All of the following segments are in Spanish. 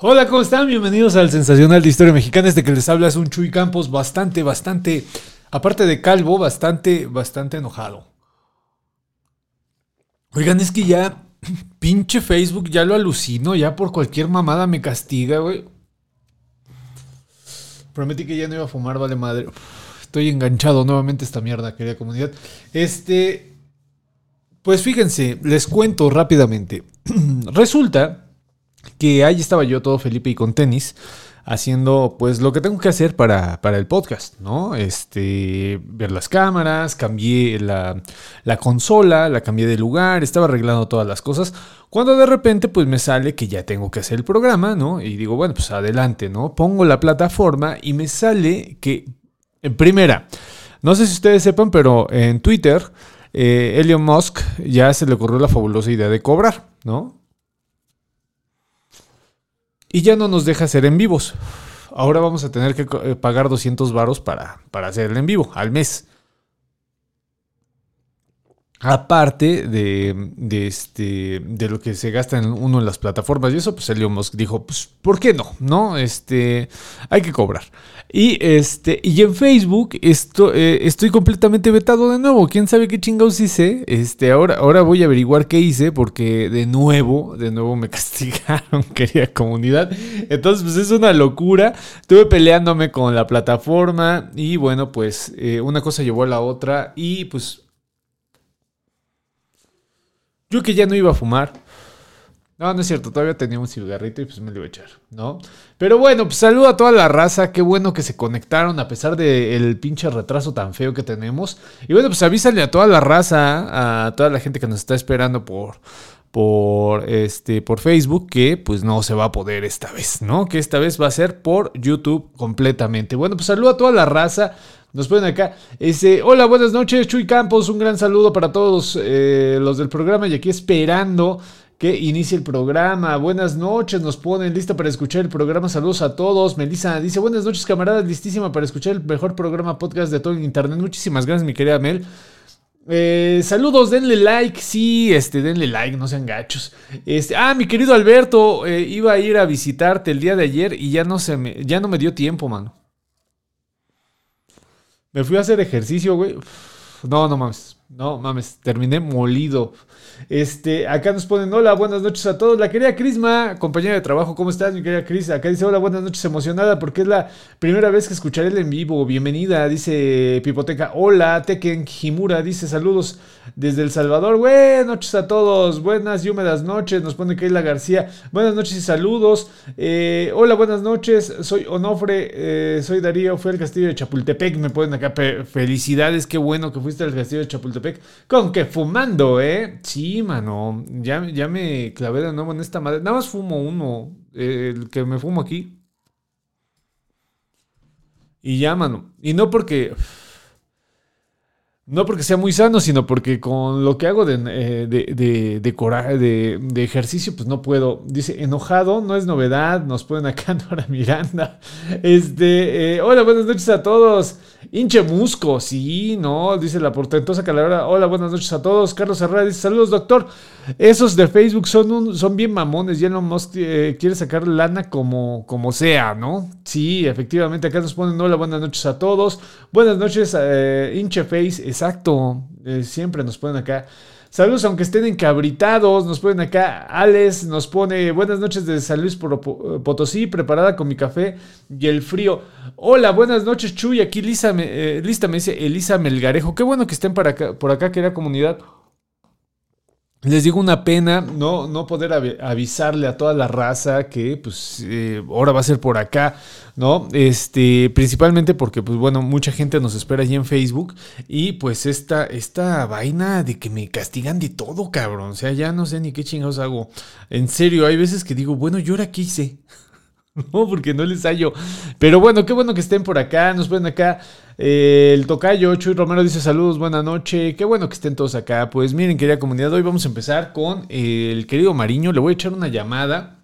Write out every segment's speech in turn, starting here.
Hola, ¿cómo están? Bienvenidos al Sensacional de Historia Mexicana. Este que les habla es un Chuy Campos bastante, bastante, aparte de calvo, bastante, bastante enojado. Oigan, es que ya, pinche Facebook, ya lo alucino, ya por cualquier mamada me castiga, güey. Prometí que ya no iba a fumar, vale madre. Estoy enganchado nuevamente esta mierda, querida comunidad. Este, pues fíjense, les cuento rápidamente. Resulta que ahí estaba yo todo Felipe y con tenis haciendo pues lo que tengo que hacer para, para el podcast, ¿no? Este, ver las cámaras, cambié la, la, consola, la cambié de lugar, estaba arreglando todas las cosas, cuando de repente pues me sale que ya tengo que hacer el programa, ¿no? Y digo, bueno, pues adelante, ¿no? Pongo la plataforma y me sale que, en primera, no sé si ustedes sepan, pero en Twitter, eh, Elon Musk ya se le ocurrió la fabulosa idea de cobrar, ¿no? y ya no nos deja hacer en vivos. Ahora vamos a tener que eh, pagar 200 varos para, para hacer el en vivo al mes. Aparte de, de, este, de lo que se gasta en uno en las plataformas y eso, pues Elon Musk dijo, pues, ¿por qué no? ¿No? Este, hay que cobrar. Y, este, y en Facebook esto, eh, estoy completamente vetado de nuevo. ¿Quién sabe qué chingados hice? Este, ahora, ahora voy a averiguar qué hice porque de nuevo, de nuevo me castigaron, querida comunidad. Entonces, pues es una locura. Estuve peleándome con la plataforma y bueno, pues eh, una cosa llevó a la otra y pues yo que ya no iba a fumar. No, no es cierto, todavía tenía un cigarrito y pues me lo iba a echar, ¿no? Pero bueno, pues saludo a toda la raza, qué bueno que se conectaron a pesar del pinche retraso tan feo que tenemos. Y bueno, pues avísale a toda la raza, a toda la gente que nos está esperando por, por, este, por Facebook que pues no se va a poder esta vez, ¿no? Que esta vez va a ser por YouTube completamente. Bueno, pues saludo a toda la raza. Nos ponen acá. Ese, hola, buenas noches, Chuy Campos. Un gran saludo para todos eh, los del programa y aquí esperando que inicie el programa. Buenas noches, nos ponen lista para escuchar el programa. Saludos a todos. Melissa dice, buenas noches, camaradas, listísima para escuchar el mejor programa podcast de todo el internet. Muchísimas gracias, mi querida Mel. Eh, saludos, denle like, sí, este, denle like, no sean gachos. Este, ah, mi querido Alberto, eh, iba a ir a visitarte el día de ayer y ya no se me, ya no me dio tiempo, mano. Me fui a hacer ejercicio, güey. No, no mames. No mames. Terminé molido. Este, acá nos ponen hola, buenas noches a todos. La querida Crisma, compañera de trabajo, ¿cómo estás, mi querida Cris? Acá dice hola, buenas noches, emocionada porque es la primera vez que escucharé el en vivo. Bienvenida, dice Pipoteca. Hola, Teken Himura, dice saludos desde El Salvador. Buenas noches a todos, buenas y húmedas noches. Nos pone Keila García. Buenas noches y saludos. Eh, hola, buenas noches. Soy Onofre, eh, soy Darío, fui al castillo de Chapultepec. Me ponen acá felicidades, qué bueno que fuiste al castillo de Chapultepec. Con que fumando, ¿eh? Sí, mano. Ya, ya me clavé de nuevo en esta madre. Nada más fumo uno, el que me fumo aquí. Y ya, mano. Y no porque no porque sea muy sano, sino porque con lo que hago de, eh, de, de, de, ejercicio, pues no puedo. Dice, enojado, no es novedad. Nos pueden acá Nora Miranda. Este, eh, hola, buenas noches a todos. Hinche Musco, sí, no, dice la portentosa calavera. Hola, buenas noches a todos. Carlos Herrera dice, saludos, doctor. Esos de Facebook son, son bien mamones. Ya no eh, quiere sacar lana como, como sea, ¿no? Sí, efectivamente, acá nos ponen, hola, buenas noches a todos. Buenas noches, eh, Hinche Face exacto. Eh, siempre nos ponen acá. Saludos, aunque estén encabritados. Nos ponen acá. Alex nos pone buenas noches de San Luis Potosí, preparada con mi café y el frío. Hola, buenas noches, Chuy. Aquí Lisa eh, lista me dice Elisa Melgarejo. Qué bueno que estén por acá, por acá querida comunidad. Les digo una pena no, no poder avisarle a toda la raza que pues eh, ahora va a ser por acá, ¿no? Este, principalmente porque pues bueno, mucha gente nos espera allí en Facebook y pues esta, esta vaina de que me castigan de todo, cabrón, o sea, ya no sé ni qué chingados hago. En serio, hay veces que digo, bueno, ¿yo ahora qué hice? No, porque no les hallo. Pero bueno, qué bueno que estén por acá. Nos ven acá. Eh, el tocayo Chuy Romero dice saludos, buena noche. Qué bueno que estén todos acá. Pues miren, querida comunidad, hoy vamos a empezar con el querido Mariño. Le voy a echar una llamada.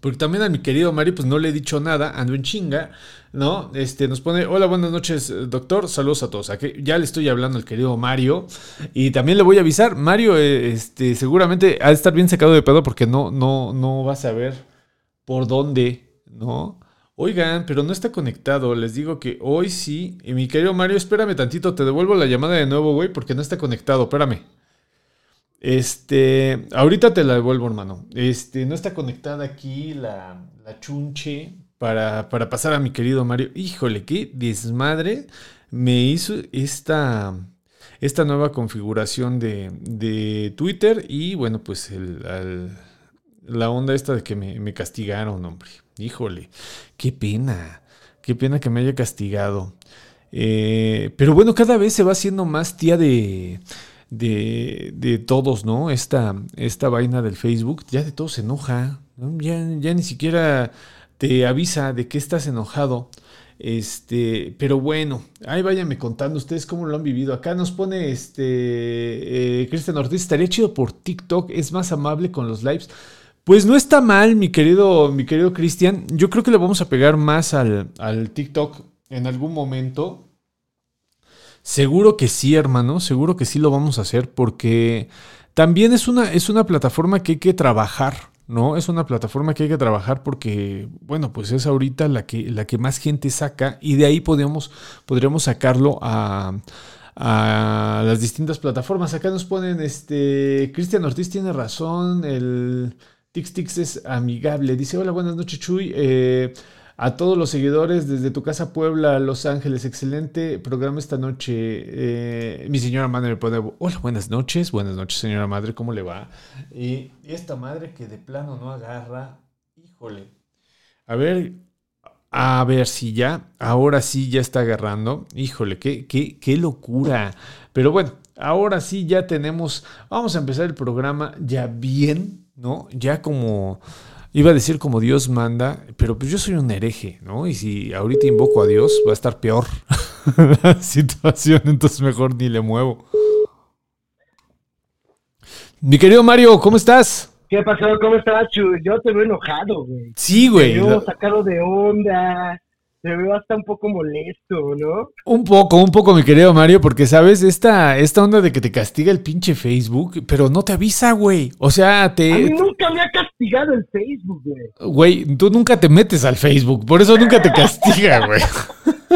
Porque también a mi querido Mario, pues no le he dicho nada, ando en chinga, ¿no? Este, nos pone, hola, buenas noches, doctor, saludos a todos. Ya le estoy hablando al querido Mario. Y también le voy a avisar, Mario, eh, este, seguramente ha de estar bien sacado de pedo porque no, no, no va a saber por dónde, ¿no? Oigan, pero no está conectado. Les digo que hoy sí. Y mi querido Mario, espérame tantito, te devuelvo la llamada de nuevo, güey, porque no está conectado. Espérame. Este, ahorita te la devuelvo, hermano. Este, no está conectada aquí la, chunche para, para, pasar a mi querido Mario. Híjole, qué desmadre me hizo esta, esta nueva configuración de, de Twitter y bueno, pues la onda esta de que me, me castigaron, hombre. Híjole, qué pena, qué pena que me haya castigado. Eh, pero bueno, cada vez se va haciendo más tía de, de, de todos, ¿no? Esta, esta vaina del Facebook, ya de todos se enoja, ¿no? ya, ya ni siquiera te avisa de que estás enojado. Este, pero bueno, ahí váyanme contando ustedes cómo lo han vivido. Acá nos pone este eh, Cristian Ortiz, estaría chido por TikTok, es más amable con los lives. Pues no está mal, mi querido, mi querido Cristian. Yo creo que le vamos a pegar más al, al, TikTok en algún momento. Seguro que sí, hermano. Seguro que sí lo vamos a hacer. Porque también es una, es una plataforma que hay que trabajar. ¿no? Es una plataforma que hay que trabajar porque, bueno, pues es ahorita la que, la que más gente saca. Y de ahí podríamos, podríamos sacarlo a a las distintas plataformas. Acá nos ponen, este, Cristian Ortiz tiene razón, el, Tix Tix es amigable. Dice, hola, buenas noches, Chuy. Eh, a todos los seguidores desde tu casa Puebla, Los Ángeles, excelente programa esta noche. Eh, mi señora madre pone, hola, buenas noches, buenas noches señora madre, ¿cómo le va? Y esta madre que de plano no agarra, híjole. A ver, a ver si ya, ahora sí ya está agarrando. Híjole, qué, qué, qué locura. Pero bueno, ahora sí ya tenemos, vamos a empezar el programa ya bien ¿no? Ya como, iba a decir como Dios manda, pero pues yo soy un hereje, ¿no? Y si ahorita invoco a Dios, va a estar peor la situación, entonces mejor ni le muevo. Mi querido Mario, ¿cómo estás? ¿Qué pasó? ¿Cómo estás, Chu? Yo te veo enojado, güey. Sí, güey. Veo sacado de onda se veo hasta un poco molesto, ¿no? Un poco, un poco, mi querido Mario, porque sabes, esta, esta onda de que te castiga el pinche Facebook, pero no te avisa, güey. O sea, te. A mí nunca me ha castigado el Facebook, güey. Güey, tú nunca te metes al Facebook, por eso nunca te castiga, güey.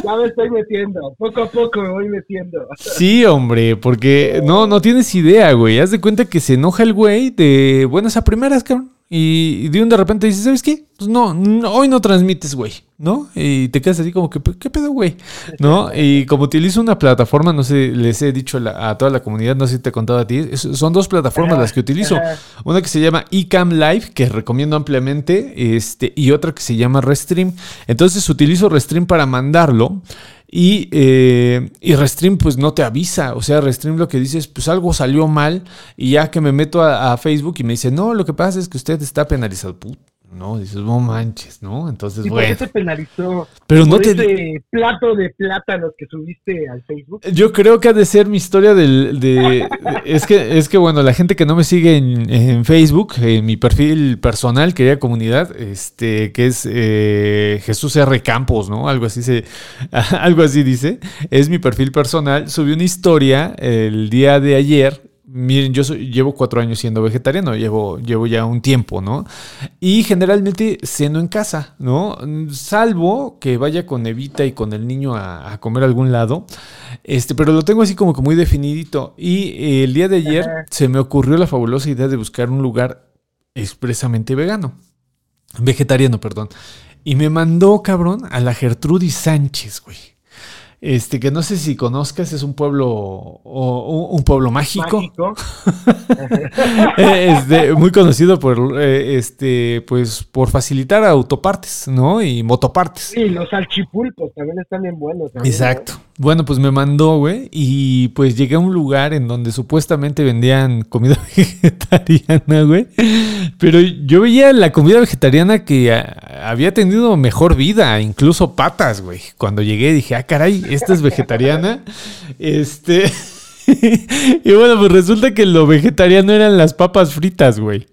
Ya me estoy metiendo, poco a poco me voy metiendo. Sí, hombre, porque no, no tienes idea, güey. Haz de cuenta que se enoja el güey de buenas a primeras, cabrón. Y de un de repente dices, ¿sabes qué? Pues no, no hoy no transmites, güey, ¿no? Y te quedas así como que, ¿qué pedo, güey? ¿No? Y como utilizo una plataforma, no sé, les he dicho a toda la comunidad, no sé si te he contado a ti, son dos plataformas las que utilizo. Una que se llama eCam Live, que recomiendo ampliamente, este, y otra que se llama Restream. Entonces utilizo Restream para mandarlo. Y, eh, y, Restream pues no te avisa, o sea, Restream lo que dice es pues algo salió mal y ya que me meto a, a Facebook y me dice, no, lo que pasa es que usted está penalizado. Put, ¿no? Dices, no manches, ¿no? Entonces, ¿Y bueno. ¿Por qué te penalizó? Pero no ¿Por te. ese plato de plátanos que subiste al Facebook? Yo creo que ha de ser mi historia del. De, es, que, es que, bueno, la gente que no me sigue en, en Facebook, en mi perfil personal, querida comunidad, este, que es eh, Jesús R. Campos, ¿no? Algo así se. Algo así dice. Es mi perfil personal. Subí una historia el día de ayer Miren, yo soy, llevo cuatro años siendo vegetariano, llevo, llevo ya un tiempo, ¿no? Y generalmente ceno en casa, ¿no? Salvo que vaya con Evita y con el niño a, a comer a algún lado. Este, pero lo tengo así como que muy definidito. Y eh, el día de ayer se me ocurrió la fabulosa idea de buscar un lugar expresamente vegano. Vegetariano, perdón. Y me mandó, cabrón, a la Gertrudis Sánchez, güey. Este, que no sé si conozcas, es un pueblo, o, un pueblo mágico. Mágico. este, muy conocido por, eh, este, pues, por facilitar autopartes, ¿no? Y motopartes. Sí, los salchipulpos también están bien buenos. también, Exacto. Bueno, pues me mandó, güey, y pues llegué a un lugar en donde supuestamente vendían comida vegetariana, güey. Pero yo veía la comida vegetariana que a, había tenido mejor vida, incluso patas, güey. Cuando llegué dije, ah, caray, esta es vegetariana. Este. y bueno, pues resulta que lo vegetariano eran las papas fritas, güey.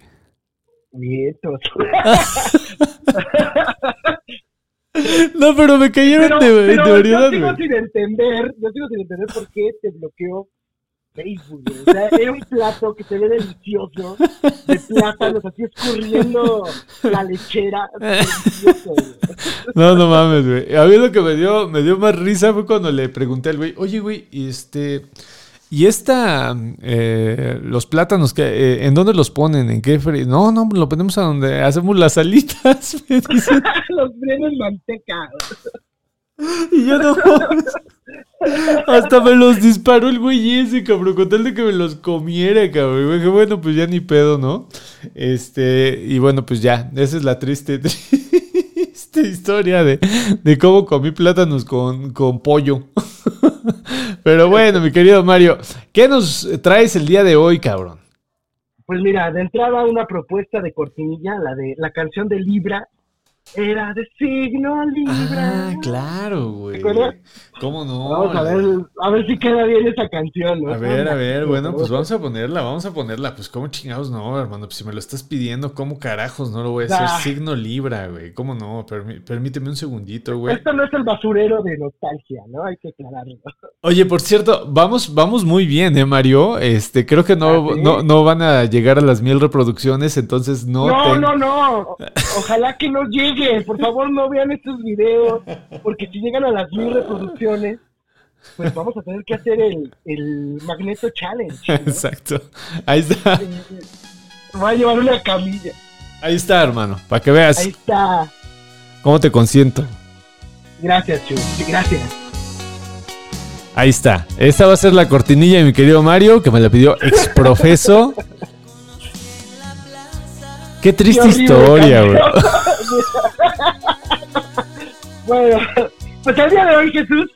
Vientos. No, pero me cayeron Pero, de, pero de yo sigo sin entender, yo sigo sin entender por qué te bloqueó Facebook, güey. O sea, era un plato que se ve delicioso, de plátanos así escurriendo la lechera. Delicioso, güey. No, no mames, güey. A mí lo que me dio, me dio más risa fue cuando le pregunté al güey, oye, güey, este. ¿Y esta, eh, los plátanos, que, eh, en dónde los ponen? ¿En qué fri-?" No, no, lo ponemos a donde hacemos las alitas. me. Los fríen en manteca. Y yo no. Hasta me los disparó el güey ese, cabrón, con tal de que me los comiera, cabrón. Y dije, bueno, pues ya ni pedo, ¿no? Este, y bueno, pues ya, esa es la triste, triste historia de, de cómo comí plátanos con, con pollo. Pero bueno, mi querido Mario, ¿qué nos traes el día de hoy, cabrón? Pues mira, de entrada una propuesta de cortinilla, la de la canción de Libra, era de signo Libra. Ah, claro, güey. ¿Cómo no? Vamos a ver, a ver si queda bien esa canción, ¿no? A ver, a ver, bueno, pues vamos a ponerla, vamos a ponerla. Pues, ¿cómo chingados no, hermano? Pues si me lo estás pidiendo, ¿cómo carajos no lo voy a hacer? Ah. Signo Libra, güey. ¿Cómo no? Permí- permíteme un segundito, güey. Esto no es el basurero de nostalgia, ¿no? Hay que aclararlo. Oye, por cierto, vamos, vamos muy bien, ¿eh, Mario? Este, creo que no, Ah, ¿sí? no, no van a llegar a las mil reproducciones, entonces no. No, ten- no, no. Ojalá que no llegue. Por favor, no vean estos videos. Porque si llegan a las mil reproducciones, pues vamos a tener que hacer el, el Magneto Challenge. ¿no? Exacto. Ahí está, Voy a llevar una camilla. ahí está, hermano, para que veas Ahí está. cómo te consiento. Gracias, Chu. Gracias. Ahí está. Esta va a ser la cortinilla de mi querido Mario, que me la pidió exprofeso. Qué triste Qué historia, güey. bueno, pues el día de hoy, Jesús,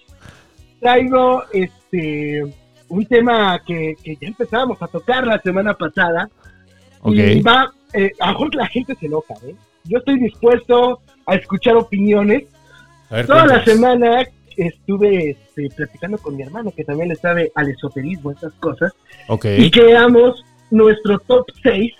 traigo este un tema que, que ya empezábamos a tocar la semana pasada. Y Ok. va, eh, a lo mejor la gente se enoja, ¿eh? Yo estoy dispuesto a escuchar opiniones. A ver, Toda la semana estuve este, platicando con mi hermano, que también le sabe al esoterismo, estas cosas, Ok. y creamos nuestro top 6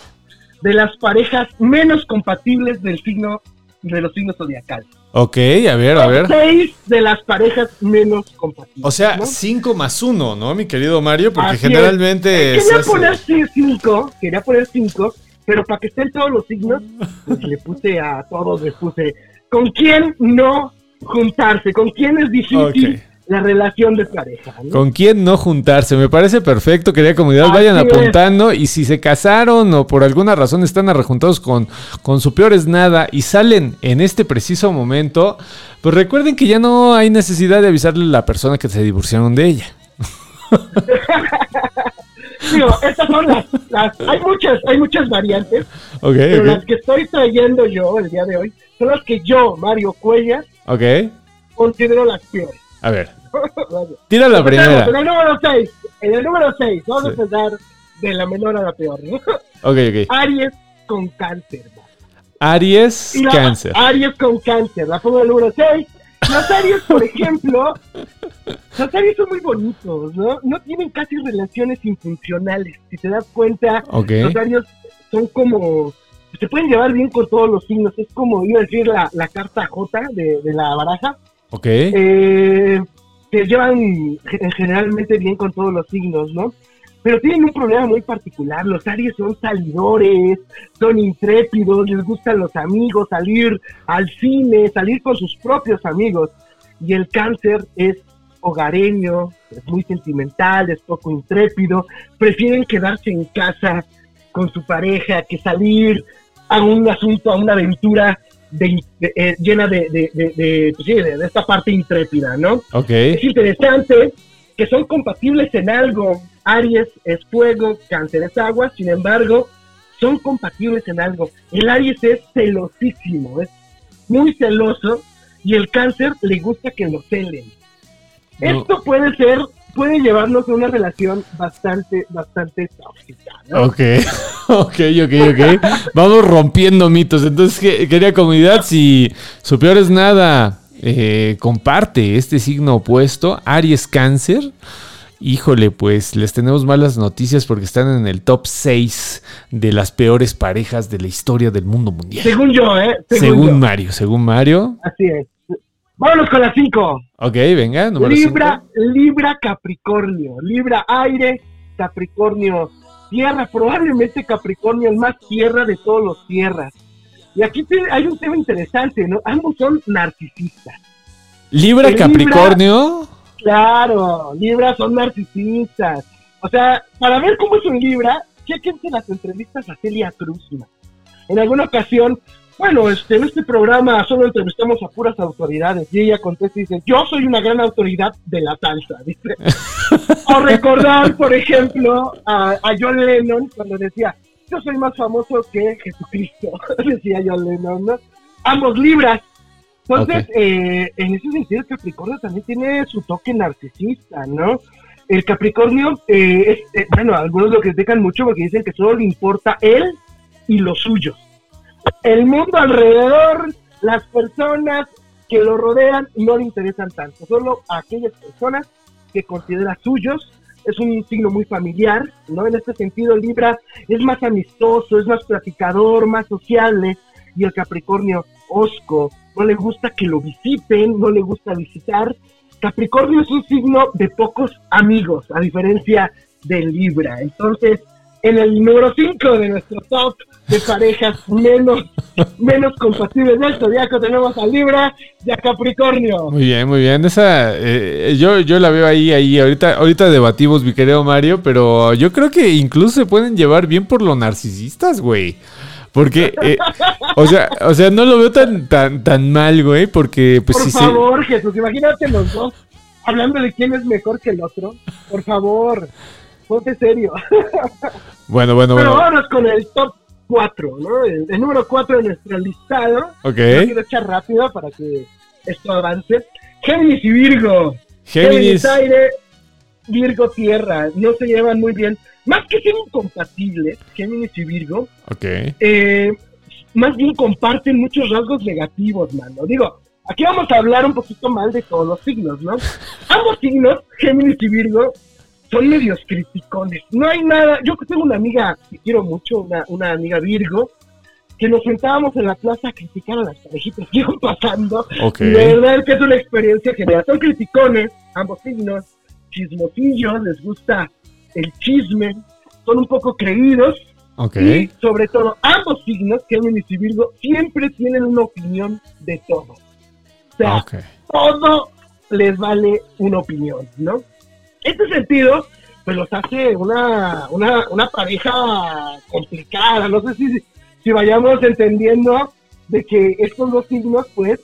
de las parejas menos compatibles del signo de los signos zodiacales. Ok, a ver, a ver. 6 de las parejas menos compatibles. O sea, ¿no? 5 más 1, ¿no, mi querido Mario? Porque Así generalmente quería poner 5, quería poner 5, pero para que estén todos los signos, pues le puse a todos, les puse con quién no juntarse, con quién es difícil. La relación de pareja. ¿no? ¿Con quién no juntarse? Me parece perfecto, querida comunidad. Así Vayan es. apuntando y si se casaron o por alguna razón están arrejuntados con, con su peor es nada y salen en este preciso momento, pues recuerden que ya no hay necesidad de avisarle a la persona que se divorciaron de ella. Digo, estas son las, las- hay muchas, hay muchas variantes, Ok, pero las que estoy trayendo yo el día de hoy son las que yo, Mario Cuellas, considero las peores. A ver, tira la primera. En el número 6, en el número 6, vamos Sí. a empezar de la menor a la peor, ¿no? Ok, ok. Aries con cáncer. Aries, la- cáncer. Aries con cáncer, la pongo en el número 6. Los Aries, por ejemplo, los Aries son muy bonitos, ¿no? No tienen casi relaciones infuncionales. Si te das cuenta, Ok. los Aries son como. Se pueden llevar bien con todos los signos. Es como, iba a decir, la, la carta J de, de la baraja. Ok. Eh, se llevan ge- generalmente bien con todos los signos, ¿no? Pero tienen un problema muy particular. Los Aries son salidores, son intrépidos, les gustan los amigos, salir al cine, salir con sus propios amigos. Y el cáncer es hogareño, es muy sentimental, es poco intrépido, prefieren quedarse en casa con su pareja que salir a un asunto, a una aventura de- de- eh, llena de, de, de- de, pues sí, de- de esta parte intrépida, ¿no? Ok. Es interesante que son compatibles en algo. Aries es fuego, cáncer es agua, sin embargo, son compatibles en algo. El Aries es celosísimo, es muy celoso y el cáncer le gusta que lo celen. No. Esto puede ser, puede llevarnos a una relación bastante, bastante tóxica, ¿no? Ok, ok, ok, ok. Vamos rompiendo mitos. Entonces, que- querida comunidad, si su peor es nada, eh, comparte este signo opuesto, Aries Cáncer. Híjole, pues les tenemos malas noticias porque están en el top 6 de las peores parejas de la historia del mundo mundial. Según yo, ¿eh? Según, Mario, según Mario. Así es. Vámonos con las 5. Ok, venga, número Libra, Libra Capricornio. Libra aire, Capricornio tierra. Probablemente Capricornio el más tierra de todos los tierras. Y aquí hay un tema interesante, ¿no? Ambos son narcisistas. Libra Capricornio. claro, Libra son narcisistas. O sea, para ver cómo es un Libra, chequense las entrevistas a Celia Cruz. En alguna ocasión, bueno, este, en este programa solo entrevistamos a puras autoridades y ella contesta y dice, yo soy una gran autoridad de la salsa, o recordar, por ejemplo, a, a John Lennon cuando decía, yo soy más famoso que Jesucristo, decía John Lennon, ¿no? Ambos libras. Entonces, eh, en ese sentido, el Capricornio también tiene su toque narcisista, ¿no? El Capricornio, eh, es, eh, bueno, algunos lo critican mucho porque dicen que solo le importa él y los suyos. El mundo alrededor, las personas que lo rodean, no le interesan tanto. Solo aquellas personas que considera suyos es un signo muy familiar, ¿no? En este sentido, Libra es más amistoso, es más platicador, más sociable, y el Capricornio, osco, no le gusta que lo visiten, no le gusta visitar. Capricornio es un signo de pocos amigos, a diferencia de Libra. Entonces, en el número 5 de nuestro top de parejas menos, menos compatibles del zodiaco tenemos a Libra y a Capricornio. Muy bien, muy bien. Esa, eh, yo, yo la veo ahí, ahí. Ahorita, ahorita debatimos, mi querido Mario, pero yo creo que incluso se pueden llevar bien por lo narcisistas, güey. Porque, eh, o sea, o sea, no lo veo tan, tan, tan mal, güey, porque pues Por favor, Jesús, imagínate los dos hablando de quién es mejor que el otro. Por favor, ponte serio. Bueno, bueno, Pero bueno. vámonos con el top 4, ¿no? El, el número 4 de nuestro listado. Ok. Lo quiero echar rápido para que esto avance. Géminis y Virgo. Géminis. aire, Virgo tierra. No se llevan muy bien. Más que ser incompatibles, Géminis y Virgo, Ok. eh, más bien comparten muchos rasgos negativos, mano. Digo, aquí vamos a hablar un poquito mal de todos los signos, ¿no? Ambos signos, Géminis y Virgo, son medios criticones. No hay nada. Yo tengo una amiga que quiero mucho, una, una amiga Virgo, que nos sentábamos en la plaza a criticar a las parejitas que iban pasando. Ok. Y de verdad que es una experiencia genial. Son criticones, ambos signos, chismosillos, les gusta el chisme, son un poco creídos. Ok. Y sobre todo, ambos signos, Géminis y Virgo, siempre tienen una opinión de todo. O sea, todo les vale una opinión, ¿no? Este sentido, pues los hace una, una, una pareja complicada. No sé si, si vayamos entendiendo de que estos dos signos, pues,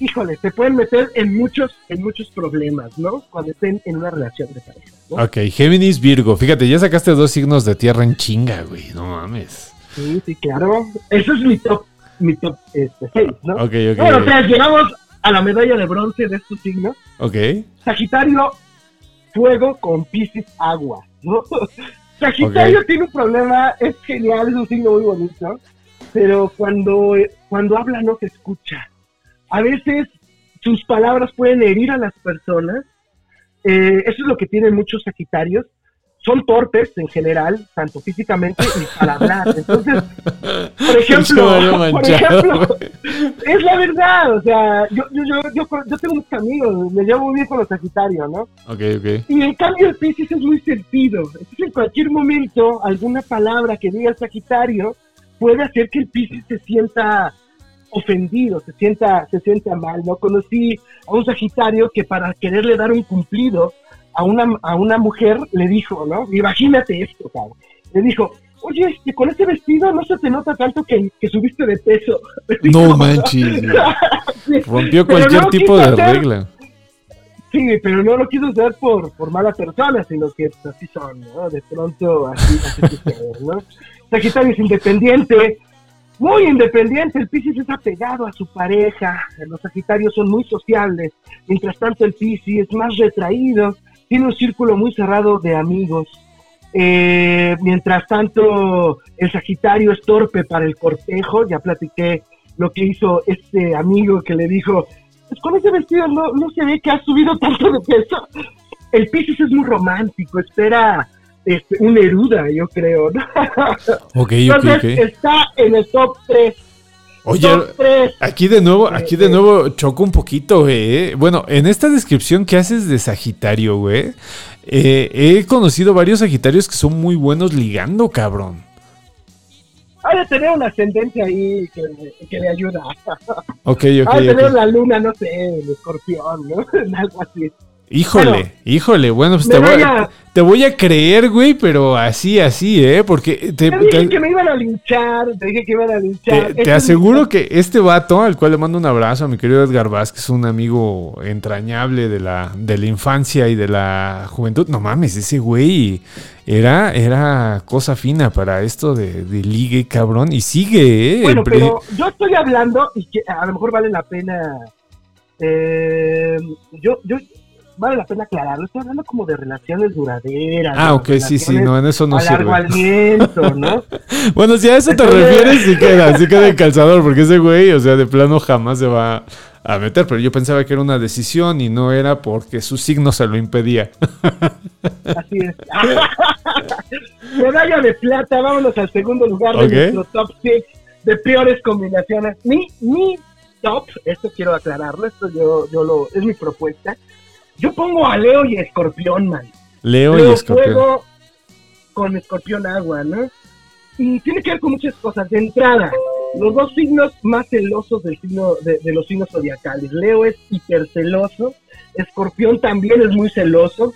híjole, se pueden meter en muchos, en muchos problemas, ¿no? Cuando estén en una relación de pareja. ¿no? Ok, Géminis, Virgo. Fíjate, ya sacaste dos signos de tierra en chinga, güey. No mames. Sí, sí, claro. Eso es mi top, mi top este, seis, ¿no? Ok, ok. Bueno, o sea, llegamos a la medalla de bronce de estos signos. Ok. Sagitario, fuego con Piscis, agua, ¿no? Sagitario tiene un problema, es genial, es un signo muy bonito, pero cuando, cuando habla no se escucha. A veces sus palabras pueden herir a las personas. Eh, eso es lo que tienen muchos Sagitarios. Son torpes en general, tanto físicamente y para hablar. Entonces, por ejemplo, por es la verdad, o sea, yo, yo, yo, yo, yo tengo muchos amigos, me llevo muy bien con los Sagitarios, ¿no? Ok, ok. Y en cambio el Piscis es muy sentido. Entonces en cualquier momento, alguna palabra que diga el Sagitario puede hacer que el Piscis se sienta ofendido, se sienta, se sienta mal. No conocí a un Sagitario que para quererle dar un cumplido a una, a una mujer le dijo, ¿no? Imagínate esto, cabrón. Le dijo, oye, este, con ese vestido no se te nota tanto que, que subiste de peso. No manches. Sí, Rompió cualquier no tipo de hacer- regla. Sí, pero no lo quiso hacer por, por mala persona, sino que pues, así son, ¿no? De pronto así, así sucede, ¿no? Sagitario es independiente, muy independiente, el Piscis es apegado a su pareja, los Sagitarios son muy sociables, mientras tanto el Piscis es más retraído, tiene un círculo muy cerrado de amigos, Eh, mientras tanto el Sagitario es torpe para el cortejo, ya platiqué lo que hizo este amigo que le dijo, pues con ese vestido no, no se ve que has subido tanto de peso. el Pisces es muy romántico, espera este, un Neruda, yo creo. Entonces está en el top 3. Oye, top 3. aquí de nuevo, aquí de nuevo choco un poquito, güey. ¿eh? Bueno, en esta descripción que haces de Sagitario, güey, eh, he conocido varios Sagitarios que son muy buenos ligando, cabrón. Ha de tener una ascendencia ahí que, que le ayuda. Ok, ok, Ha de tener la luna, no sé, el escorpión, ¿no? Algo así. Híjole, Bueno, híjole, bueno, pues te voy, a, te voy a creer, güey, pero así, así, ¿eh? Porque te, Te dije te- que me iban a linchar, te dije que iban a linchar. te- aseguro que este vato, al cual le mando un abrazo a mi querido Edgar Vázquez, un amigo entrañable de la, de la infancia y de la juventud. No mames, ese güey era, era cosa fina para esto de, de ligue, cabrón. Y sigue, ¿eh? Bueno, pero yo estoy hablando y que a lo mejor vale la pena. eh, yo, yo, vale la pena aclararlo. Estoy hablando como de relaciones duraderas. Ah, ok, sí, sí, no, en eso no a largo sirve. aliento, ¿no? Bueno, si a eso te refieres, sí queda, sí queda en calzador, porque ese güey, o sea, de plano jamás se va a meter, pero yo pensaba que era una decisión y no era porque su signo se lo impedía. Así es. Medalla de plata, vámonos al segundo lugar de nuestro top 6 de peores combinaciones. Mi, mi top, esto quiero aclararlo, esto yo, yo lo, es mi propuesta. Yo pongo a Leo y Escorpión, man. Leo y Leo Escorpión. fuego con Escorpión agua, ¿no? Y tiene que ver con muchas cosas. De entrada, los dos signos más celosos del signo, de, de los signos zodiacales. Leo es hiperceloso, Escorpión también es muy celoso.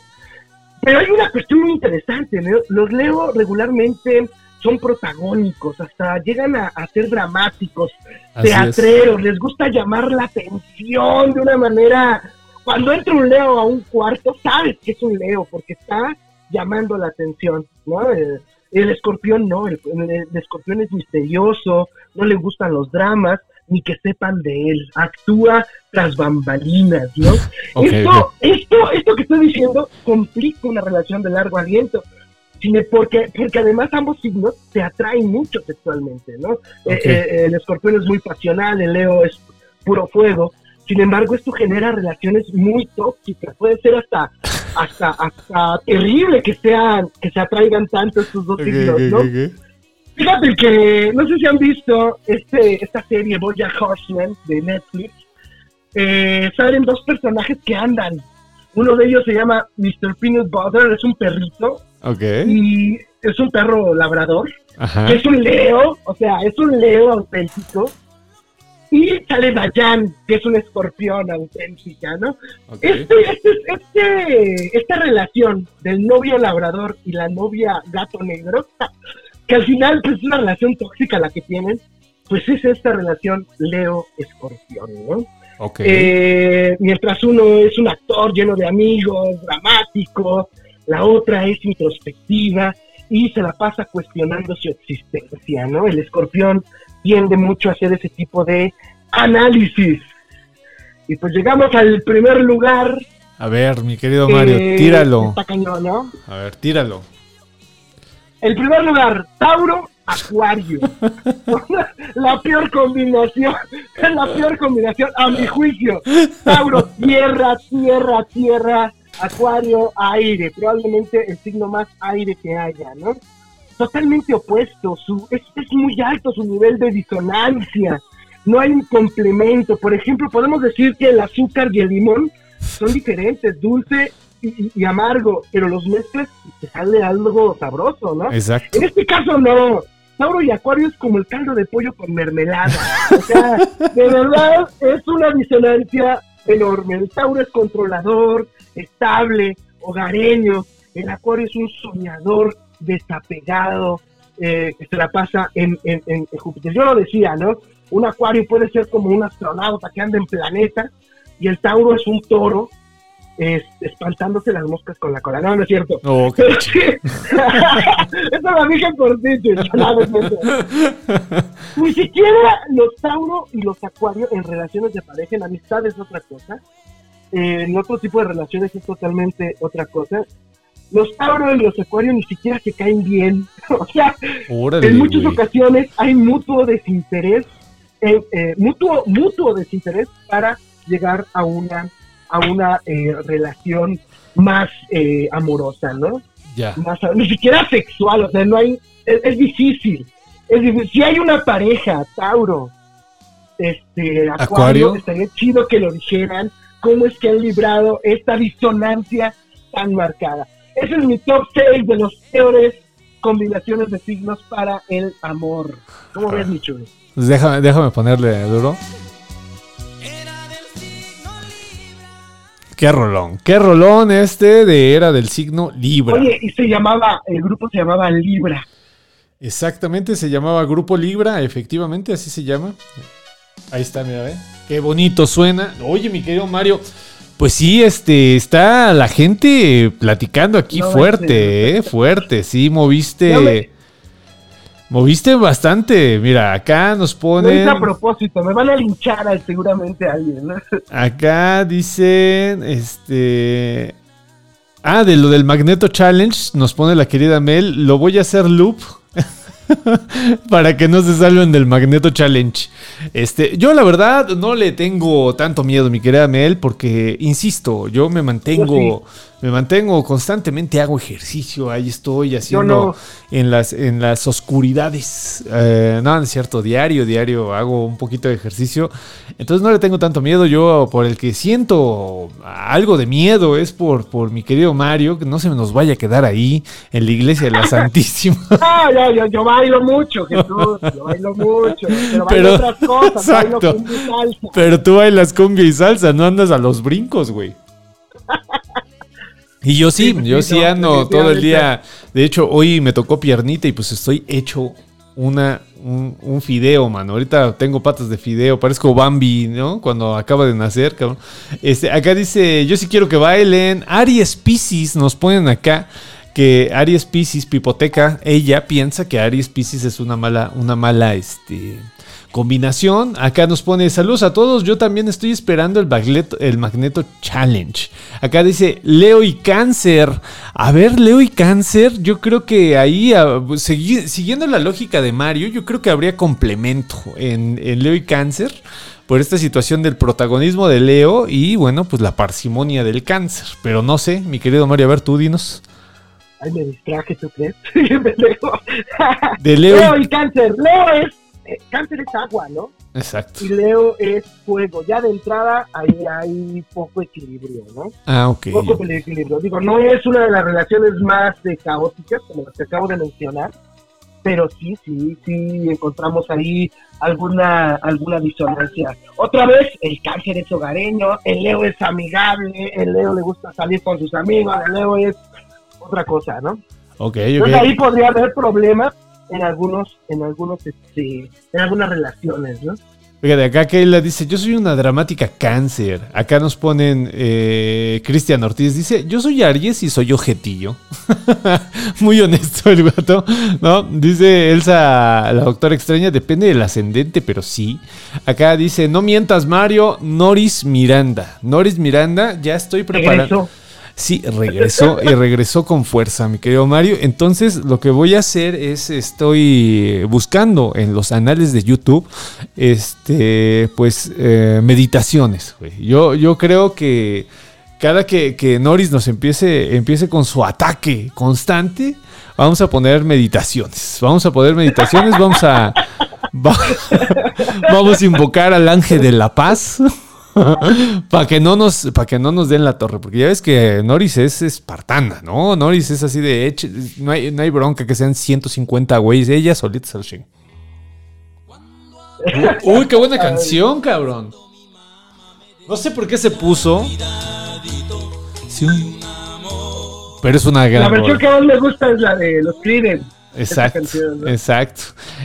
Pero hay una cuestión muy interesante, ¿no? Los Leo regularmente son protagónicos, hasta llegan a, a ser dramáticos, Así es. teatreros, les gusta llamar la atención de una manera... Cuando entra un Leo a un cuarto, sabes que es un Leo, porque está llamando la atención, ¿no? El, el escorpión no, el, el- escorpión es misterioso, no le gustan los dramas, ni que sepan de él, actúa tras bambalinas, ¿no? Ok, esto, ok. esto, esto que estoy diciendo complica una relación de largo aliento. Porque, porque además ambos signos se atraen mucho sexualmente, ¿no? Eh, Ok. eh, el escorpión es muy pasional, el Leo es puro fuego. Sin embargo, esto genera relaciones muy tóxicas. Puede ser hasta, hasta, hasta terrible que sean, que se atraigan tanto estos dos Ok, signos, ok, ¿no? Fíjate que, no sé si han visto este, esta serie Bojack Horseman de Netflix. Eh, salen dos personajes que andan. Uno de ellos se llama Mr. Peanut Butter, es un perrito y es un perro labrador. Ajá. Es un leo, o sea, es un leo auténtico. Y sale Dayan, que es un escorpión auténtica, ¿no? ok. Este, este, este, esta relación del novio labrador y la novia gato negro, que al final pues, es una relación tóxica la que tienen, pues es esta relación Leo-Escorpión, ¿no? Ok. Eh, mientras uno es un actor lleno de amigos, dramático, la otra es introspectiva y se la pasa cuestionando su existencia, ¿no? El escorpión tiende mucho a hacer ese tipo de análisis. Y pues llegamos al primer lugar. A ver, mi querido Mario, eh, tíralo. Está cañón, ¿no? A ver, tíralo. El primer lugar, Tauro, Acuario. la peor combinación, la peor combinación a mi juicio. Tauro, tierra, tierra, tierra, Acuario, aire. Probablemente el signo más aire que haya, ¿no? Totalmente opuesto, su, es, es muy alto su nivel de disonancia. No hay un complemento. Por ejemplo, podemos decir que el azúcar y el limón son diferentes, dulce y, y- amargo, pero los mezclas y te sale algo sabroso, ¿no? Exacto. En este caso no. Tauro y Acuario es como el caldo de pollo con mermelada. O sea, de verdad es una disonancia enorme. El Tauro es controlador, estable, hogareño. El Acuario es un soñador desapegado eh, que se la pasa en, en- en Júpiter. Yo lo decía, ¿no? Un Acuario puede ser como un astronauta que anda en planeta y el Tauro es un toro es- espantándose las moscas con la cola. No, no es cierto. Ok. Pero sí. Eso lo dije no, no. Ni siquiera los Tauro y los Acuario en relaciones de pareja, en amistad es otra cosa. Eh, en otro tipo de relaciones es totalmente otra cosa. Los Tauro y los Acuario ni siquiera se caen bien. o sea, Órale, en muchas ocasiones hay mutuo desinterés, eh, eh, mutuo, mutuo desinterés para llegar a una a una eh, relación más eh, amorosa, ¿no? Ya. Más, ni siquiera sexual, o sea, no hay, es, es difícil. Es difícil. Si hay una pareja, Tauro, este, Acuario. Acuario, estaría chido que lo dijeran, cómo es que han librado esta disonancia tan marcada. Ese es mi top 6 de los peores combinaciones de signos para el amor. ¿Cómo ves, mi chulo? Pues déjame, déjame ponerle duro. Qué rolón, qué rolón este de era del signo Libra. Oye, y se llamaba, el grupo se llamaba Libra. Exactamente, se llamaba Grupo Libra, efectivamente, así se llama. Ahí está, mira, ¿eh? Qué bonito suena. Oye, mi querido Mario, pues sí, este, está la gente platicando aquí No, fuerte, ¿eh? Fuerte, sí, moviste... No me- Moviste bastante. Mira, acá nos No ponen... es a propósito, me van a linchar a- seguramente a alguien, ¿no? Acá dicen, este... Ah, de lo del Magneto Challenge, nos pone la querida Mel, lo voy a hacer loop para que no se salven del Magneto Challenge. Este, yo la verdad no le tengo tanto miedo, mi querida Mel, porque insisto, yo me mantengo, me mantengo constantemente, hago ejercicio, ahí estoy haciendo no. en las en las oscuridades. Eh, no, no es cierto, diario, diario hago un poquito de ejercicio. Entonces no le tengo tanto miedo. Yo por el que siento algo de miedo es por, por mi querido Mario, que no se nos vaya a quedar ahí en la iglesia de la Santísima. Ah, yo, yo, yo bailo mucho, Jesús, yo bailo mucho, pero bailo otras cosas, bailo cumbia y salsa. Pero tú bailas cumbia y salsa, no andas a los brincos, güey. Y yo sí, yo sí, ando todo el día. De hecho, hoy me tocó piernita y pues estoy hecho una, un, un fideo, mano. Ahorita tengo patas de fideo, parezco Bambi, ¿no? Cuando acaba de nacer, cabrón. Este, acá dice, yo sí quiero que bailen. Aries Pisces nos ponen acá que Aries Pisces, Pipoteca, ella piensa que Aries Pisces es una mala, una mala, este, combinación. Acá nos pone saludos a todos. Yo también estoy esperando el Magneto, el Magneto Challenge. Acá dice Leo y Cáncer. A ver, Leo y Cáncer. Yo creo que ahí, ah, segui- siguiendo la lógica de Mario, yo creo que habría complemento en, en Leo y Cáncer. Por esta situación del protagonismo de Leo y bueno, pues la parsimonia del cáncer. Pero no sé, mi querido Mario, a ver, tú dinos. Ay, me distraje, ¿tú crees? De Leo. Leo y- y cáncer, Leo es, eh, cáncer es agua, ¿no? Exacto. Y Leo es fuego, ya de entrada ahí hay poco equilibrio, ¿no? Ah, ok. Poco equilibrio. Digo, no es una de las relaciones más eh, caóticas, como las que acabo de mencionar, pero sí, sí, sí encontramos ahí alguna, alguna disonancia. Otra vez, el cáncer es hogareño, el Leo es amigable, el Leo le gusta salir con sus amigos, el Leo es otra cosa, ¿no? Ok, Entonces ok. ahí podría haber problemas en algunos, en algunos, este, en algunas relaciones, ¿no? Fíjate, acá Keila dice, yo soy una dramática cáncer. Acá nos ponen, eh, Cristian Ortiz dice, yo soy Aries y soy ojetillo. Muy honesto el gato, ¿no? Dice Elsa, la doctora extraña, depende del ascendente, pero sí. Acá dice, no mientas Mario, Noris Miranda. Noris Miranda, ya estoy preparando. Sí, regresó y regresó con fuerza, mi querido Mario. Entonces, lo que voy a hacer es, estoy buscando en los anales de YouTube, este, pues, eh, meditaciones. Yo, yo creo que cada que, que Norris nos empiece, empiece con su ataque constante, vamos a poner meditaciones. Vamos a poner meditaciones, vamos a, va- vamos a invocar al ángel de la paz. para que no nos para que no nos den la torre porque ya ves que Norris es espartana no Norris es así de eche- no hay, no hay bronca que sean 150 güeyes ella solita se lo chinga. uy qué buena canción cabrón no sé por qué se puso Sí. pero es una La gran versión rola. que más me gusta es la de los Creedence. Exacto, canción, ¿no? exacto.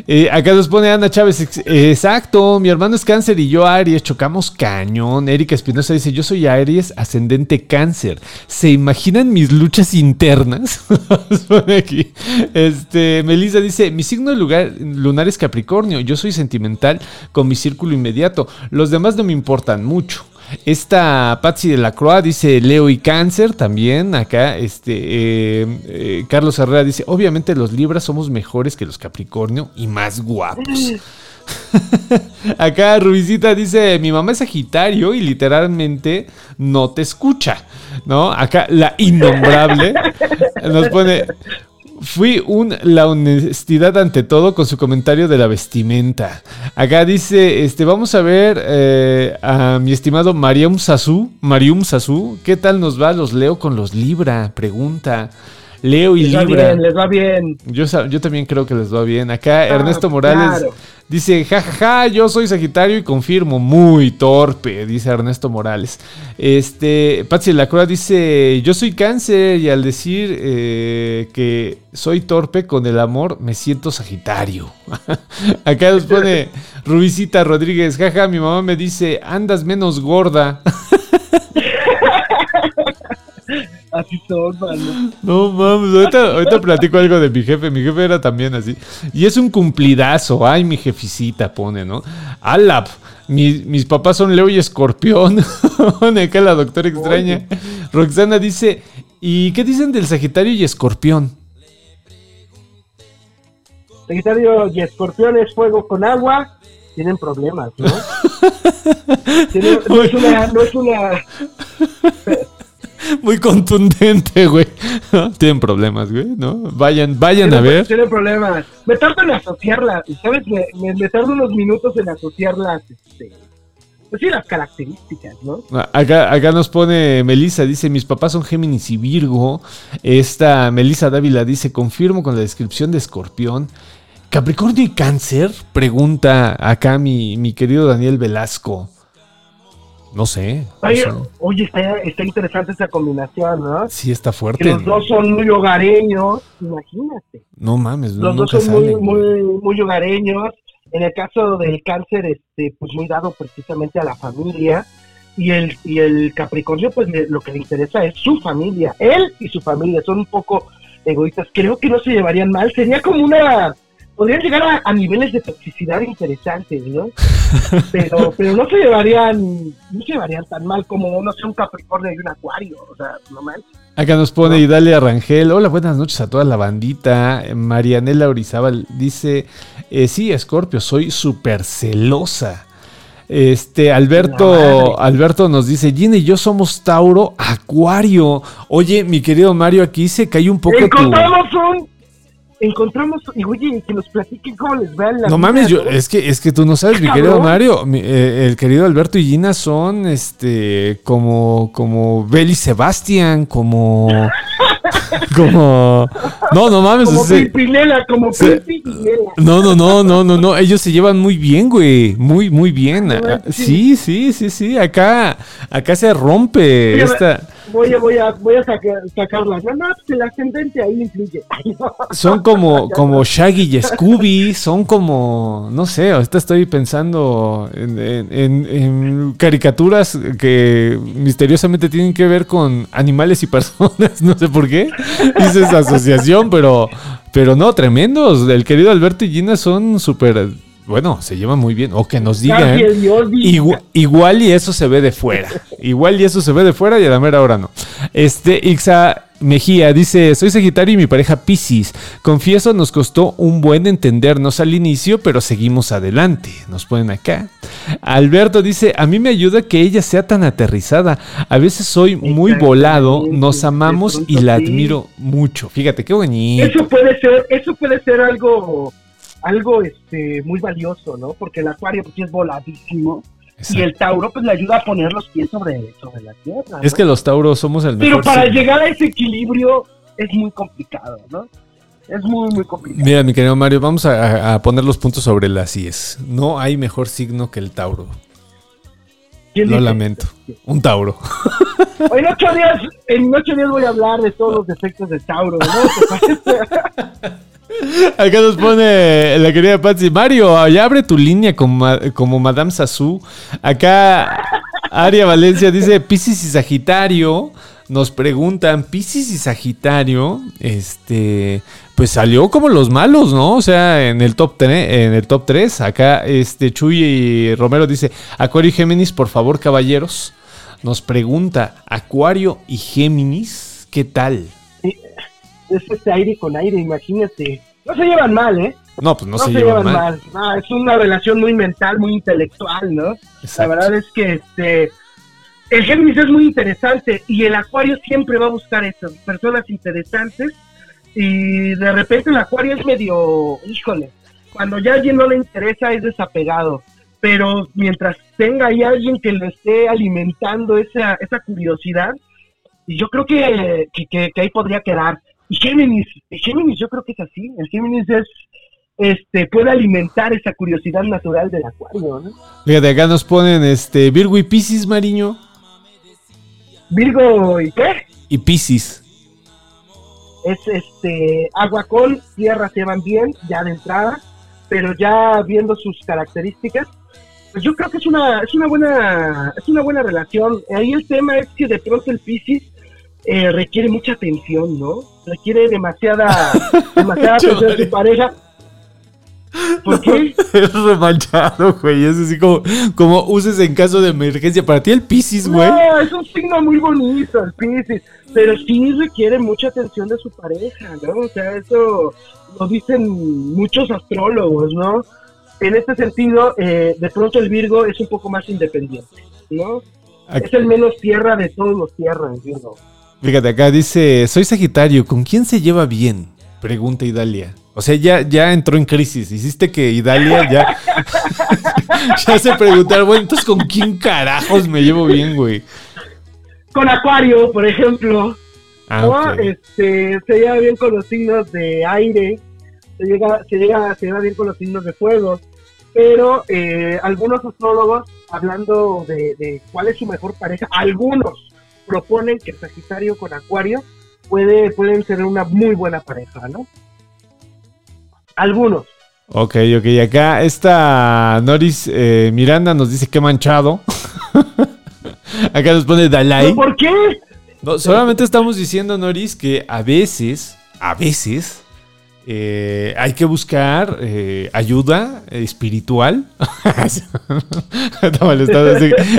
Eh, acá nos pone Ana Chávez, ex- exacto, mi hermano es cáncer y yo Aries, chocamos cañón. Erika Espinosa dice, yo soy Aries, ascendente cáncer. ¿Se imaginan mis luchas internas? Aquí. Este, Melissa dice, mi signo lugar, lunar es Capricornio, yo soy sentimental con mi círculo inmediato. Los demás no me importan mucho. Esta Patsy de la Croix dice Leo y Cáncer también. Acá, este eh, eh, Carlos Herrera dice: Obviamente los Libras somos mejores que los Capricornio y más guapos. Acá Rubicita dice, mi mamá es Sagitario y literalmente no te escucha, ¿no? Acá la innombrable nos pone, Fui un la honestidad ante todo con su comentario de la vestimenta. Acá dice, este, vamos a ver eh, a mi estimado Marium Sasu. Marium Sasu, ¿qué tal nos va? Los leo con los Libra, pregunta. Leo y les va Libra. bien, les va bien. Yo, también creo que les va bien. Acá Ernesto Morales claro. dice, jajaja, yo soy Sagitario y confirmo, muy torpe, dice Ernesto Morales. Este, Patsy Lacroix dice, yo soy cáncer y al decir eh, que soy torpe con el amor, me siento Sagitario. Acá nos pone Rubicita Rodríguez, jaja, mi mamá me dice, andas menos gorda. Así son, mano. No mames, ahorita, ahorita platico algo de mi jefe. Mi jefe era también así. Y es un cumplidazo. Ay, mi jefecita pone, ¿no? Alap. Mis, mis papás son Leo y Escorpión. Acá la doctora extraña. Roxana dice: ¿Y qué dicen del Sagitario y Escorpión? Sagitario y Escorpión es fuego con agua. Tienen problemas, ¿no? Tienen- no es una, no es una, Muy contundente, güey. ¿No? Tienen problemas, güey, ¿no? Vayan, vayan a ver. tienen problemas. Me tardo en asociarlas, ¿sabes? Me, me, me tardo unos minutos en asociarlas, este, pues sí, las características, ¿no? Acá, acá nos pone Melissa, dice, mis papás son Géminis y Virgo. Esta Melissa Dávila dice, confirmo con la descripción de Escorpión. Capricornio y Cáncer, pregunta acá mi, mi querido Daniel Velasco. No sé. no Oye, sé. oye está, está interesante esa combinación, ¿no? Sí está Que fuerte. los dos son muy hogareños, imagínate. No mames, Los dos son muy, güey. muy, muy hogareños. En el caso del cáncer, este, pues muy dado precisamente a la familia. Y el, y el Capricornio, pues lo que le interesa es su familia. Él y su familia son un poco egoístas. Creo que no se llevarían mal. Sería como una. Podrían llegar a, a niveles de toxicidad interesantes, ¿no? Pero, pero no se llevarían, no se llevarían tan mal como, no sé, un Capricornio y un Acuario. O sea, no mal. Acá nos pone Idalia Rangel. Hola, buenas noches a toda la bandita. Marianela Orizábal dice: eh, Sí, Escorpio, soy súper celosa. Este, Alberto. Alberto nos dice: Gina y yo somos Tauro Acuario. Oye, mi querido Mario, aquí se cae un poco tu. Un. Encontramos, y oye, que nos platiquen cómo les va la No vida, mames, yo, es que es que tú no sabes, mi querido Mario, mi- eh, el querido Alberto y Gina son este como como Bel y Sebastián, como como no, no mames, Como ese- Pimpinela, como. Pimpinela. no, no, no, no, no, no, ellos se llevan muy bien, güey, muy muy bien. Ah, manches. Sí, sí, sí, sí, acá acá se rompe esta Voy a, voy a, voy a sacar, sacarla. No, no, pues el ascendente ahí influye. Son como, como Shaggy y Scooby, son como, no sé, ahorita estoy pensando en, en- en- en caricaturas que misteriosamente tienen que ver con animales y personas, no sé por qué hice esa asociación, pero, pero no, tremendos, el querido Alberto y Gina son súper, bueno, se llevan muy bien, o que nos digan. Garfield y Ozzy. Igua- igual y eso se ve de fuera. Igual y eso se ve de fuera y a la mera hora no. Este, Ixa Mejía dice: Soy Sagitario y mi pareja Piscis. Confieso, nos costó un buen entendernos al inicio, pero seguimos adelante. Nos ponen acá. Alberto dice: A mí me ayuda que ella sea tan aterrizada. A veces soy muy volado, nos amamos y la admiro mucho. Fíjate qué bonito. Eso puede ser, eso puede ser algo, algo este, muy valioso, ¿no? Porque el acuario pues es voladísimo. Y el Tauro pues le ayuda a poner los pies sobre, sobre la tierra. Es que los Tauros somos el Pero mejor. para signo. llegar a ese equilibrio es muy complicado, ¿no? Es muy, muy complicado. Mira, mi querido Mario, vamos a, a poner los puntos sobre las IES. No hay mejor signo que el Tauro. ¿Quién Lo lamento. Un Tauro. En ocho días, en ocho días voy a hablar de todos los defectos de Tauro, ¿no? Acá nos pone la querida Patsy. Mario, ya abre tu línea como, como Madame Sassou. Acá Aria Valencia dice Piscis y Sagitario. Nos preguntan, Piscis y Sagitario, este, pues salió como los malos, ¿no? O sea, en el top 3, en el top 3, acá este Chuy y Romero dice, Acuario y Géminis, por favor, caballeros. Nos pregunta, Acuario y Géminis, ¿qué tal? es este aire con aire, imagínate. No se llevan mal, ¿eh? No, pues no, se, llevan, mal. No, es una relación muy mental, muy intelectual, ¿no? La verdad es que este el Géminis es muy interesante y el Acuario siempre va a buscar eso, personas interesantes y de repente el Acuario es medio, híjole, cuando ya a alguien no le interesa es desapegado, pero mientras tenga ahí alguien que le esté alimentando esa, esa curiosidad, yo creo que, que, ahí podría quedar. Y Géminis, Géminis yo creo que es así, el Géminis es este, puede alimentar esa curiosidad natural del acuario, ¿no? Fíjate, acá nos ponen este Virgo y Piscis, Mariño. Virgo y qué? Y Piscis. Es este agua con tierra se van bien ya de entrada, pero ya viendo sus características, pues yo creo que es una es una buena es una buena relación. Ahí el tema es que de pronto el Piscis eh, requiere mucha atención, ¿no? Requiere demasiada demasiada atención de su pareja ¿Por qué? Es remanchado, güey. Es así como, como uses en caso de emergencia. Para ti el Pisces, güey. No, es un signo muy bonito el Pisces. Pero sí requiere mucha atención de su pareja, ¿no? O sea, eso lo dicen muchos astrólogos, ¿no? En este sentido, eh, de pronto el Virgo es un poco más independiente, ¿no? Es el menos tierra de todos los tierras, Virgo. Fíjate, acá dice, soy Sagitario, ¿con quién se lleva bien? Pregunta Idalia. O sea, ya, ya entró en crisis. Hiciste que Idalia ya, ya se preguntar, bueno, entonces ¿con quién carajos me llevo bien, güey? Con Acuario, por ejemplo. Ah, este, se lleva bien con los signos de aire, se, llega, se, llega, se lleva bien con los signos de fuego, pero eh, algunos astrólogos, hablando de, de, cuál es su mejor pareja, algunos proponen que Sagitario con Acuario puede, pueden ser una muy buena pareja, ¿no? Algunos. Ok, ok. Acá esta Noris eh, Miranda nos dice que manchado. Acá nos pone Dalai. ¿Por qué? No, solamente estamos diciendo, Noris, que a veces, a veces, eh, hay que buscar eh, ayuda espiritual.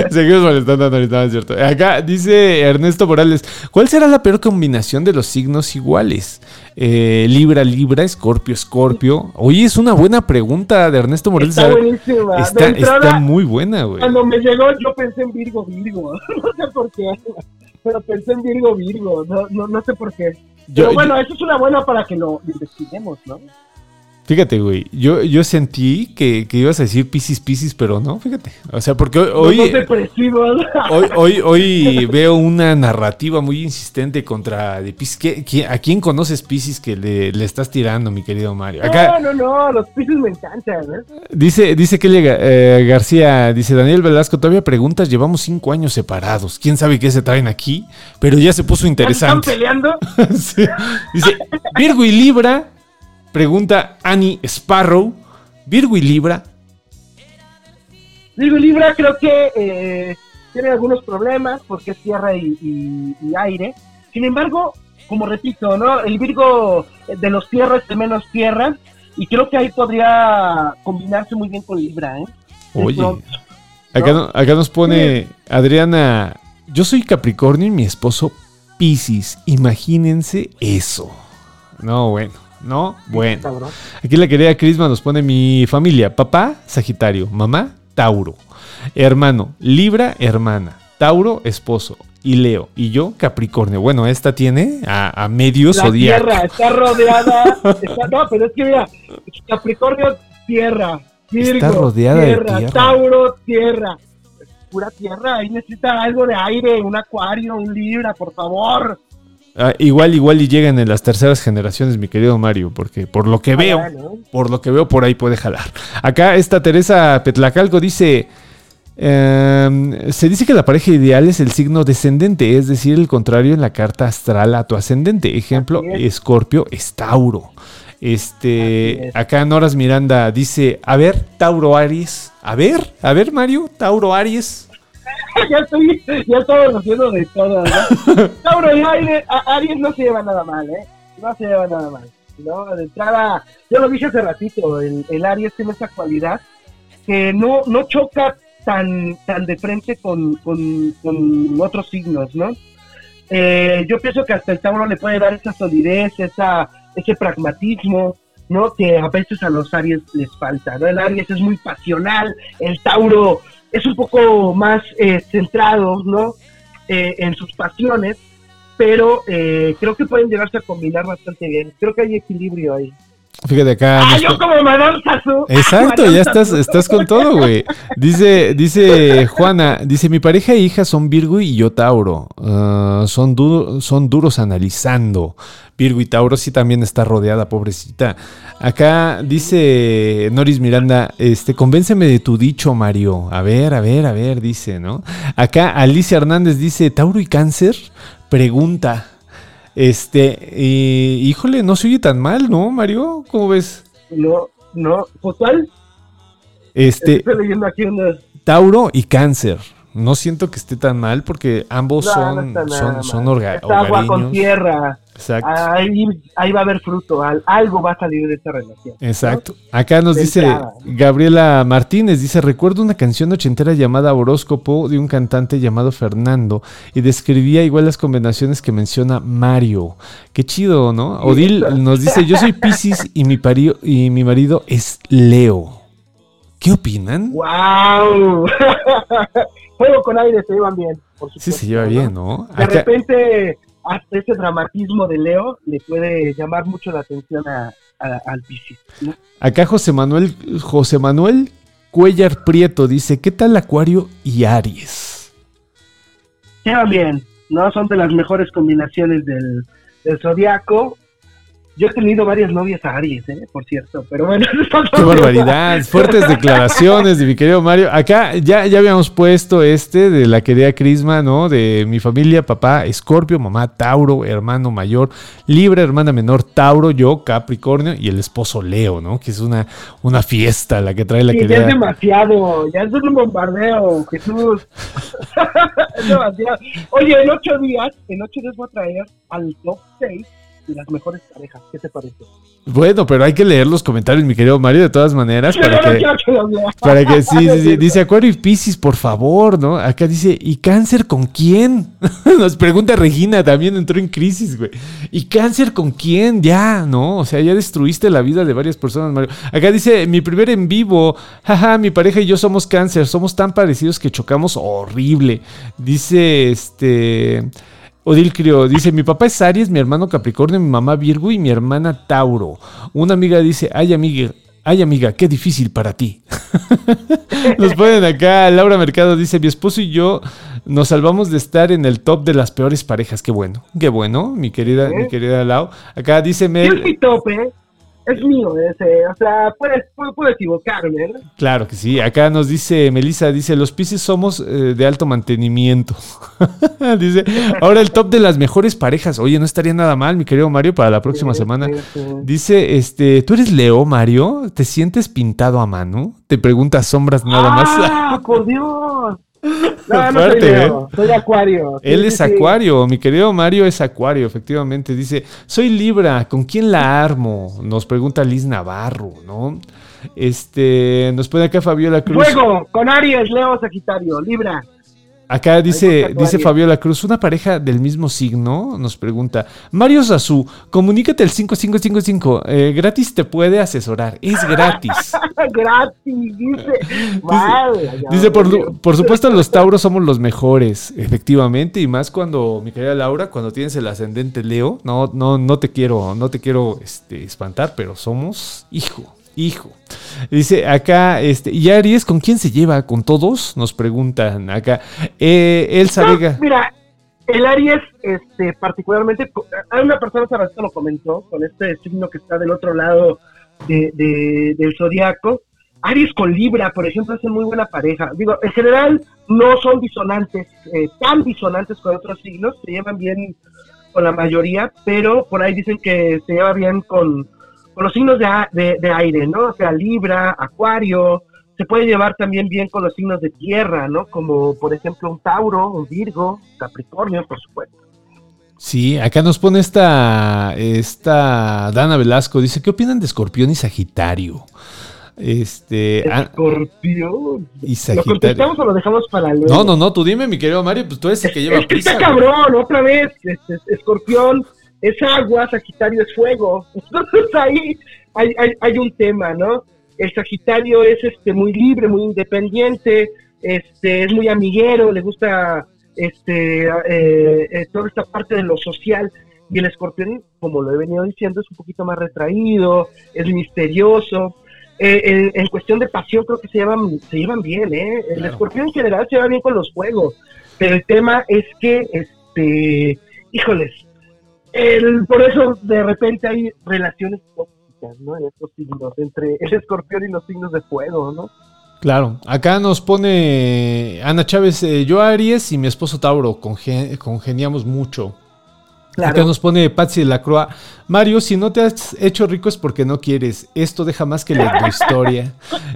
seguimos molestando a cierto. Acá dice Ernesto Morales: ¿Cuál será la peor combinación de los signos iguales? Eh, Libra, Libra, Escorpio, Escorpio. Oye, es una buena pregunta de Ernesto Morales. Está buenísima. Está, muy buena, güey. Cuando me llegó, yo pensé en Virgo, Virgo. no sé por qué. Pero pensé en Virgo, Virgo. No, no, no sé por qué. Pero bueno, eso es una buena para que lo investiguemos, ¿no? Fíjate, güey, yo, yo sentí que, que, ibas a decir Piscis, Piscis, pero no, fíjate. O sea, porque hoy... hoy, hoy, hoy, veo una narrativa muy insistente contra de Piscis. a quién conoces Piscis que le, le, estás tirando, mi querido Mario? no, no, no, los Piscis me encantan, ¿eh? Dice, dice Kelly eh, García, dice Daniel Velasco, todavía preguntas, llevamos cinco años separados. ¿Quién sabe qué se traen aquí? Pero ya se puso interesante. ¿Están peleando? Dice, Virgo y Libra Pregunta Annie Sparrow, Virgo y Libra. Virgo y Libra creo que eh, tiene algunos problemas porque es tierra y, aire. Sin embargo, como repito, ¿no? El Virgo de los tierras de menos tierra y creo que ahí podría combinarse muy bien con Libra, ¿eh? Oye, acá, nos pone Adriana, yo soy Capricornio y mi esposo Piscis, imagínense eso. No, bueno. ¿No? Bueno. Aquí la querida Crisma nos pone mi familia. Papá, Sagitario. Mamá, Tauro. Hermano, Libra, hermana. Tauro, esposo. Y Leo. Y yo, Capricornio. Bueno, esta tiene a, medio la Tierra, está rodeada. no, pero es que mira, Capricornio, tierra. está rodeada de tierra. Tauro, tierra. Pura tierra. Ahí necesita algo de aire, un acuario, un Libra, por favor. Ah, igual, igual y llegan en las terceras generaciones, mi querido Mario, porque por lo que veo, por lo que veo por ahí puede jalar. Acá esta Teresa Petlacalco dice, em, se dice que la pareja ideal es el signo descendente, es decir, el contrario en la carta astral a tu ascendente. Ejemplo, Escorpio es Tauro. Este, acá Noras Miranda dice, a ver, Tauro Aries, a ver, a ver Mario, Tauro Aries. ya estoy, ya estamos haciendo de todo, ¿no? Tauro y Aries, no se lleva nada mal, ¿eh? No se lleva nada mal. ¿no? De entrada, yo lo dije hace ratito, el, el Aries tiene esa cualidad que no, no choca tan, tan de frente con, con, con otros signos, ¿no? Eh, yo pienso que hasta el Tauro le puede dar esa solidez, esa, ese pragmatismo, ¿no? Que a veces a los Aries les falta, ¿no? El Aries es muy pasional, el Tauro es un poco más eh, centrado, ¿no? Eh, en sus pasiones, pero eh, creo que pueden llegarse a combinar bastante bien. Creo que hay equilibrio ahí. Fíjate acá. Ah, yo como Madame Sassou. Exacto, ya estás, estás con todo, güey. Dice, dice Juana, dice, mi pareja e hija son Virgo y yo Tauro. Ah, son, son duros analizando. Virgo y Tauro sí también está rodeada, pobrecita. Acá dice Noris Miranda, este, convénceme de tu dicho, Mario. A ver, a ver, a ver, dice, ¿no? Acá Alicia Hernández dice, Tauro y Cáncer, pregunta. Este, y, híjole, no se oye tan mal, ¿no, Mario? ¿Cómo ves? No, no, ¿pues cuál? Este, Estoy leyendo aquí unas... Tauro y Cáncer. No siento que esté tan mal porque ambos son, son, son agua con tierra. Exacto. Ahí, va a haber fruto, algo va a salir de esta relación. Exacto. Acá nos dice Gabriela Martínez, dice, recuerdo una canción ochentera llamada Horóscopo de un cantante llamado Fernando y describía igual las combinaciones que menciona Mario. Qué chido, ¿no? Odil nos dice, yo soy Pisces y mi, pario, y mi marido es Leo. ¿Qué opinan? ¡Wow! Juego con aire se llevan bien, por supuesto. Sí, se lleva bien, ¿no? De repente, hasta ese dramatismo de Leo le puede llamar mucho la atención a, al Piscis. Acá José Manuel, José Manuel Cuellar Prieto dice, ¿qué tal Acuario y Aries? Llevan bien, ¿no? Son de las mejores combinaciones del, del zodiaco. Yo he tenido varias novias a Aries, ¿eh? por cierto, pero bueno. Qué barbaridad, fuertes declaraciones de mi querido Mario. Acá ya, ya habíamos puesto este de la querida Crisma, ¿no? De mi familia, papá Escorpio, mamá Tauro, hermano mayor Libra, hermana menor Tauro, yo Capricornio y el esposo Leo, ¿no? Que es una, una fiesta la que trae la sí, querida. Ya es demasiado, ya es un bombardeo, Jesús. es demasiado. Oye, en ocho días, en ocho días voy a traer al top 6 y las mejores parejas. ¿Qué te parece? Bueno, pero hay que leer los comentarios, mi querido Mario, de todas maneras, para que, para que sí, sí, sí, dice Acuario y Piscis, por favor, ¿no? Acá dice, ¿y cáncer con quién? Nos pregunta Regina, también entró en crisis, güey. ¿Y cáncer con quién? Ya, ¿no? O sea, ya destruiste la vida de varias personas, Mario. Acá dice, mi primer en vivo, jaja, mi pareja y yo somos cáncer, somos tan parecidos que chocamos horrible. Dice, este... Odil Crio dice, mi papá es Aries, mi hermano Capricornio, mi mamá Virgo y mi hermana Tauro. Una amiga dice, ay amiga, ay amiga, qué difícil para ti. nos ponen acá, Laura Mercado dice, mi esposo y yo nos salvamos de estar en el top de las peores parejas. Qué bueno, qué bueno, mi querida, mi querida Lau. Acá dice Mel... Es mi top, ¿eh? Es mío ese, o sea, puedes, puedo, equivocarme. ¿no? Claro que sí, acá nos dice Melissa, dice, los Pisces somos eh, de alto mantenimiento. dice, ahora el top de las mejores parejas. Oye, no estaría nada mal, mi querido Mario, para la próxima semana. Dice, este, ¿tú eres Leo, Mario? ¿Te sientes pintado a mano? Te pregunta Sombras nada más. ¡Ah, por Dios! No, no soy, Leo, soy Acuario. Él es Acuario, mi querido Mario es Acuario, efectivamente. Dice, soy Libra, ¿con quién la armo? Nos pregunta Liz Navarro, ¿no? Este, nos pone acá Fabiola Cruz. Fuego, con Aries, Leo, Sagitario, Libra. Acá dice, dice Fabiola Cruz, una pareja del mismo signo, nos pregunta, Mario Sazú, comunícate al 5555, eh, gratis te puede asesorar, es gratis. gratis, dice. Dice, por, por, supuesto los Tauros somos los mejores, efectivamente, y más cuando, mi querida Laura, cuando tienes el ascendente Leo, no, no, no te quiero, no te quiero este, espantar, pero somos, hijo, hijo. Dice acá, este, ¿y Aries con quién se lleva? ¿Con todos? Nos preguntan acá. Eh, Elsa Vega. Mira, el Aries, este, particularmente, hay una persona que lo comentó, con este signo que está del otro lado de, del zodiaco. Aries con Libra, por ejemplo, hacen muy buena pareja. Digo, en general no son disonantes, eh, tan disonantes con otros signos, se llevan bien con la mayoría, pero por ahí dicen que se lleva bien con, con los signos de, de, aire, ¿no? O sea, Libra, Acuario, se puede llevar también bien con los signos de tierra, ¿no? Como por ejemplo un Tauro, un Virgo, Capricornio, por supuesto. Sí, acá nos pone esta, esta Dana Velasco, dice, ¿qué opinan de Escorpión y Sagitario? Este. Escorpión. Y Sagitario. ¿Lo contestamos o lo dejamos para luego? No, no, no, tú dime, mi querido Mario, pues tú eres el que lleva es que Está cabrón, otra vez. Este, escorpión es agua, Sagitario es fuego. Entonces ahí hay, hay, hay un tema, ¿no? El Sagitario es este muy libre, muy independiente, este es muy amiguero, le gusta este eh, eh, toda esta parte de lo social y el escorpión, como lo he venido diciendo, es un poquito más retraído, es misterioso. Eh, en, cuestión de pasión creo que se llevan, se llevan bien, ¿eh? El escorpión en general se va bien con los juegos, pero el tema es que, este, híjoles, el, por eso de repente hay relaciones tóxicas, ¿no? En estos signos, entre el escorpión y los signos de fuego, ¿no? Claro, acá nos pone Ana Chávez, eh, yo Aries y mi esposo Tauro, congeniamos mucho. Acá nos pone Patsy de la Croa. Mario, si no te has hecho rico es porque no quieres. Esto deja más que la historia.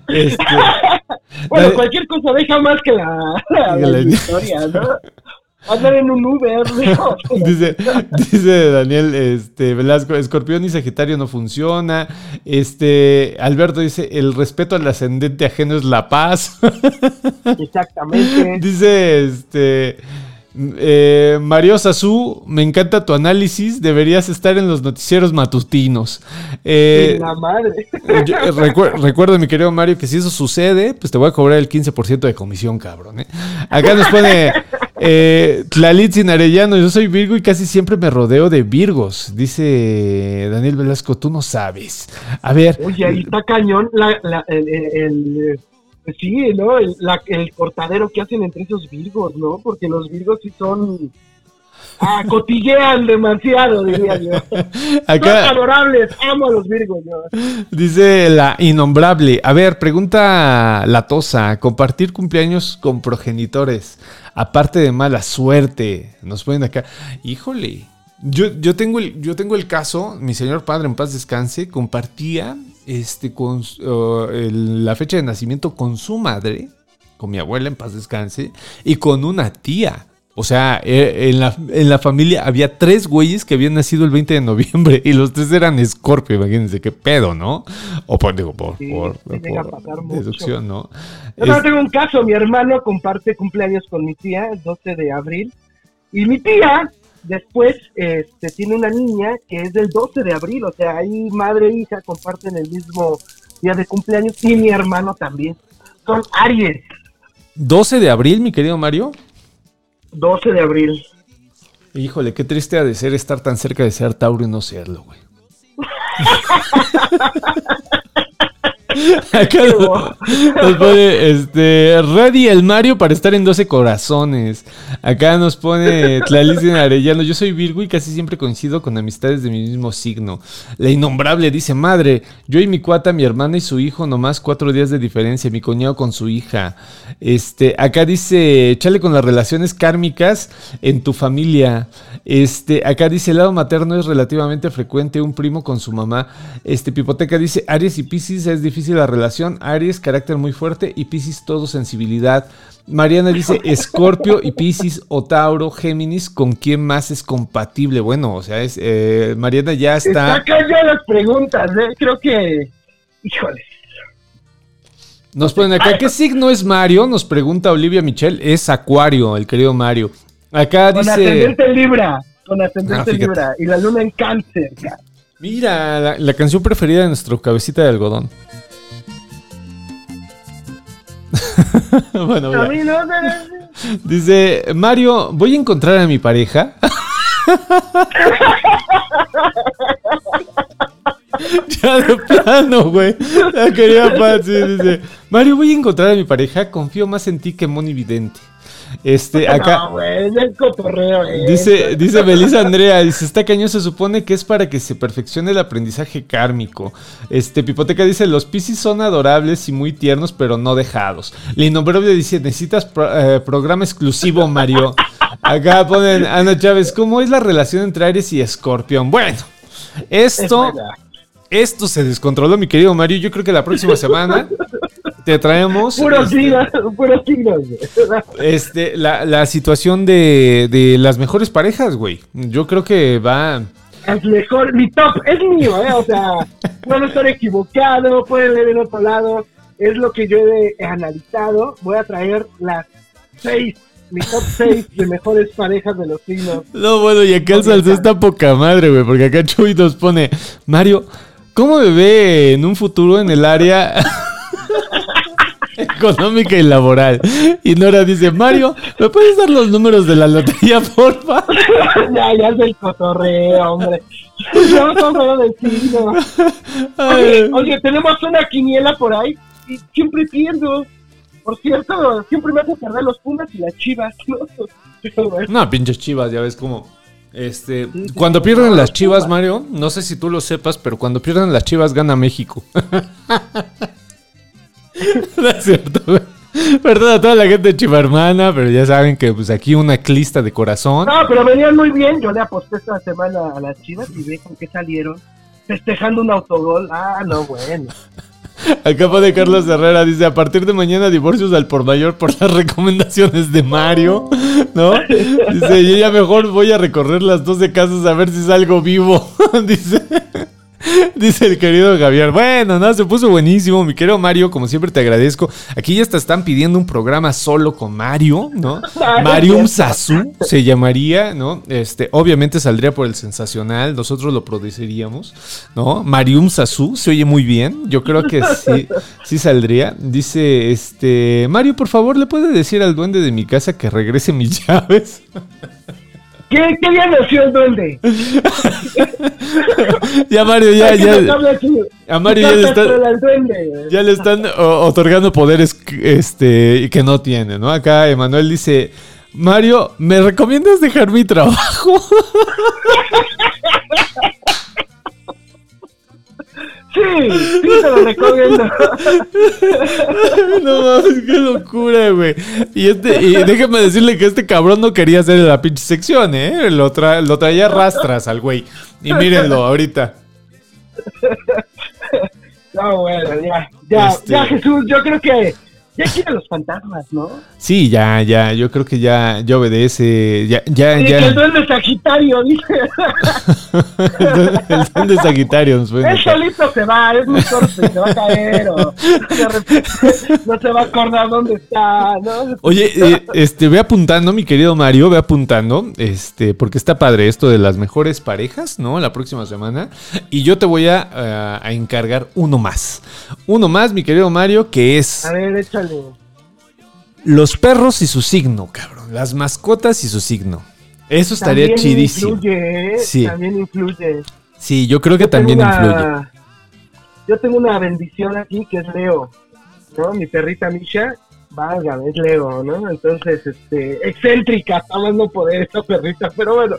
Este, bueno, cualquier cosa deja más que la, historia, ¿no? Andar en un Uber. dice, dice Daniel este, Velasco, Escorpión y Sagitario no funciona. Este, Alberto dice, el respeto al ascendente ajeno es la paz. Exactamente. dice, este... Eh, Mario Sazú, me encanta tu análisis. Deberías estar en los noticieros matutinos. Eh, la madre. Eh, recuerdo, mi querido Mario, que si eso sucede, pues te voy a cobrar el 15% de comisión, cabrón. ¿eh? Acá nos pone eh, Tlalitzin Arellano. Yo soy Virgo y casi siempre me rodeo de Virgos. Dice Daniel Velasco, tú no sabes. A ver. Oye, ahí está cañón el pues sí, ¿no? El, cortadero que hacen entre esos virgos, ¿no? Porque los virgos sí son... Ah, cotillean demasiado, diría yo. Acá, son adorables, amo a los virgos. Yo. Dice la innombrable. A ver, pregunta la tosa. Compartir cumpleaños con progenitores, aparte de mala suerte. Nos ponen acá. Híjole. Yo, yo, tengo el, yo tengo el caso, mi señor padre en paz descanse, compartía este, con la fecha de nacimiento con su madre, con mi abuela en paz descanse, y con una tía. O sea, eh, en la, en la, familia había tres güeyes que habían nacido el 20 de noviembre y los tres eran Scorpio, imagínense qué pedo, ¿no? O por, digo, por, deducción, ¿no? Yo tengo un caso, mi hermano comparte cumpleaños con mi tía, el 12 de abril, y mi tía Después este, tiene una niña que es del 12 de abril, o sea, ahí madre e hija comparten el mismo día de cumpleaños y mi hermano también. Son Aries. ¿12 de abril, mi querido Mario? 12 de abril. Híjole, qué triste ha de ser estar tan cerca de ser Tauro y no serlo, güey. Acá nos, pone este, ready el Mario para estar en 12 corazones. Acá nos pone Tlalicia Arellano. Yo soy Virgo y casi siempre coincido con amistades de mi mismo signo. La innombrable dice: Madre, yo y mi cuata, mi hermana y su hijo, nomás cuatro días de diferencia. Mi cuñado con su hija. Este, acá dice: Chale con las relaciones kármicas en tu familia. Este, acá dice: el lado materno es relativamente frecuente, un primo con su mamá. Este, Pipoteca dice: Aries y Pisces es difícil la relación. Aries, carácter muy fuerte. Y Pisces, todo sensibilidad. Mariana dice Escorpio y Pisces o Tauro, Géminis, ¿con quién más es compatible? Bueno, o sea, es eh, Mariana ya está. Acá ya las preguntas, ¿eh? creo que. Híjole. Nos ponen acá, ¿qué signo es Mario? Nos pregunta Olivia Michel. Es Acuario, el querido Mario. Acá dice. Con ascendente Libra. Con ascendente ah, Libra. Y la luna en Cáncer. Mira, la, la canción preferida de nuestro cabecita de algodón. bueno, Dice, Mario, voy a encontrar a mi pareja. ya de plano, güey. La quería Dice, Mario, voy a encontrar a mi pareja. Confío más en ti que Moni Vidente. Este, acá. dice, dice Belisa Andrea, dice, está cañón, se supone que es para que se perfeccione el aprendizaje kármico. Este, Pipoteca dice, los piscis son adorables y muy tiernos, pero no dejados. Linombrable dice, necesitas eh, programa exclusivo, Mario. Acá ponen Ana Chávez, ¿cómo es la relación entre Aries y Escorpión? Bueno, esto, esto se descontroló, mi querido Mario. Yo creo que la próxima semana te traemos. Puros este, Este, la, situación de, las mejores parejas, güey. Yo creo que va. Es mejor, mi top es mío, ¿eh? O sea, puedo estar equivocado, pueden leer en otro lado. Es lo que yo he analizado. Voy a traer las seis mi top 6 de mejores parejas de los signos. No, bueno, y acá el salsa está poca madre, güey, porque acá Chuy nos pone, Mario, ¿Cómo ve en un futuro en el área económica y laboral? Y Nora dice, Mario, ¿me puedes dar los números de la lotería, porfa? ya, ya es el cotorreo, hombre. Del signo. Oye, oye, tenemos una quiniela por ahí y siempre pierdo. Por cierto, siempre me hace perder los Pumas y las Chivas, ¿no? Pero bueno. No, pinches chivas, ya ves cómo. Este, cuando pierden las chivas, Mario, no sé si tú lo sepas, pero cuando pierden las chivas gana México. no es cierto. Perdón a toda la gente de Chiva Hermana, pero ya saben que pues aquí una clista de corazón. No, pero venían muy bien. Yo le aposté esta semana a las Chivas y ve con qué salieron. Festejando un autogol. Ah, no, bueno. Acá pone Carlos Herrera, dice, a partir de mañana divorcios al por mayor por las recomendaciones de Mario, ¿no? Dice, yo ya mejor voy a recorrer las 12 casas a ver si salgo vivo, dice. Dice el querido Javier. Bueno, no, se puso buenísimo. Mi querido Mario, como siempre te agradezco. Aquí ya te están pidiendo un programa solo con Mario, ¿no? Marium Sasu se llamaría, ¿no? Este, obviamente saldría por el sensacional. Nosotros lo produciríamos, ¿no? Marium Sasu se oye muy bien. Yo creo que sí, sí saldría. Dice, este, Mario, por favor, ¿le puede decir al duende de mi casa que regrese mis llaves? ¿Qué, qué día nació el duende? ya Mario, ya, Hay ya. A Mario ya le está-. Ya le están otorgando poderes este, que no tiene, ¿no? Acá Emanuel dice, Mario, ¿me recomiendas dejar mi trabajo? Sí, sí, te lo recomiendo. no mames, qué locura, güey. Y, este, y déjeme decirle que este cabrón no quería hacer la pinche sección, ¿eh? Lo, tra- lo traía rastras al güey. Y mírenlo ahorita. No, bueno, ya, ya, Este- ya, Jesús, yo creo que ya quieren los fantasmas, ¿no? Sí, ya, ya, yo creo que ya, ya obedece, ya, ya, Y ya. que el duende Sagitario, dice. el duende Sagitario nos puede Él solito se va, es muy torpe, se va a caer o de repente no se va a acordar dónde está, ¿no? Oye, eh, este, ve apuntando, mi querido Mario, ve apuntando, este, porque está padre esto de las mejores parejas, ¿no? La próxima semana. Y yo te voy a, eh, a encargar uno más. Uno más, mi querido Mario, que es A ver, échale. Los perros y su signo, cabrón. Las mascotas y su signo. Eso estaría También chidísimo. Influye, ¿eh? Sí. También influye. Sí, yo creo que Yo también una- influye. Yo tengo una bendición aquí que es Leo, ¿no? Mi perrita Misha, válgame, es Leo, ¿no? Entonces, este, excéntrica, hasta más no poder esta perrita, pero bueno,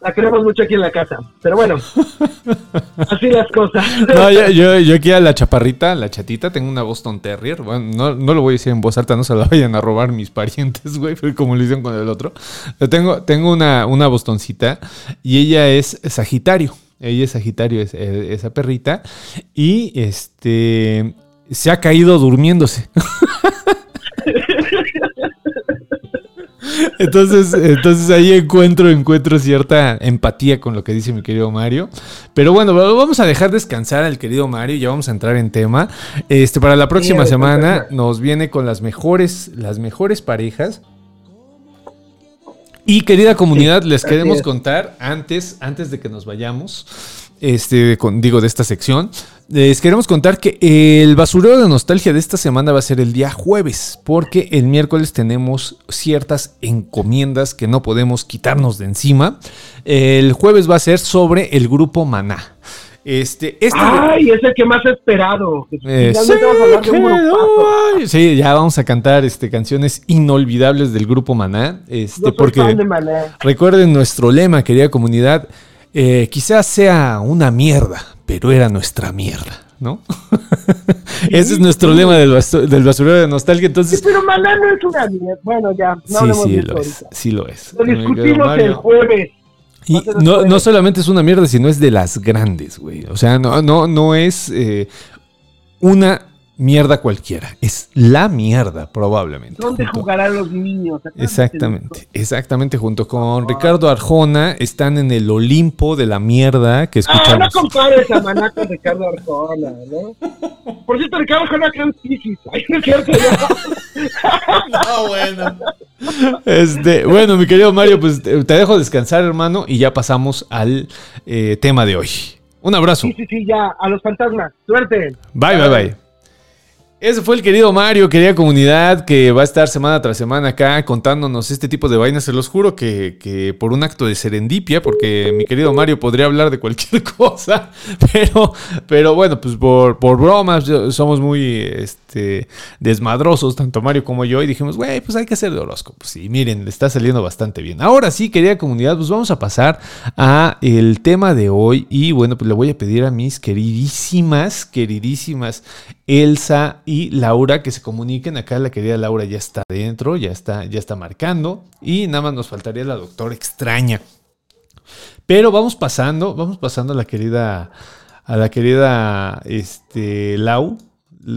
la queremos mucho aquí en la casa. Pero bueno, así las cosas. No, yo, yo, yo aquí a la chaparrita, la chatita, tengo una Boston Terrier. Bueno, no, no lo voy a decir en voz alta, no se la vayan a robar mis parientes, güey, como lo hicieron con el otro. Pero tengo, tengo una, una Bostoncita y ella es Sagitario. Ella es Sagitario, es- esa perrita. Y este se ha caído durmiéndose. Entonces, entonces ahí encuentro, encuentro cierta empatía con lo que dice mi querido Mario. Pero bueno, vamos a dejar descansar al querido Mario y ya vamos a entrar en tema. Este, para la próxima Sí, semana nos viene con las mejores, las mejores parejas. Y querida comunidad, les queremos contar antes, antes de que nos vayamos, este, con- digo, de esta sección, les queremos contar que el basurero de nostalgia de esta semana va a ser el día jueves, porque el miércoles tenemos ciertas encomiendas que no podemos quitarnos de encima. El jueves va a ser sobre el grupo Maná. Este, este Ay, es el que más he esperado. eh, no hay. Sí, ya vamos a cantar este, canciones inolvidables del grupo Maná. Este, Yo soy porque fan de Maná. recuerden nuestro lema, querida comunidad. Eh, quizás sea una mierda, pero era nuestra mierda, ¿no? Ese es nuestro lema del, basu- del basurero de nostalgia. Sí, Entonces, pero Maná no es una mierda. Bueno, ya, no sí, sí lo es. Sí lo es. Lo discutimos el jueves. Y no, no solamente es una mierda, sino es de las grandes, güey. O sea, no, no, no es eh, una mierda cualquiera. Es la mierda, probablemente. ¿Dónde junto- jugarán los niños? Exactamente, exactamente. Junto con Ricardo Arjona están en el Olimpo de la mierda que eso. Ah, no escuchamos. compares a Maná con Ricardo Arjona, ¿no? Por cierto, Ricardo Arjona creo en. Ay, no es cierto, no. No, bueno. Este, bueno, mi querido Mario, pues te, te dejo descansar, hermano, y ya pasamos al eh, tema de hoy. Un abrazo. Sí, sí, sí, ya, a los fantasmas. Suerte. Bye, bye, bye. Ese fue el querido Mario, querida comunidad, que va a estar semana tras semana acá contándonos este tipo de vainas. Se los juro que, que, por un acto de serendipia, porque mi querido Mario podría hablar de cualquier cosa, pero, pero bueno, pues por, por bromas, somos muy este, desmadrosos, tanto Mario como yo, y dijimos, güey, pues hay que hacer de horóscopos. Y miren, le está saliendo bastante bien. Ahora sí, querida comunidad, pues vamos a pasar a el tema de hoy. Y bueno, pues le voy a pedir a mis queridísimas, queridísimas Elsa y Laura que se comuniquen. Acá la querida Laura ya está dentro, ya está, ya está marcando. Y nada más nos faltaría la doctora extraña. Pero vamos pasando, vamos pasando a la querida, a la querida este, Lau,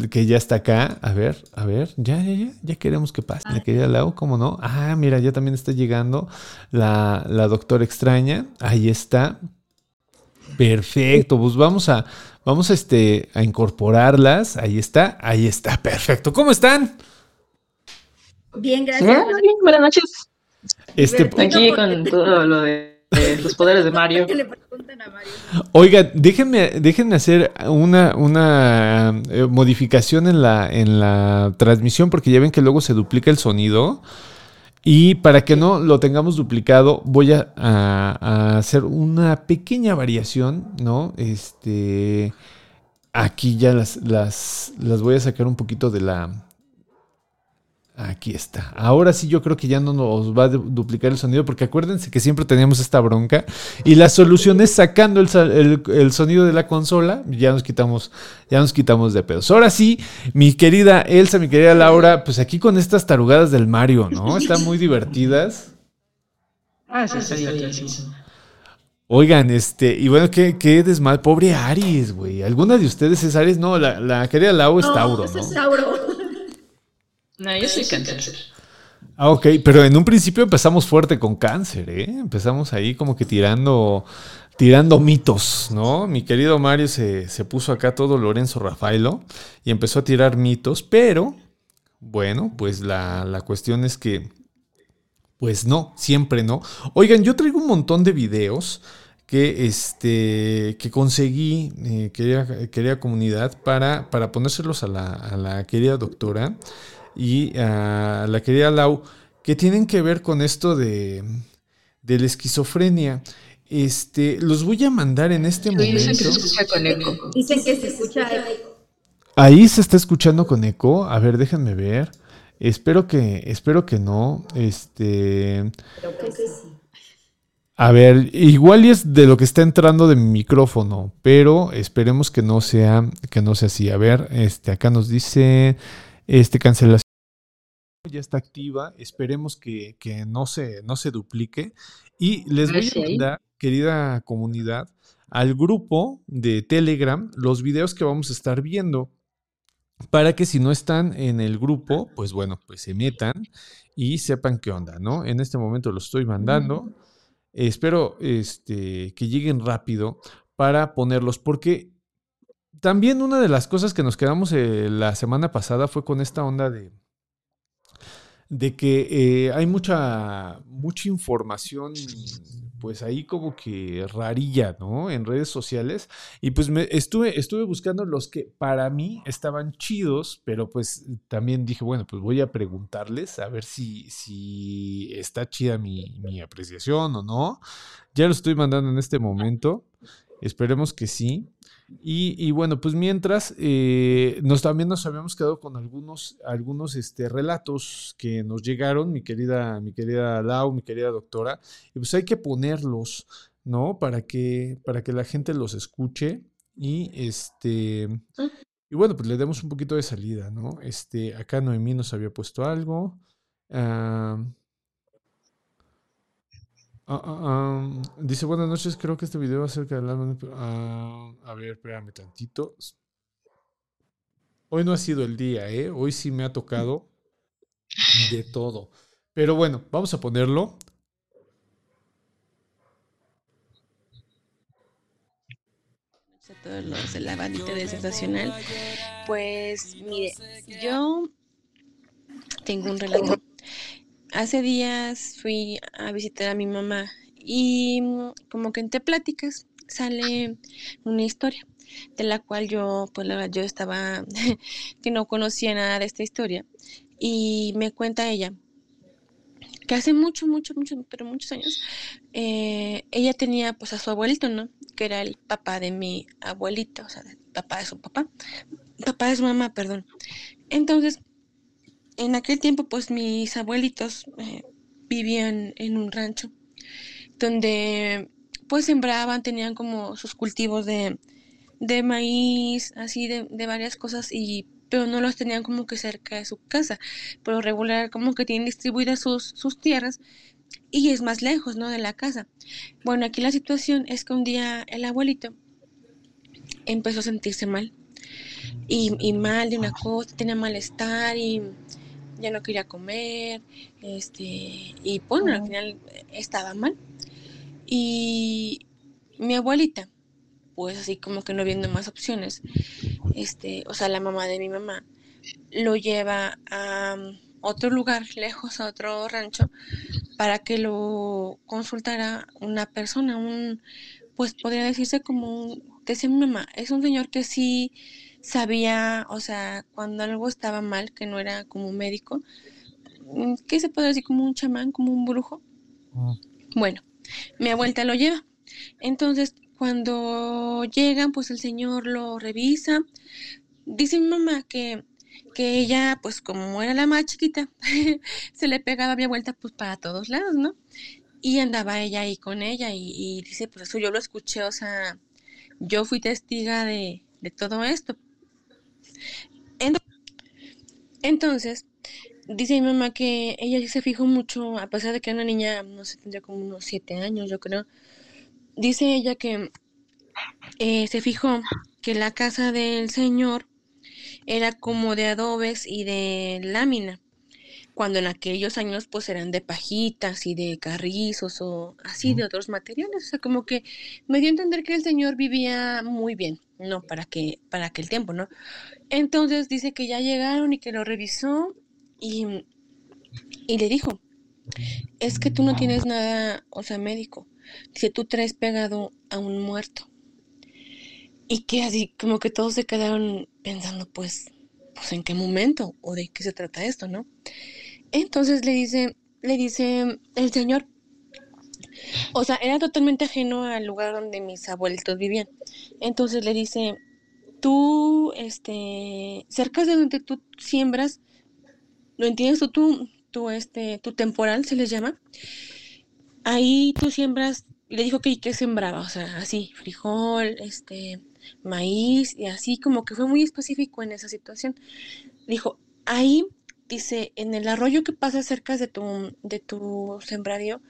que ya está acá. A ver, a ver, ya, ya, ya, ya queremos que pase. La querida Lau, ¿cómo no? Ah, mira, ya también está llegando la, la doctora extraña. Ahí está. Perfecto, pues vamos a, vamos a, este, a incorporarlas. Ahí está, ahí está, perfecto. ¿Cómo están? Bien, gracias. buenas noches. Este, Aquí con todo lo de los poderes de Mario. ¿Qué le preguntan a Mario? Oigan, déjenme, déjenme hacer una, una eh, modificación en la, en la transmisión porque ya ven que luego se duplica el sonido. Y para que no lo tengamos duplicado, voy a, a- a hacer una pequeña variación, ¿no? Este. Aquí ya las, las, las voy a sacar un poquito de la. Aquí está. Ahora sí yo creo que ya no nos va a du- duplicar el sonido porque acuérdense que siempre teníamos esta bronca y la solución es sacando el, sa- el- el sonido de la consola. Ya nos quitamos, ya nos quitamos de pedos. Ahora sí, mi querida Elsa, mi querida Laura, pues aquí con estas tarugadas del Mario, ¿no? Están muy divertidas. Ah, sí, divertidísimo. Oigan, este, y bueno, qué, qué desmadre. Pobre Aries, güey. ¿Alguna de ustedes es Aries? No, la, la querida Lau es Tauro, ¿no? es Tauro. No, yo soy cáncer. Ah, ok, pero en un principio empezamos fuerte con cáncer, ¿eh? Empezamos ahí como que tirando, tirando mitos, ¿no? Mi querido Mario se, se puso acá todo Lorenzo Rafaelo y empezó a tirar mitos, pero bueno, pues la, la cuestión es que, pues no, siempre no. Oigan, yo traigo un montón de videos que, este, que conseguí, eh, querida, querida comunidad, para, para ponérselos a la, a la querida doctora y a la querida Lau, que tienen que ver con esto de, de la esquizofrenia. Este, los voy a mandar en este Dicen que momento. se escucha con eco. Dicen que se escucha eco. Ahí se está escuchando con eco. A ver, déjenme ver. Espero que, espero que no. Este, creo que sí. a ver, igual y es de lo que está entrando de mi micrófono, pero esperemos que no sea, que no sea así. A ver, este, acá nos dice, este, cancelación ya está activa. Esperemos que, que no se, no se duplique. Y les voy a mandar, querida comunidad, al grupo de Telegram los videos que vamos a estar viendo. Para que si no están en el grupo, pues bueno, pues se metan y sepan qué onda, ¿no? En este momento lo estoy mandando. Espero este, que lleguen rápido para ponerlos, porque también una de las cosas que nos quedamos eh, la semana pasada fue con esta onda de, de que eh, hay mucha, mucha información, pues ahí como que rarilla, ¿no? En redes sociales. Y pues me estuve, estuve buscando los que para mí estaban chidos, pero pues también dije, bueno, pues voy a preguntarles a ver si, si está chida mi, mi apreciación o no. Ya lo estoy mandando en este momento. Esperemos que sí. Y, bueno, pues mientras, eh, nos, también nos habíamos quedado con algunos, algunos este, relatos que nos llegaron, mi querida, mi querida Lau, mi querida doctora, y pues hay que ponerlos, ¿no? Para que, para que la gente los escuche y este... Y bueno, pues le demos un poquito de salida, ¿no? Este, acá Noemí nos había puesto algo. ah, Ah, ah, ah, dice, buenas noches, creo que este video acerca del ah, a ver, espérame tantito. Hoy no ha sido el día, ¿eh? Hoy sí me ha tocado de todo. Pero bueno, vamos a ponerlo. a todos los de la bandita de Sensacional. Pues mire, yo tengo un relato. Hace días fui a visitar a mi mamá y mm, como que entre pláticas sale una historia de la cual yo, pues la verdad, yo estaba, que no conocía nada de esta historia. Y me cuenta ella que hace mucho, mucho, mucho, pero muchos años, eh, ella tenía pues a su abuelito, ¿no? Que era el papá de mi abuelita, o sea, el papá de su papá, papá de su mamá, perdón. Entonces, en aquel tiempo, pues mis abuelitos eh, vivían en un rancho donde pues sembraban, tenían como sus cultivos de, de maíz, así de, de varias cosas y pero no los tenían como que cerca de su casa. Pero regular como que tienen distribuidas sus, sus tierras y es más lejos, ¿no? De la casa. Bueno, aquí la situación es que un día el abuelito empezó a sentirse mal. Y, y mal de una cosa, tenía malestar y ya no quería comer, este, y bueno, al final estaba mal. Y mi abuelita, pues así como que no viendo más opciones, este, o sea, la mamá de mi mamá, lo lleva a um, otro lugar, lejos, a otro rancho, para que lo consultara una persona, un, pues podría decirse como un, decía mi mamá, es un señor que sí sabía, o sea, cuando algo estaba mal, que no era como un médico, mm, ¿qué se puede decir? Como un chamán, como un brujo. Bueno, mi abuelita lo lleva. Entonces, cuando llegan, pues el señor lo revisa. Dice mi mamá que, que ella, pues como era la más chiquita, se le pegaba a mi abuelita pues para todos lados, ¿no? Y andaba ella ahí con ella y, y dice, pues eso yo lo escuché, o sea, yo fui testiga de, de todo esto. Entonces, dice mi mamá que ella se fijó mucho, a pesar de que era una niña, no sé, tendría como unos siete años, yo creo. Dice ella que eh, se fijó que la casa del señor era como de adobes y de lámina, cuando en aquellos años pues eran de pajitas y de carrizos o así de otros materiales, o sea, como que me dio a entender que el señor vivía muy bien, no para que para aquel tiempo, ¿no? Entonces dice que ya llegaron y que lo revisó y, y le dijo, es que tú no tienes nada, o sea, médico, dice, tú traes pegado a un muerto. Y que así como que todos se quedaron pensando, pues, pues en qué momento o de qué se trata esto, ¿no? Entonces le dice, le dice el señor, o sea, era totalmente ajeno al lugar donde mis abuelitos vivían. Entonces le dice, tú, este, cerca de donde tú siembras, ¿lo entiendes? Tú, tú, este, tu temporal se les llama. Ahí tú siembras, le dijo que, que sembraba, o sea, así, frijol, este, maíz, y así como que fue muy específico en esa situación. Dijo, ahí dice, en el arroyo que pasa cerca de tu, de tu sembradío,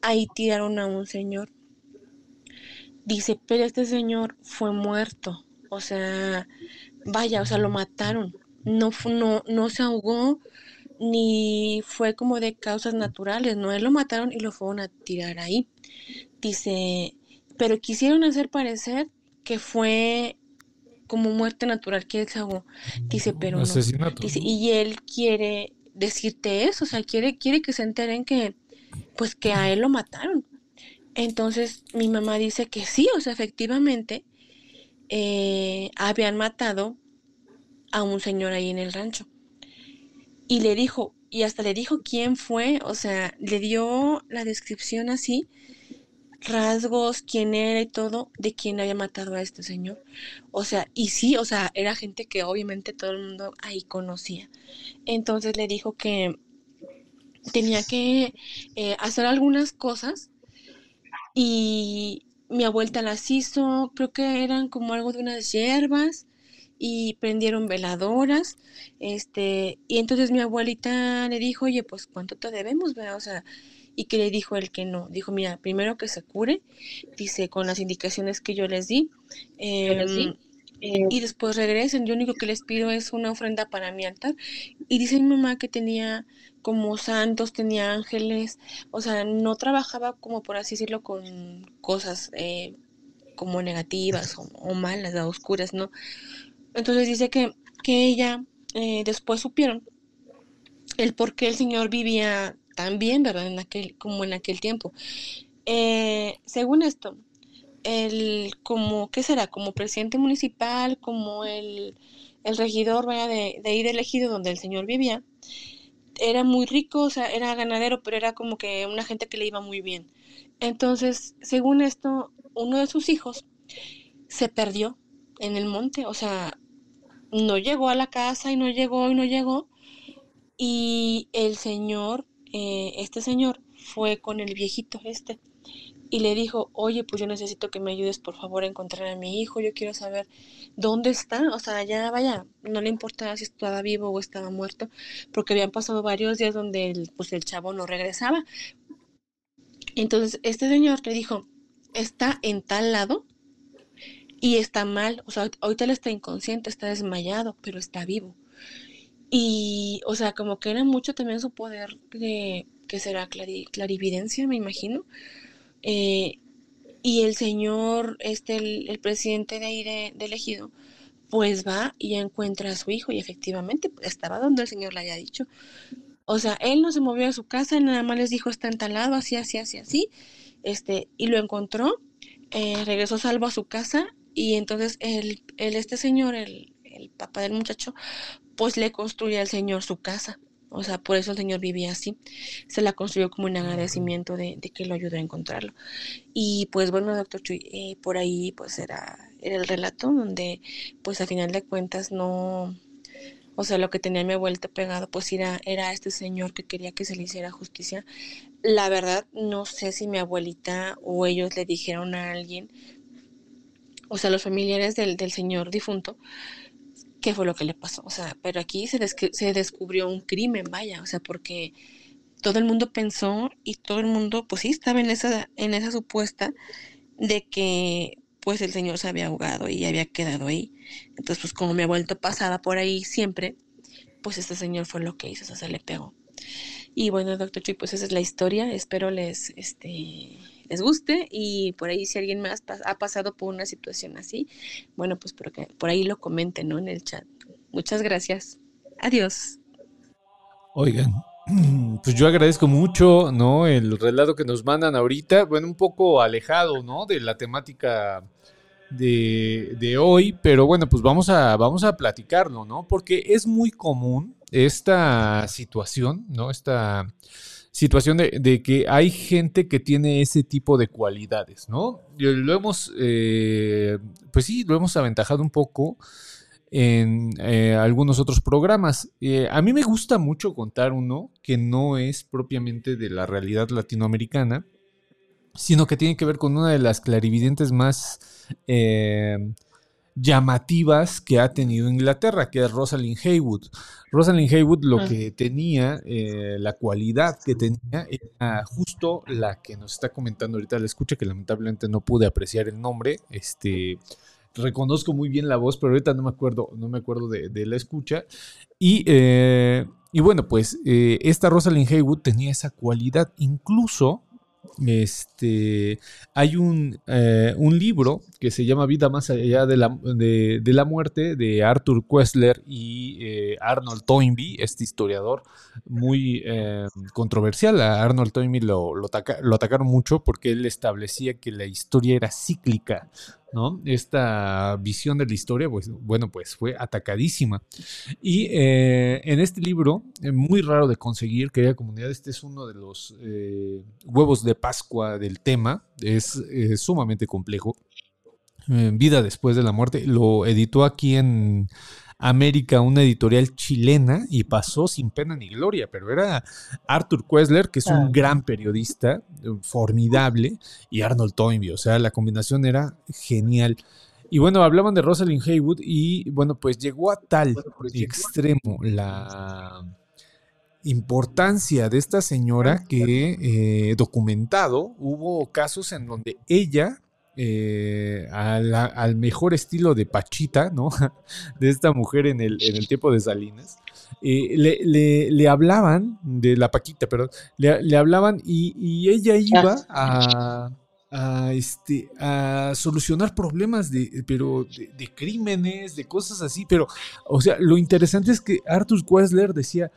ahí tiraron a un señor. Dice, pero este señor fue muerto. O sea, vaya, o sea, lo mataron. No, no, no se ahogó ni fue como de causas naturales, no, él lo mataron y lo fueron a tirar ahí. Dice, pero quisieron hacer parecer que fue como muerte natural que él se ahogó. Dice, pero no. Dice, y él quiere decirte eso, o sea, quiere, quiere que se enteren que, pues que a él lo mataron. Entonces mi mamá dice que sí, o sea, efectivamente eh, habían matado a un señor ahí en el rancho. Y le dijo, y hasta le dijo quién fue, o sea, le dio la descripción así rasgos, quién era y todo de quién había matado a este señor. O sea, y sí, o sea, era gente que obviamente todo el mundo ahí conocía. Entonces le dijo que tenía que eh, hacer algunas cosas y mi abuelita las hizo, creo que eran como algo de unas hierbas y prendieron veladoras, este, y entonces mi abuelita le dijo, oye, pues cuánto te debemos, O sea, y que le dijo el que no. Dijo, mira, primero que se cure, dice, con las indicaciones que yo les di. Em, eh, y después regresen. Yo único que les pido es una ofrenda para mi altar. Y dice mi mamá que tenía como santos, tenía ángeles, o sea, no trabajaba como por así decirlo con cosas eh, como negativas o, malas, o oscuras, ¿no? Entonces dice que, que ella eh, después supieron el por qué el Señor vivía también, ¿verdad? En aquel, como en aquel tiempo. Eh, según esto, el, como, ¿qué será? Como presidente municipal, como el, el regidor, vaya, de, de ahí del ejido donde el señor vivía, era muy rico, o sea, era ganadero, pero era como que una gente que le iba muy bien. Entonces, según esto, uno de sus hijos se perdió en el monte, o sea, no llegó a la casa y no llegó y no llegó. Y el señor, eh, este señor, fue con el viejito este y le dijo, oye, pues yo necesito que me ayudes por favor a encontrar a mi hijo, yo quiero saber dónde está, o sea, ya vaya, no le importaba si estaba vivo o estaba muerto, porque habían pasado varios días donde el, pues el chavo no regresaba. Entonces, este señor le dijo, está en tal lado y está mal, o sea, ahorita él está inconsciente, está desmayado, pero está vivo. Y, o sea, como que era mucho también su poder de, que será clari- clarividencia, me imagino. Eh, y el señor, este, el, presidente de ahí de, elegido, pues va y encuentra a su hijo y efectivamente estaba donde el señor le había dicho. O sea, él no se movió de su casa, nada más les dijo está entalado, así, así, así, así, este, y lo encontró, eh, regresó salvo a su casa y entonces el, el este señor, el, el papá del muchacho, pues le construye al señor su casa. O sea, por eso el señor vivía así. Se la construyó como un agradecimiento de, de que lo ayudó a encontrarlo. Y pues bueno, doctor Chuy, eh, por ahí pues era, era el relato donde pues a final de cuentas no, o sea, lo que tenía mi abuelita pegado pues era, era este señor que quería que se le hiciera justicia. La verdad, no sé si mi abuelita o ellos le dijeron a alguien, o sea, los familiares del, del señor difunto, qué fue lo que le pasó. O sea, pero aquí se, se descubrió un crimen, vaya, o sea, porque todo el mundo pensó y todo el mundo, pues sí, estaba en esa, en esa supuesta de que pues el señor se había ahogado y había quedado ahí. Entonces, pues como mi abuelito pasaba por ahí siempre, pues este señor fue lo que hizo, o sea, se le pegó. Y bueno, doctor Chuy, pues esa es la historia. Espero les, este, les guste y por ahí si alguien más ha pasado por una situación así, bueno, pues por, que- por ahí lo comenten, ¿no? En el chat. Muchas gracias. Adiós. Oigan, pues yo agradezco mucho, ¿no? El relato que nos mandan ahorita, bueno, un poco alejado, ¿no? De la temática de, de hoy, pero bueno, pues vamos a, vamos a platicarlo, ¿no? Porque es muy común esta situación, ¿no? Esta situación de, que hay gente que tiene ese tipo de cualidades, ¿no? Lo hemos, eh, pues sí, lo hemos aventajado un poco en eh, algunos otros programas. Eh, a mí me gusta mucho contar uno que no es propiamente de la realidad latinoamericana, sino que tiene que ver con una de las clarividentes más eh, llamativas que ha tenido Inglaterra, que es Rosalind Haywood. Rosalind Haywood lo Ah. que tenía, eh, la cualidad que tenía, era justo la que nos está comentando ahorita la escucha, que lamentablemente no pude apreciar el nombre. Este, reconozco muy bien la voz, pero ahorita no me acuerdo, no me acuerdo de, de la escucha. Y, eh, y bueno, pues eh, esta Rosalind Haywood tenía esa cualidad, incluso este, hay un, eh, un libro que se llama Vida más allá de la, de, la muerte de Arthur Koestler y eh, Arnold Toynbee, este historiador muy eh, controversial. A Arnold Toynbee lo, lo atacaron mucho porque él establecía que la historia era cíclica. ¿No? Esta visión de la historia, pues bueno, pues fue atacadísima. Y eh, en este libro, eh, muy raro de conseguir, querida comunidad, este es uno de los eh, huevos de Pascua del tema, es sumamente complejo. Vida después de la muerte, lo editó aquí en América una editorial chilena y pasó sin pena ni gloria, pero era Arthur Koestler, que es un gran periodista, eh, formidable, y Arnold Toynbee, o sea, la combinación era genial. Y bueno, hablaban de Rosalind Haywood y bueno, pues llegó a tal extremo la importancia de esta señora que eh, documentado hubo casos en donde ella eh, a la- al mejor estilo de Pachita, ¿no? De esta mujer en el, en el tiempo de Salinas, eh, le, le- le hablaban, de la Paquita, perdón, le, le hablaban y, y ella iba a, a, este, a solucionar problemas de, pero de, de crímenes, de cosas así, pero, o sea, lo interesante es que Arthur Questler decía,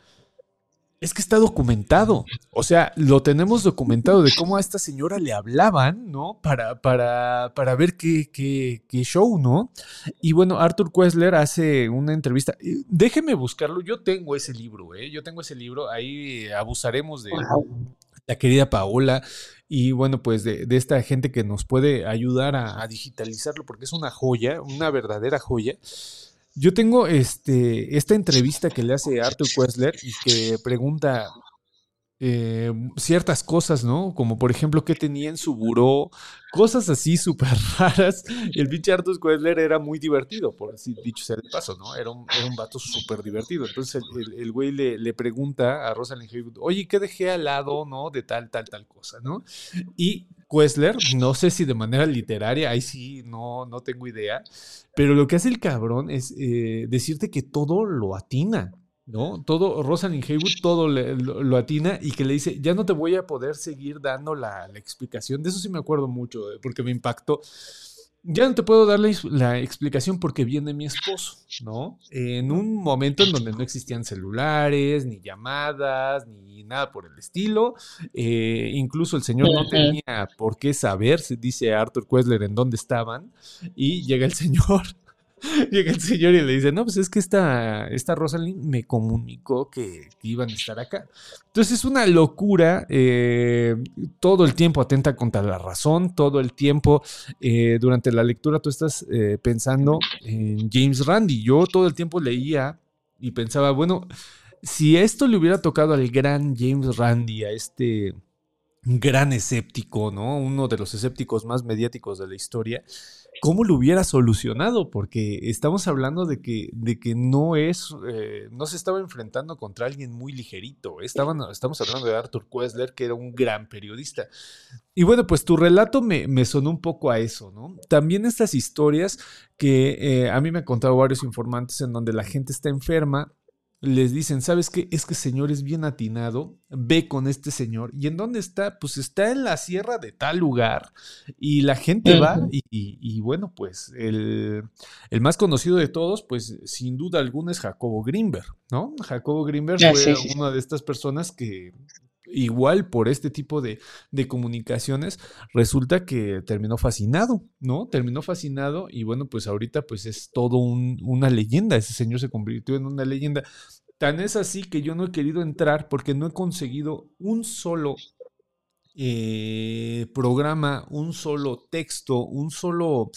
Es que está documentado. O sea, lo tenemos documentado de cómo a esta señora le hablaban, ¿no? Para, para, para ver qué, qué, qué show, ¿no? Y bueno, Arthur Questler hace una entrevista. Eh, Déjeme buscarlo. Yo tengo ese libro, ¿eh? Yo tengo ese libro. Ahí abusaremos de la querida Paola y bueno, pues de, de esta gente que nos puede ayudar a, a digitalizarlo porque es una joya, una verdadera joya. Yo tengo este, esta entrevista que le hace Arthur Questler y que pregunta eh, ciertas cosas, ¿no? Como por ejemplo, qué tenía en su buró, cosas así súper raras. El pinche Arthur Questler era muy divertido, por así dicho sea de paso, ¿no? Era un, vato súper divertido. Entonces el, güey le, le pregunta a Rosalind Haywood, oye, ¿qué dejé al lado, ¿no? De tal, tal, tal cosa, ¿no? Y Questler, no sé si de manera literaria, ahí sí, no, no tengo idea, pero lo que hace el cabrón es eh, decirte que todo lo atina, ¿no? Todo, Rosalind Haywood todo le- lo, lo atina y que le dice, ya no te voy a poder seguir dando la, la explicación. De eso sí me acuerdo mucho, eh, porque me impactó. Ya no te puedo dar la, la explicación porque viene mi esposo, ¿no? En un momento en donde no existían celulares, ni llamadas, ni nada por el estilo. Eh, incluso el señor no tenía por qué saber, dice Arthur Questler, en dónde estaban. Y llega el señor Llega el señor y le dice, no, pues es que esta, esta Rosalind me comunicó que, iban a estar acá. Entonces es una locura, eh, todo el tiempo atenta contra la razón, todo el tiempo eh, durante la lectura tú estás eh, pensando en James Randi. Yo todo el tiempo leía y pensaba, bueno, si esto le hubiera tocado al gran James Randi, a este gran escéptico, ¿no? Uno de los escépticos más mediáticos de la historia, ¿cómo lo hubiera solucionado? Porque estamos hablando de que, de que no es, eh, no se estaba enfrentando contra alguien muy ligerito. Estaban, estamos hablando de Arthur Questler, que era un gran periodista. Y bueno, pues tu relato me, me sonó un poco a eso, ¿no? También estas historias que eh, a mí me han contado varios informantes en donde la gente está enferma les dicen, ¿sabes qué? Es que señor es bien atinado, ve con este señor. ¿Y en dónde está? Pues está en la sierra de tal lugar. Y la gente va y, y- y bueno, pues el, el más conocido de todos, pues sin duda alguna es Jacobo Greenberg, ¿no? Jacobo Greenberg Ah, fue sí, sí, sí. una de estas personas que igual por este tipo de, de comunicaciones resulta que terminó fascinado, ¿no? Terminó fascinado y bueno, pues ahorita pues es todo un- una leyenda, ese señor se convirtió en una leyenda. Tan es así que yo no he querido entrar porque no he conseguido un solo eh, programa, un solo texto, un solo,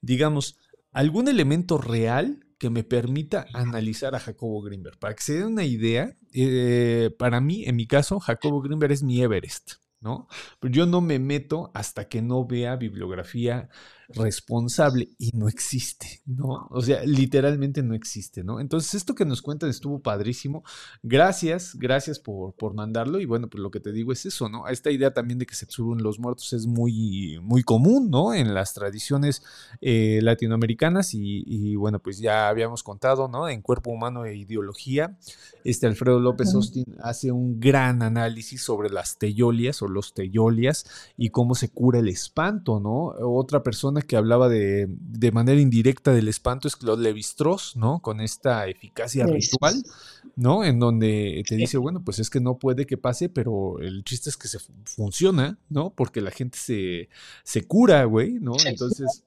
digamos, algún elemento real que me permita analizar a Jacobo Greenberg. Para que se den una idea, eh, para mí, en mi caso, Jacobo Greenberg es mi Everest, ¿no? Pero yo no me meto hasta que no vea bibliografía responsable y no existe, ¿no? O sea, literalmente no existe, ¿no? Entonces, esto que nos cuentan estuvo padrísimo. Gracias, gracias por, por mandarlo. Y bueno, pues lo que te digo es eso, ¿no? Esta idea también de que se suben los muertos es muy, muy común, ¿no? En las tradiciones eh, latinoamericanas y, y, bueno, pues ya habíamos contado, ¿no? En Cuerpo Humano e Ideología, este Alfredo López Austin hace un gran análisis sobre las teyolias o los teyolias y cómo se cura el espanto, ¿no? Otra persona que hablaba de, de manera indirecta del espanto es Claude Lévi-Strauss, ¿no? Con esta eficacia Sí. ritual, ¿no? En donde te dice, bueno, pues es que no puede que pase, pero el chiste es que se fu- funciona, ¿no? Porque la gente se, se cura, güey, ¿no? Entonces,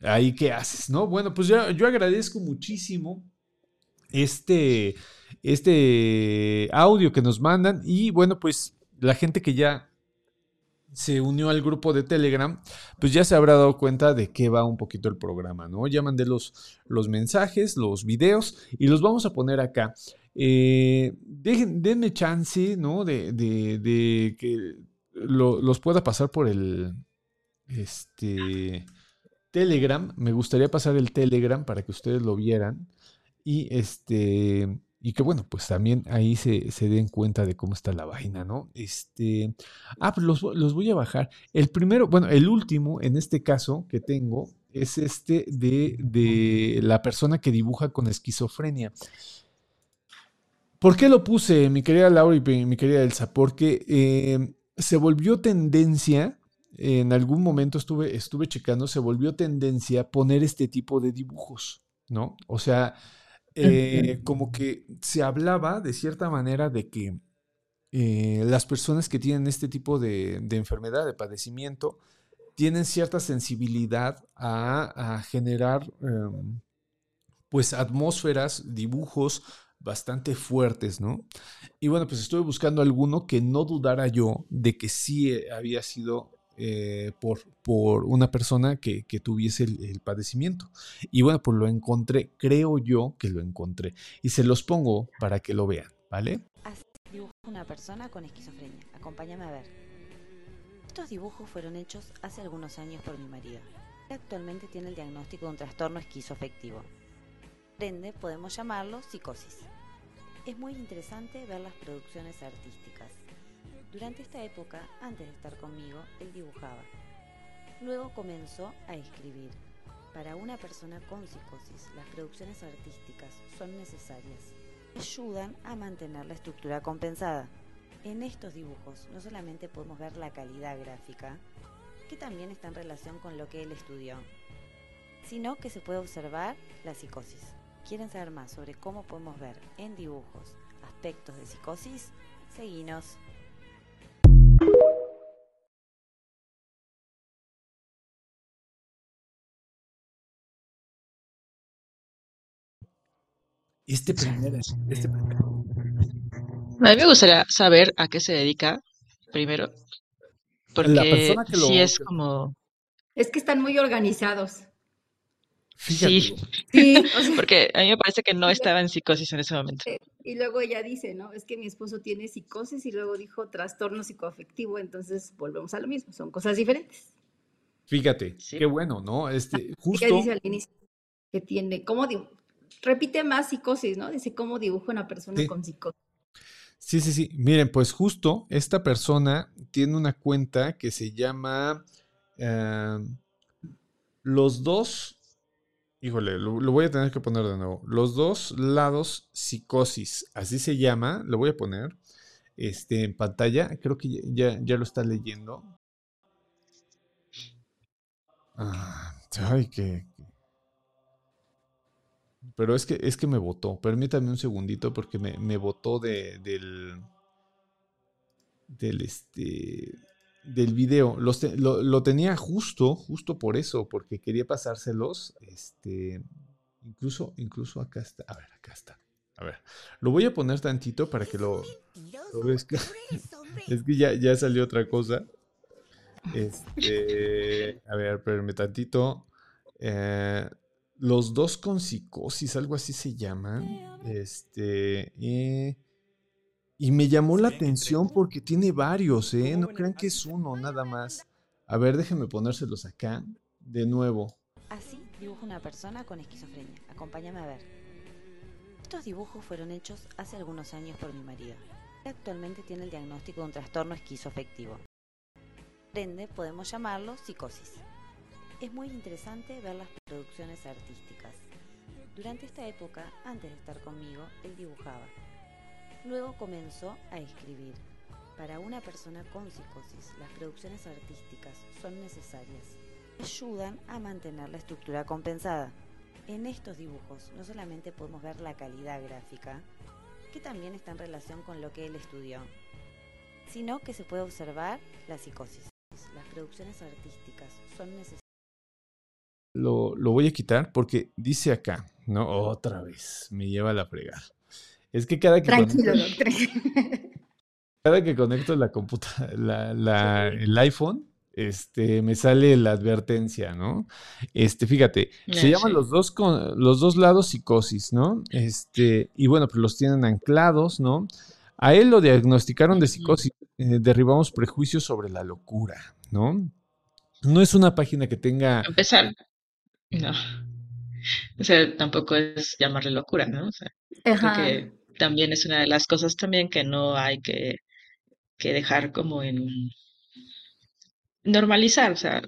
ahí qué haces, ¿no? Bueno, pues yo, yo agradezco muchísimo este, este audio que nos mandan y bueno, pues la gente que ya se unió al grupo de Telegram, pues ya se habrá dado cuenta de qué va un poquito el programa, ¿no? Ya mandé los, los mensajes, los videos y los vamos a poner acá. Eh, denme chance, ¿no? De, de- de que lo- los pueda pasar por el este, Telegram. Me gustaría pasar el Telegram para que ustedes lo vieran. Y este. Y que bueno, pues también ahí se, se den cuenta de cómo está la vaina, ¿no? Este. Ah, pues los, los voy a bajar. El primero, bueno, el último en este caso que tengo es este de, de la persona que dibuja con esquizofrenia. ¿Por qué lo puse, mi querida Laura y mi querida Elsa? Porque eh, se volvió tendencia, en algún momento estuve, estuve checando, se volvió tendencia poner este tipo de dibujos, ¿no? O sea, eh, como que se hablaba de cierta manera de que eh, las personas que tienen este tipo de, enfermedad, de padecimiento, tienen cierta sensibilidad a, a generar em, pues atmósferas, dibujos bastante fuertes, ¿no? Y bueno, pues estuve buscando alguno que no dudara yo de que sí eh, había sido eh, por, por una persona que, que tuviese el, el padecimiento. Y bueno, pues lo encontré, creo yo que lo encontré. Y se los pongo para que lo vean, ¿vale? Así dibuja una persona con esquizofrenia. Acompáñame a ver. Estos dibujos fueron hechos hace algunos años por mi marido. Actualmente tiene el diagnóstico de un trastorno esquizoafectivo. Por ende, podemos llamarlo psicosis. Es muy interesante ver las producciones artísticas. Durante esta época, antes de estar conmigo, él dibujaba. Luego comenzó a escribir. Para una persona con psicosis, las producciones artísticas son necesarias. Ayudan a mantener la estructura compensada. En estos dibujos no solamente podemos ver la calidad gráfica, que también está en relación con lo que él estudió, sino que se puede observar la psicosis. ¿Quieren saber más sobre cómo podemos ver en dibujos aspectos de psicosis? Seguinos. Este primero, este. A mí me gustaría saber a qué se dedica primero, porque persona que lo- sí es que- como, Es que están muy organizados. Fíjate, sí, Sí, o sea, porque a mí me parece que no estaba en psicosis en ese momento. Y luego ella dice, ¿no? Es que mi esposo tiene psicosis y luego dijo trastorno psicoafectivo, entonces volvemos a lo mismo, son cosas diferentes. fíjate, Sí. qué bueno, ¿no? Este, Ella justo, dice al inicio que tiene, ¿cómo digo? Repite más psicosis, ¿no? Dice cómo dibuja una persona Sí. con psicosis. sí, sí, sí. Miren, pues justo esta persona tiene una cuenta que se llama eh, Los dos, híjole, lo, voy a tener que poner de nuevo. Los dos lados psicosis, así se llama, lo voy a poner este, en pantalla. Creo que ya, ya, lo está leyendo. Ah, ay, que. Pero es que, es que me votó. Permítame un segundito porque me, me de, del. Del este. Del video. Los te- lo, lo tenía justo, justo por eso, porque quería pasárselos. Este. Incluso, incluso acá está. A ver, acá está. A ver. Lo voy a poner tantito para que lo. lo es que ya, ya salió otra cosa. Este, a ver, espérame tantito. Eh, los dos con psicosis, algo así se llaman. Este, eh, y me llamó la atención porque tiene varios, ¿eh? No crean que es uno nada más. A ver, déjenme ponérselos acá de nuevo. Así dibuja una persona con esquizofrenia. Acompáñame a ver. Estos dibujos fueron hechos hace algunos años por mi marido. Actualmente tiene el diagnóstico de un trastorno esquizoafectivo. Por ende, podemos llamarlo psicosis. Es muy interesante ver las producciones artísticas. Durante esta época, antes de estar conmigo, él dibujaba. Luego comenzó a escribir. Para una persona con psicosis, las producciones artísticas son necesarias ayudan a mantener la estructura compensada. En estos dibujos no solamente podemos ver la calidad gráfica, que también está en relación con lo que él estudió, sino que se puede observar la psicosis. Las producciones artísticas son necesarias. Lo, lo voy a quitar porque dice acá, ¿no? Otra vez, me lleva a la fregada. Es que cada que Tranquilo, conecto- doctor. cada que conecto la computa, la, la- el iPhone, este, me sale la advertencia, ¿no? Este, fíjate, se llaman los dos con, los dos lados psicosis, ¿no? Este, y bueno, pues los tienen anclados, ¿no? A él lo diagnosticaron de psicosis, eh, derribamos prejuicios sobre la locura, ¿no? No es una página que tenga A empezar, no. O sea, tampoco es llamarle locura, ¿no? O sea, creo Ajá. que también es una de las cosas también que no hay que, que dejar como en normalizar, o sea,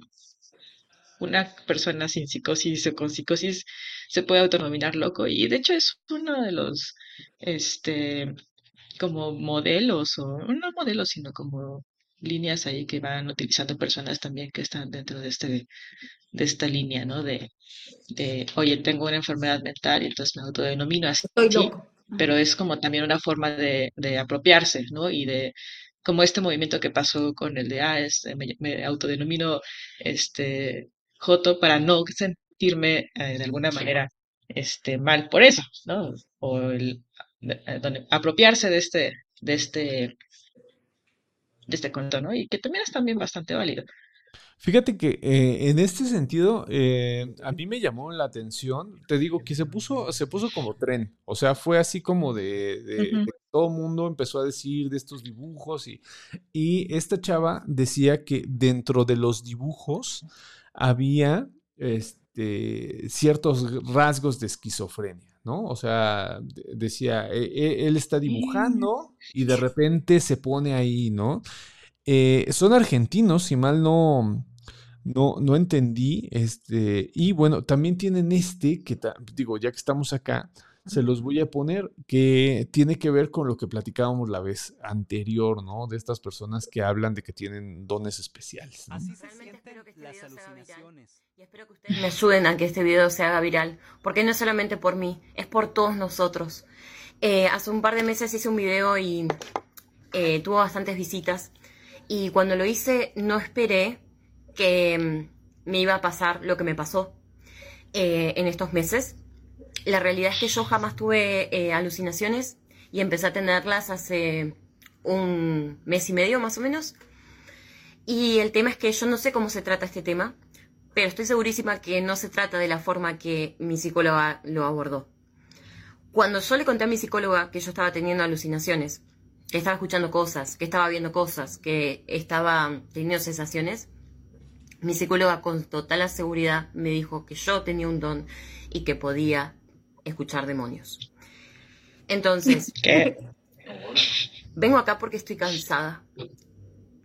una persona sin psicosis o con psicosis se puede autonominar loco y de hecho es uno de los, este, como modelos o no modelos, sino como líneas ahí que van utilizando personas también que están dentro de este, de esta línea, ¿no? De, de, oye, tengo una enfermedad mental y entonces me autodenomino así. Estoy loco. Pero es como también una forma de, de apropiarse, ¿no? Y de, como este movimiento que pasó con el de, ah, este, me, me autodenomino este Joto para no sentirme eh, de alguna manera este, mal por eso, ¿no? O el eh, donde, apropiarse de este, de este, de este conto, ¿no? Y que también es también bastante válido. Fíjate que eh, en este sentido, eh, a mí me llamó la atención, te digo que se puso, se puso como tren, o sea, fue así como de, de, de todo mundo empezó a decir de estos dibujos y, y esta chava decía que dentro de los dibujos había este, ciertos rasgos de esquizofrenia, ¿no? O sea, de- decía, "E- e- él está dibujando y de repente se pone ahí, ¿no? Eh, son argentinos, si mal no, no, no entendí. Este, y bueno, también tienen este, que digo, ya que estamos acá, se los voy a poner, que tiene que ver con lo que platicábamos la vez anterior, ¿no? De estas personas que hablan de que tienen dones especiales. ¿no? Así se espero que este las video se haga viral. alucinaciones. Y espero que ustedes me ayuden a que este video se haga viral, porque no es solamente por mí, es por todos nosotros. Eh, hace un par de meses hice un video y eh, tuvo bastantes visitas, y cuando lo hice no esperé que mm, me iba a pasar lo que me pasó eh, en estos meses. La realidad es que yo jamás tuve eh, alucinaciones y empecé a tenerlas hace un mes y medio más o menos. Y el tema es que yo no sé cómo se trata este tema, pero estoy segurísima que no se trata de la forma que mi psicóloga lo abordó. Cuando yo le conté a mi psicóloga que yo estaba teniendo alucinaciones, que estaba escuchando cosas, que estaba viendo cosas, que estaba teniendo sensaciones, mi psicóloga con total seguridad me dijo que yo tenía un don y que podía escuchar demonios. Entonces, ¿Qué? vengo acá porque estoy cansada.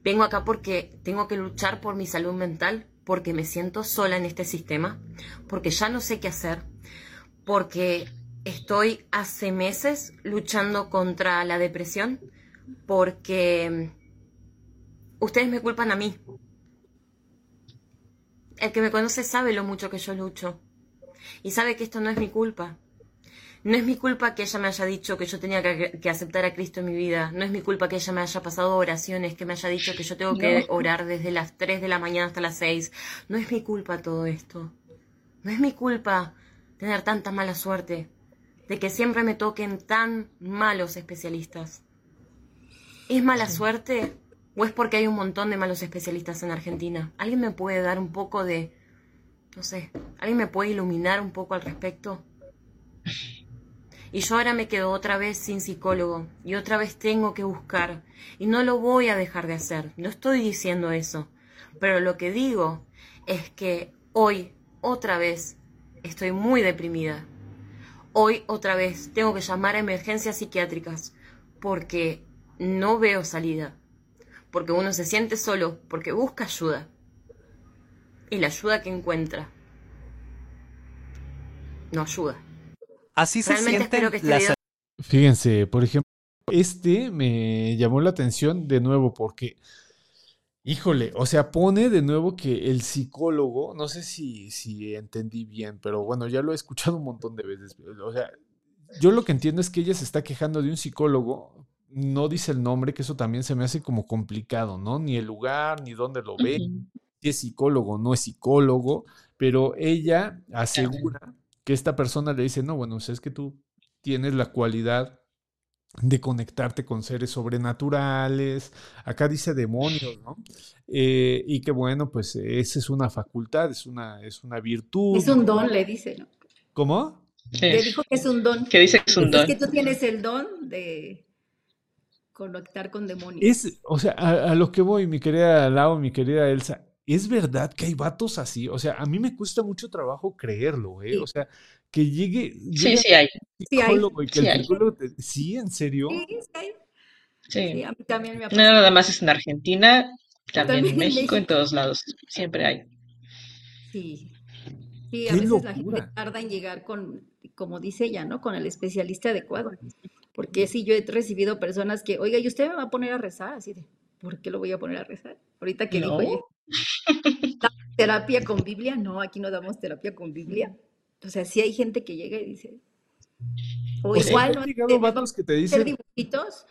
Vengo acá porque tengo que luchar por mi salud mental, porque me siento sola en este sistema, porque ya no sé qué hacer, porque estoy hace meses luchando contra la depresión, porque ustedes me culpan a mí. El que me conoce sabe lo mucho que yo lucho y sabe que esto no es mi culpa. No es mi culpa que ella me haya dicho que yo tenía que, que aceptar a Cristo en mi vida. No es mi culpa que ella me haya pasado oraciones, que me haya dicho que yo tengo que orar desde las 3 de la mañana hasta las 6. No es mi culpa todo esto. No es mi culpa tener tanta mala suerte. De que siempre me toquen tan malos especialistas. ¿Es mala suerte? ¿O es porque hay un montón de malos especialistas en Argentina? ¿Alguien me puede dar un poco de... No sé, ¿alguien me puede iluminar un poco al respecto? Y yo ahora me quedo otra vez sin psicólogo y otra vez tengo que buscar. Y no lo voy a dejar de hacer. No estoy diciendo eso. Pero lo que digo es que hoy, otra vez, estoy muy deprimida. Hoy, otra vez, tengo que llamar a emergencias psiquiátricas porque no veo salida. Porque uno se siente solo, porque busca ayuda. Y la ayuda que encuentra no ayuda. Así se Realmente sienten que este las video Fíjense, por ejemplo, este me llamó la atención de nuevo porque, híjole, o sea, pone de nuevo que el psicólogo, no sé si, si entendí bien, pero bueno, ya lo he escuchado un montón de veces. O sea, yo lo que entiendo es que ella se está quejando de un psicólogo, no dice el nombre, que eso también se me hace como complicado, ¿no? Ni el lugar, ni dónde lo ve, si es psicólogo, no es psicólogo, pero ella asegura que esta persona le dice, no, bueno, o sea, es que tú tienes la cualidad de conectarte con seres sobrenaturales, acá dice demonios, ¿no? Eh, y que bueno, pues esa es una facultad, es una, es una virtud. Es un don, le dice, ¿no? ¿Cómo? Le dijo que es un don. Que dice que es un Es don. que tú tienes el don de conectar con demonios. Es, o sea, a, a lo que voy, mi querida Lau, mi querida Elsa, es verdad que hay vatos así, o sea, a mí me cuesta mucho trabajo creerlo, ¿eh? Sí. O sea, que llegue, Sí, llegue sí hay. el Sí hay. psicólogo y que Sí el hay. psicólogo te- ¿Sí? ¿En serio? Sí, sí, hay. Sí. Sí, a mí también me ha No nada más es en Argentina, también También en en México, en todos lados. Siempre hay. Sí. Sí, a ¡Qué veces la gente tarda en llegar con, como dice ella, ¿no? Con el especialista adecuado. Porque sí, yo he recibido personas que, oiga, ¿y usted me va a poner a rezar? Así de, ¿por qué lo voy a poner a rezar? Ahorita que oye, No. ¿damos terapia con Biblia? No, aquí no damos terapia con Biblia. O sea, sí hay gente que llega y dice, O, O sea, igual, ¿te han ¿no? De- vatos que te dicen, dibujitos.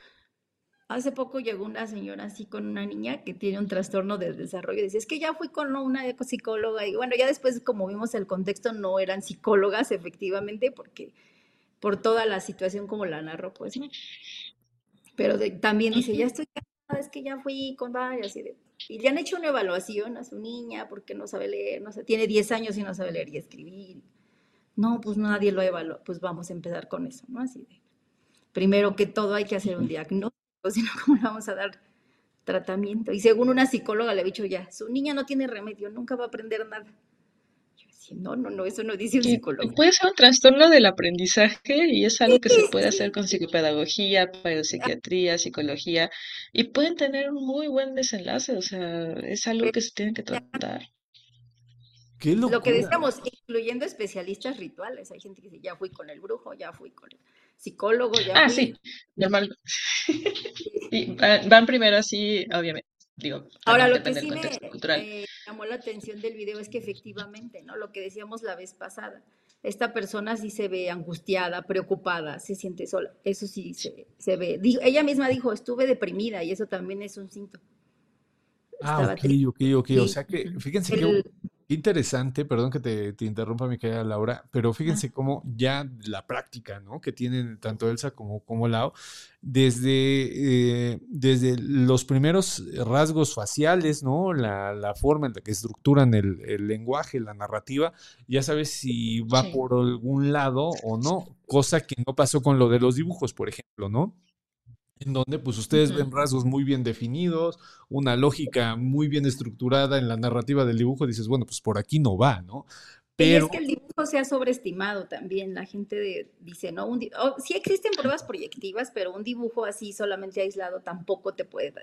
Hace poco llegó una señora así con una niña que tiene un trastorno del desarrollo. Dice, es que ya fui con una psicóloga. Y bueno, ya después, como vimos el contexto, no eran psicólogas efectivamente, porque por toda la situación como la narró, pues, ¿no? Pero de- también dice, ya estoy es que ya fui con varias. Y, de- y le han hecho una evaluación a su niña porque no sabe leer, no sé, tiene 10 años y no sabe leer y escribir. No, pues nadie lo evaluó. Pues vamos a empezar con eso, ¿no? Así de, primero que todo hay que hacer un diagnóstico, si no, ¿cómo le vamos a dar tratamiento? Y según una psicóloga le ha dicho ya, su niña no tiene remedio, nunca va a aprender nada. No, no, no, eso no dice un psicólogo. puede ser un trastorno del aprendizaje y es algo que se puede sí. hacer con psicopedagogía, psiquiatría, psicología y pueden tener un muy buen desenlace, o sea, es algo que se tiene que tratar. qué Lo que decíamos, incluyendo especialistas rituales. Hay gente que dice, ya fui con el brujo, ya fui con el psicólogo, ya Ah, fui. sí, normal. Sí. Y van, van primero así, obviamente, digo, Ahora, lo que sí me eh, llamó la atención del video es que efectivamente, ¿no? Lo que decíamos la vez pasada, esta persona sí se ve angustiada, preocupada, se siente sola. Eso sí se, se ve. Dijo- ella misma dijo, estuve deprimida y eso también es un síntoma. Ah, Estaba ok, ok, ok. O sea que, fíjense El, qué interesante, perdón que te, te interrumpa, mi querida Laura, pero fíjense cómo ya la práctica, ¿no? Que tienen tanto Elsa como, como Lau, desde, eh, desde los primeros rasgos faciales, ¿no? La, la forma en la que estructuran el, el lenguaje, la narrativa, ya sabes si va Sí. por algún lado o no, cosa que no pasó con lo de los dibujos, por ejemplo, ¿no? En donde pues ustedes ven rasgos muy bien definidos, una lógica muy bien estructurada en la narrativa del dibujo, dices, bueno, pues por aquí no va, ¿no? Y es Pero, que el dibujo se ha sobreestimado también. La gente de- dice, no, un oh, sí existen pruebas proyectivas, pero un dibujo así solamente aislado tampoco te puede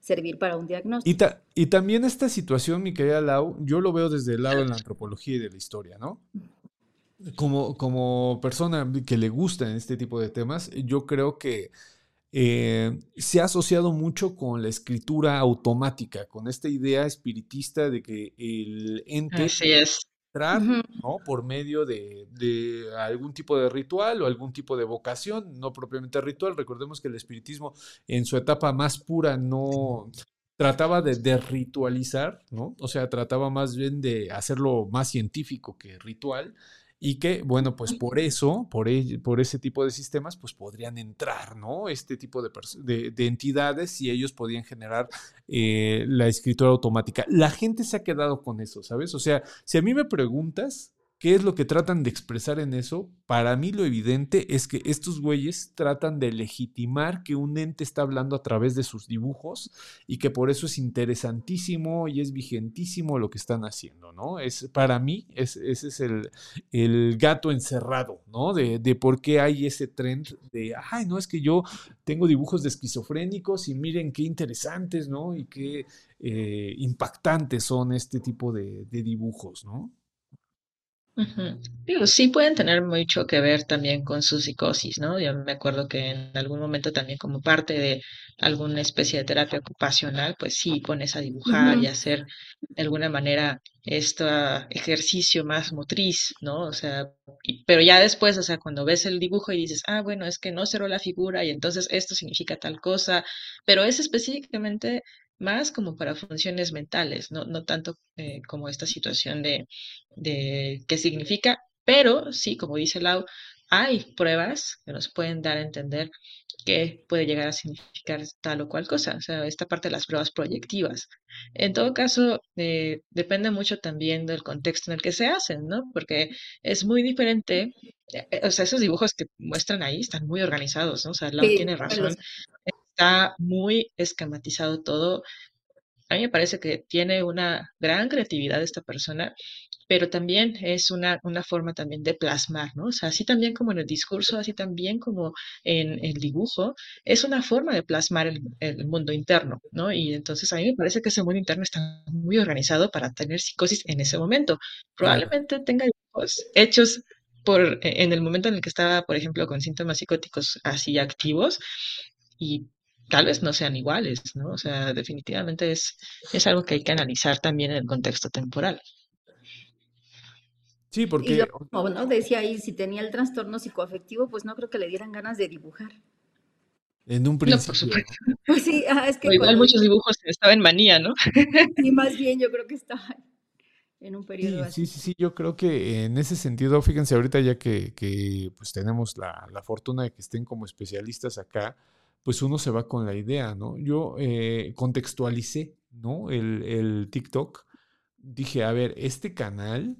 servir para un y, diagnóstico. ta- y también esta situación, mi querida Lau, yo lo veo desde el lado de la antropología y de la historia, ¿no? Como, como persona que le gustan este tipo de temas, yo creo que eh, se ha asociado mucho con la escritura automática, con esta idea espiritista de que el ente Así es. entrar. Por medio de, de algún tipo de ritual o algún tipo de vocación, no propiamente ritual. Recordemos que el espiritismo en su etapa más pura no trataba de, de ritualizar, ¿no? O sea, trataba más bien de hacerlo más científico que ritual. Y que, bueno, pues por eso, por, el- por ese tipo de sistemas, pues podrían entrar, ¿no? Este tipo de, de entidades y ellos podían generar eh, la escritura automática. La gente se ha quedado con eso, ¿sabes? O sea, si a mí me preguntas qué es lo que tratan de expresar en eso, para mí lo evidente es que estos güeyes tratan de legitimar que un ente está hablando a través de sus dibujos y que por eso es interesantísimo y es vigentísimo lo que están haciendo, ¿no? Es, para mí, es, ese es el, el gato encerrado, ¿no? De, de por qué hay ese trend de, ay, no, es que yo tengo dibujos de esquizofrénicos y miren qué interesantes, ¿no? Y qué eh, impactantes son este tipo de, de dibujos, ¿no? Digo, sí pueden tener mucho que ver también con su psicosis, ¿no? Yo me acuerdo que en algún momento también como parte de alguna especie de terapia ocupacional, pues sí pones a dibujar y hacer de alguna manera este ejercicio más motriz, ¿no? O sea, y- pero ya después, o sea, cuando ves el dibujo y dices, ah, bueno, es que no cerró la figura y entonces esto significa tal cosa, pero es específicamente más como para funciones mentales, no, no tanto eh, como esta situación de de qué significa, pero sí, como dice Lau, hay pruebas que nos pueden dar a entender qué puede llegar a significar tal o cual cosa, o sea, esta parte de las pruebas proyectivas. En todo caso, eh, depende mucho también del contexto en el que se hacen, ¿no? Porque es muy diferente, eh, eh, o sea, esos dibujos que muestran ahí están muy organizados, ¿no? O sea, Lau Sí, tiene razón, está muy esquematizado todo. A mí me parece que tiene una gran creatividad esta persona, pero también es una, una forma también de plasmar, ¿no? O sea, así también como en el discurso, así también como en el dibujo, es una forma de plasmar el, el mundo interno, ¿no? Y entonces a mí me parece que ese mundo interno está muy organizado para tener psicosis en ese momento. Probablemente tenga dibujos hechos por, en el momento en el que estaba, por ejemplo, con síntomas psicóticos así activos y tal vez no sean iguales, ¿no? O sea, definitivamente es, es algo que hay que analizar también en el contexto temporal. Sí, Y porque ¿no? Decía ahí, si tenía el trastorno psicoafectivo, pues no creo que le dieran ganas de dibujar. en un No, por principio, ¿no? supuesto. Pues sí, ajá, es que igual cuando muchos dibujos estaban en manía, ¿no? y más bien yo creo que estaba en un periodo Sí, así. sí, sí, sí, yo creo que en ese sentido, fíjense ahorita ya que, que, pues tenemos la, la fortuna de que estén como especialistas acá, pues uno se va con la idea, ¿no? Yo eh, contextualicé, ¿no? El, el TikTok, dije, a ver, este canal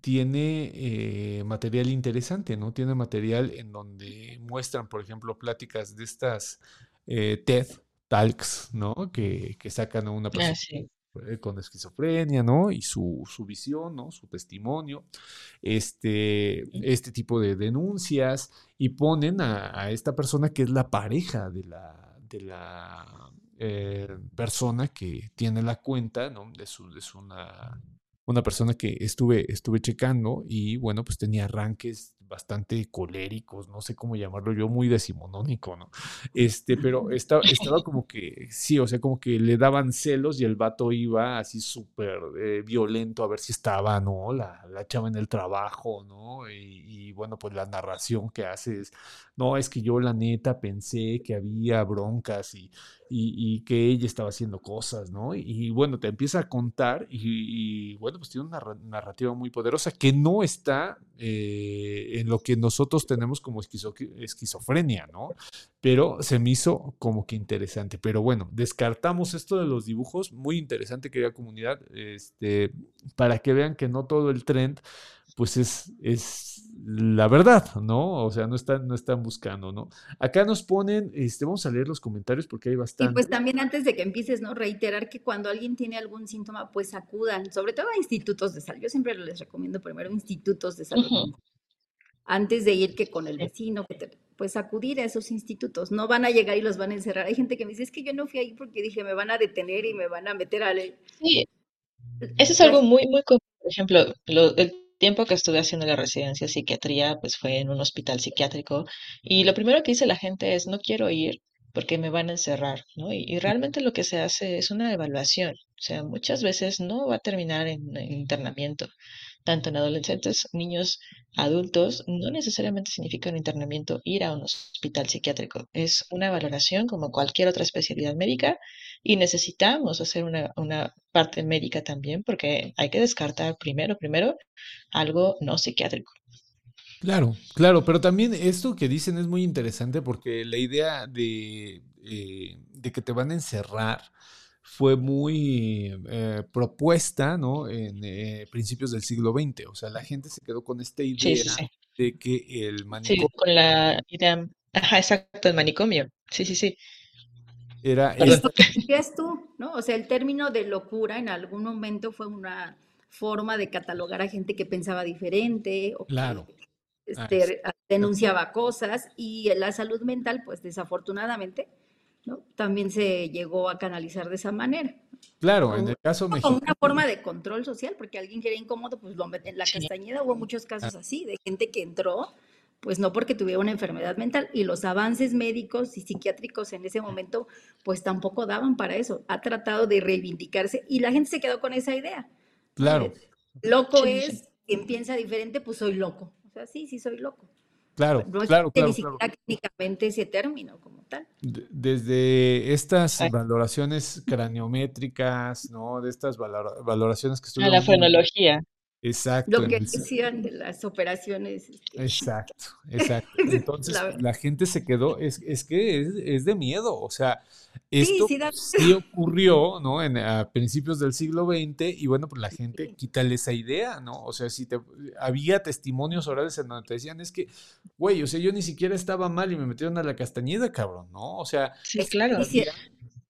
tiene eh, material interesante, ¿no? Tiene material en donde muestran, por ejemplo, pláticas de estas eh, TED Talks, ¿no? Que, que sacan a una Ah, persona sí. Eh, con esquizofrenia, ¿no? Y su, su visión, ¿no? Su testimonio, este, este tipo de denuncias, y ponen a, a esta persona que es la pareja de la, de la eh, persona que tiene la cuenta, ¿no? De su, de su una, una persona que estuve, estuve checando y bueno, pues tenía arranques bastante coléricos, no sé cómo llamarlo yo, muy decimonónico, ¿no? Este, pero estaba, estaba como que, sí, o sea, como que le daban celos y el vato iba así súper eh, violento a ver si estaba, ¿no? La, la chava en el trabajo, ¿no? Y, y, bueno, pues la narración que hace es, no, es que yo la neta pensé que había broncas y, y, que ella estaba haciendo cosas, ¿no? Y, bueno, te empieza a contar y, bueno, pues tiene una narrativa muy poderosa que no está eh, en lo que nosotros tenemos como esquizo esquizofrenia, ¿no? Pero se me hizo como que interesante. Pero bueno, descartamos esto de los dibujos, muy interesante, querida comunidad, este, para que vean que no todo el trend pues es, es la verdad, ¿no? O sea, no están, no están buscando, ¿no? Acá nos ponen, este, vamos a leer los comentarios porque hay bastante. Y pues también antes de que empieces, ¿no? Reiterar que cuando alguien tiene algún síntoma, pues acudan, sobre todo a institutos de salud. Yo siempre les recomiendo primero institutos de salud. Uh -huh. Antes de ir que con el vecino, que te, pues acudir a esos institutos. No van a llegar y los van a encerrar. Hay gente que me dice, es que yo no fui ahí porque dije, me van a detener y me van a meter a... Sí, eso es algo muy, muy común. Por ejemplo, lo, el tiempo que estuve haciendo la residencia de psiquiatría, pues fue en un hospital psiquiátrico. Y lo primero que dice la gente es, no quiero ir porque me van a encerrar, ¿no? Y, y realmente lo que se hace es una evaluación. O sea, muchas veces no va a terminar en, en internamiento. Tanto en adolescentes, niños, adultos, no necesariamente significa un internamiento ir a un hospital psiquiátrico. Es una valoración como cualquier otra especialidad médica y necesitamos hacer una, una parte médica también porque hay que descartar primero, primero, algo no psiquiátrico. Claro, claro, pero también esto que dicen es muy interesante porque la idea de, eh, de que te van a encerrar fue muy eh, propuesta, ¿no? En eh, principios del siglo XX. O sea, la gente se quedó con esta idea Sí, sí, sí. de que el Sí, manicomio con la idea, ajá, exacto, el manicomio. Sí, sí, sí. era decías tú, ¿no? O sea, el término de locura en algún momento fue una forma de catalogar a gente que pensaba diferente o que Claro. este, denunciaba cosas y la salud mental, pues desafortunadamente, ¿no? También se llegó a canalizar de esa manera. Claro, en el caso Como mexicano. una forma de control social, porque alguien que era incómodo, pues lo meten en la castañeda. Hubo muchos casos así, de gente que entró, pues no porque tuviera una enfermedad mental, y los avances médicos y psiquiátricos en ese momento, pues tampoco daban para eso. Ha tratado de reivindicarse y la gente se quedó con esa idea. Claro, Loco Sí, sí, sí. es quien piensa diferente, pues soy loco. O sea, sí, sí soy loco. Claro, No claro, existe claro, ni claro. siquiera clínicamente ese término como tal. De- Desde estas Ay. valoraciones craniométricas, ¿no? De estas valora- valoraciones que A estuvieron la muy- frenología. Exacto, Lo que decían de las operaciones. este, Exacto, exacto. Entonces La gente se quedó, es, es que es, es de miedo, o sea, Sí, esto sí da sí ocurrió, ¿no? En, a principios del siglo XX y bueno, pues la gente Sí. quítale esa idea, ¿no? O sea, si te, había testimonios orales en donde te decían, es que, güey, o sea, yo ni siquiera estaba mal y me metieron a la castañeda, cabrón, ¿no? O sea, Sí, claro.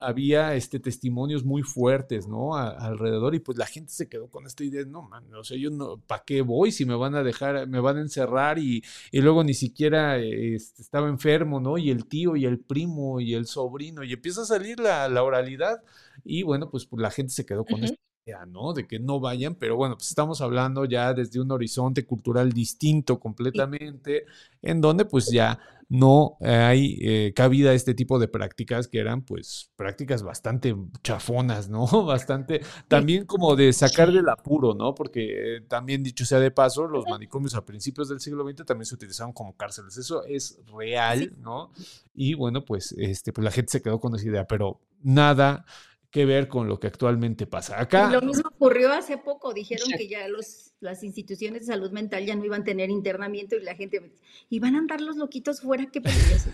Había, este, testimonios muy fuertes, ¿no? A- alrededor y pues la gente se quedó con esta idea, no, man, o sea, yo no, ¿para qué voy si me van a dejar, me van a encerrar y, y luego ni siquiera eh, este, estaba enfermo, ¿no? Y el tío y el primo y el sobrino y empieza a salir la, la oralidad y bueno, pues, pues, la gente se quedó con esta ¿no? De que no vayan, pero bueno, pues estamos hablando ya desde un horizonte cultural distinto completamente, en donde pues ya no hay eh, cabida a este tipo de prácticas que eran pues prácticas bastante chafonas, ¿no? Bastante, también como de sacar del apuro, ¿no? Porque eh, también dicho sea de paso, los manicomios a principios del siglo XX también se utilizaban como cárceles, eso es real, ¿no? Y bueno, pues, este, pues la gente se quedó con esa idea, pero nada que ver con lo que actualmente pasa. Acá. Lo mismo ocurrió hace poco, dijeron que ya los, las instituciones de salud mental ya no iban a tener internamiento y la gente iban a andar los loquitos fuera, qué peligrosos.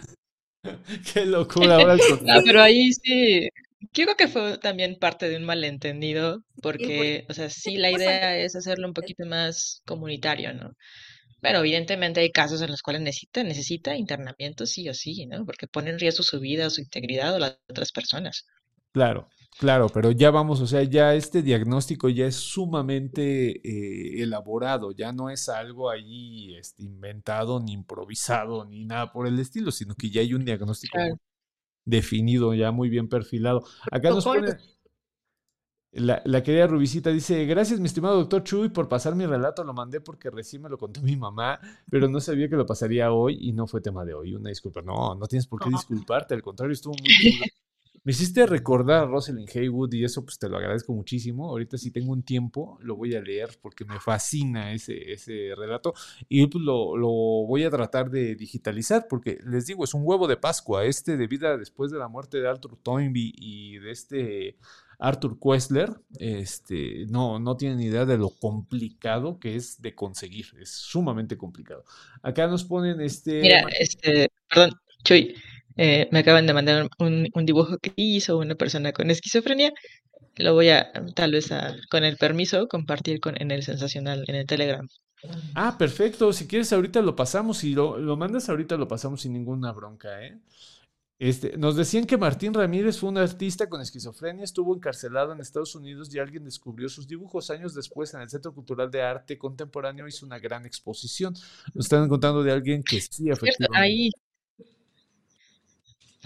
qué locura. Ahora ah, pero ahí sí, creo que fue también parte de un malentendido, porque, o sea, sí, la idea es hacerlo un poquito más comunitario, ¿no? Pero evidentemente hay casos en los cuales necesita, necesita internamiento sí o sí, ¿no? Porque pone en riesgo su vida, su integridad o las de otras personas. Claro, Claro, pero ya vamos, o sea, ya este diagnóstico ya es sumamente eh, elaborado, ya no es algo ahí este, inventado, ni improvisado, ni nada por el estilo, sino que ya hay un diagnóstico definido, ya muy bien perfilado. Acá nos pone la, la, querida Rubicita, dice, gracias mi estimado doctor Chuy por pasar mi relato, lo mandé porque recién me lo contó mi mamá, pero no sabía que lo pasaría hoy y no fue tema de hoy, una disculpa. No, no tienes por qué disculparte, al contrario, estuvo muy... Me hiciste recordar a Rosalind Haywood y eso pues te lo agradezco muchísimo. Ahorita si tengo un tiempo lo voy a leer porque me fascina ese, ese relato y pues lo, lo, voy a tratar de digitalizar porque les digo, es un huevo de Pascua. Este de vida después de la muerte de Arthur Toynbee y de este Arthur Questler, este, no, no tienen idea de lo complicado que es de conseguir. Es sumamente complicado. Acá nos ponen este... Mira, este, perdón, Chuy. Eh, me acaban de mandar un, dibujo que hizo una persona con esquizofrenia. Lo voy a, tal vez con el permiso, compartir con, en el sensacional, en el Telegram. Ah, perfecto. Si quieres, ahorita lo pasamos. Si lo, lo mandas ahorita, lo pasamos sin ninguna bronca, ¿eh? Este, nos decían que Martín Ramírez fue un artista con esquizofrenia, estuvo encarcelado en Estados Unidos y alguien descubrió sus dibujos. Años después, en el Centro Cultural de Arte Contemporáneo, hizo una gran exposición. Nos están contando de alguien que sí, efectivamente. Ahí,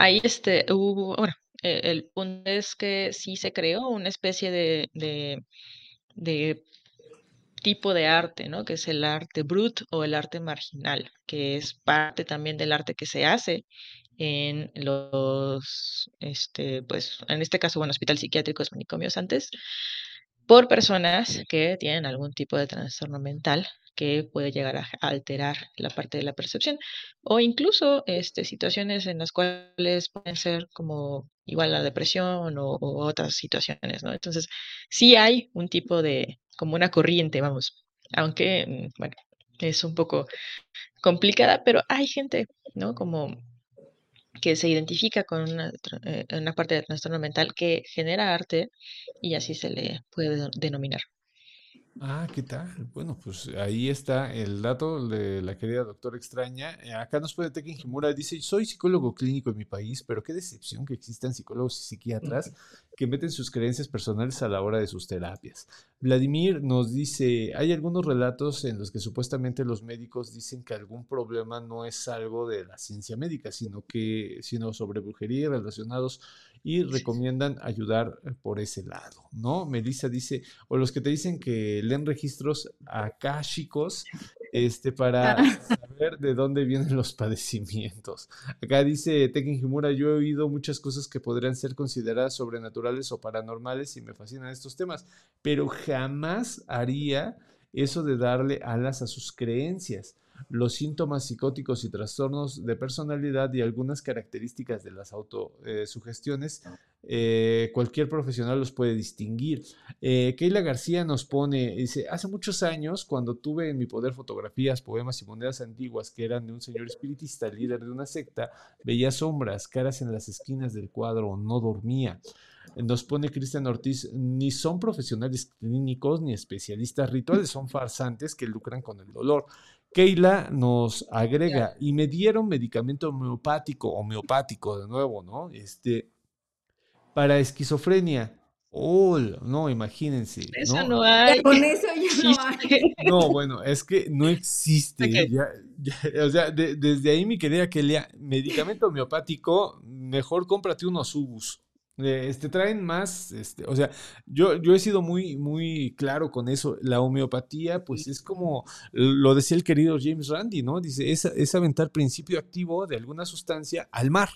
Ahí este, hubo, bueno, e, el punto es que sí se creó una especie de, de, tipo de arte, ¿no? Que es el arte brut o el arte marginal, que es parte también del arte que se hace en los, este, pues, en este caso, bueno, hospital psiquiátricos, manicomios antes, por personas que tienen algún tipo de trastorno mental que puede llegar a alterar la parte de la percepción o incluso este, situaciones en las cuales pueden ser como igual la depresión o, otras situaciones, ¿no? Entonces, sí hay un tipo de, como una corriente, vamos, aunque, mm, bueno, es un poco complicada, pero hay gente, ¿no? Como que se identifica con una, eh, una parte de trastorno mental que genera arte y así se le puede denominar. Ah, ¿qué tal? Bueno, pues ahí está el dato de la querida doctora extraña. Eh, acá nos puede Tekken Himura, dice, soy psicólogo clínico en mi país, pero qué decepción que existan psicólogos y psiquiatras que meten sus creencias personales a la hora de sus terapias. Vladimir nos dice, hay algunos relatos en los que supuestamente los médicos dicen que algún problema no es algo de la ciencia médica, sino que sino sobre brujería relacionados y recomiendan ayudar eh, por ese lado, ¿no? Melissa dice, o los que te dicen que leen registros akáshicos este, para ah. saber de dónde vienen los padecimientos. Acá dice Tekken Himura, yo he oído muchas cosas que podrían ser consideradas sobrenaturales o paranormales y me fascinan estos temas, pero jamás haría eso de darle alas a sus creencias los síntomas psicóticos y trastornos de personalidad y algunas características de las autosugestiones, eh, cualquier profesional los puede distinguir. Eh, Keila García nos pone, dice, hace muchos años, cuando tuve en mi poder fotografías, poemas y monedas antiguas que eran de un señor espiritista, líder de una secta, veía sombras, caras en las esquinas del cuadro, no dormía. Nos pone Cristian Ortiz, ni son profesionales clínicos ni especialistas rituales, son farsantes que lucran con el dolor. Keila nos agrega, y me dieron medicamento homeopático, homeopático de nuevo, ¿no? Este, para esquizofrenia. Oh, no, imagínense. Eso no, hay. Con eso ya no hay. No, bueno, es que no existe. o sea, desde ahí mi querida Keila, medicamento homeopático, mejor cómprate unos ubus. Este, traen más, este, o sea, yo, yo he sido muy, muy claro con eso. La homeopatía, pues es como lo decía el querido James Randi, ¿no? Dice, es, es aventar principio activo de alguna sustancia al mar.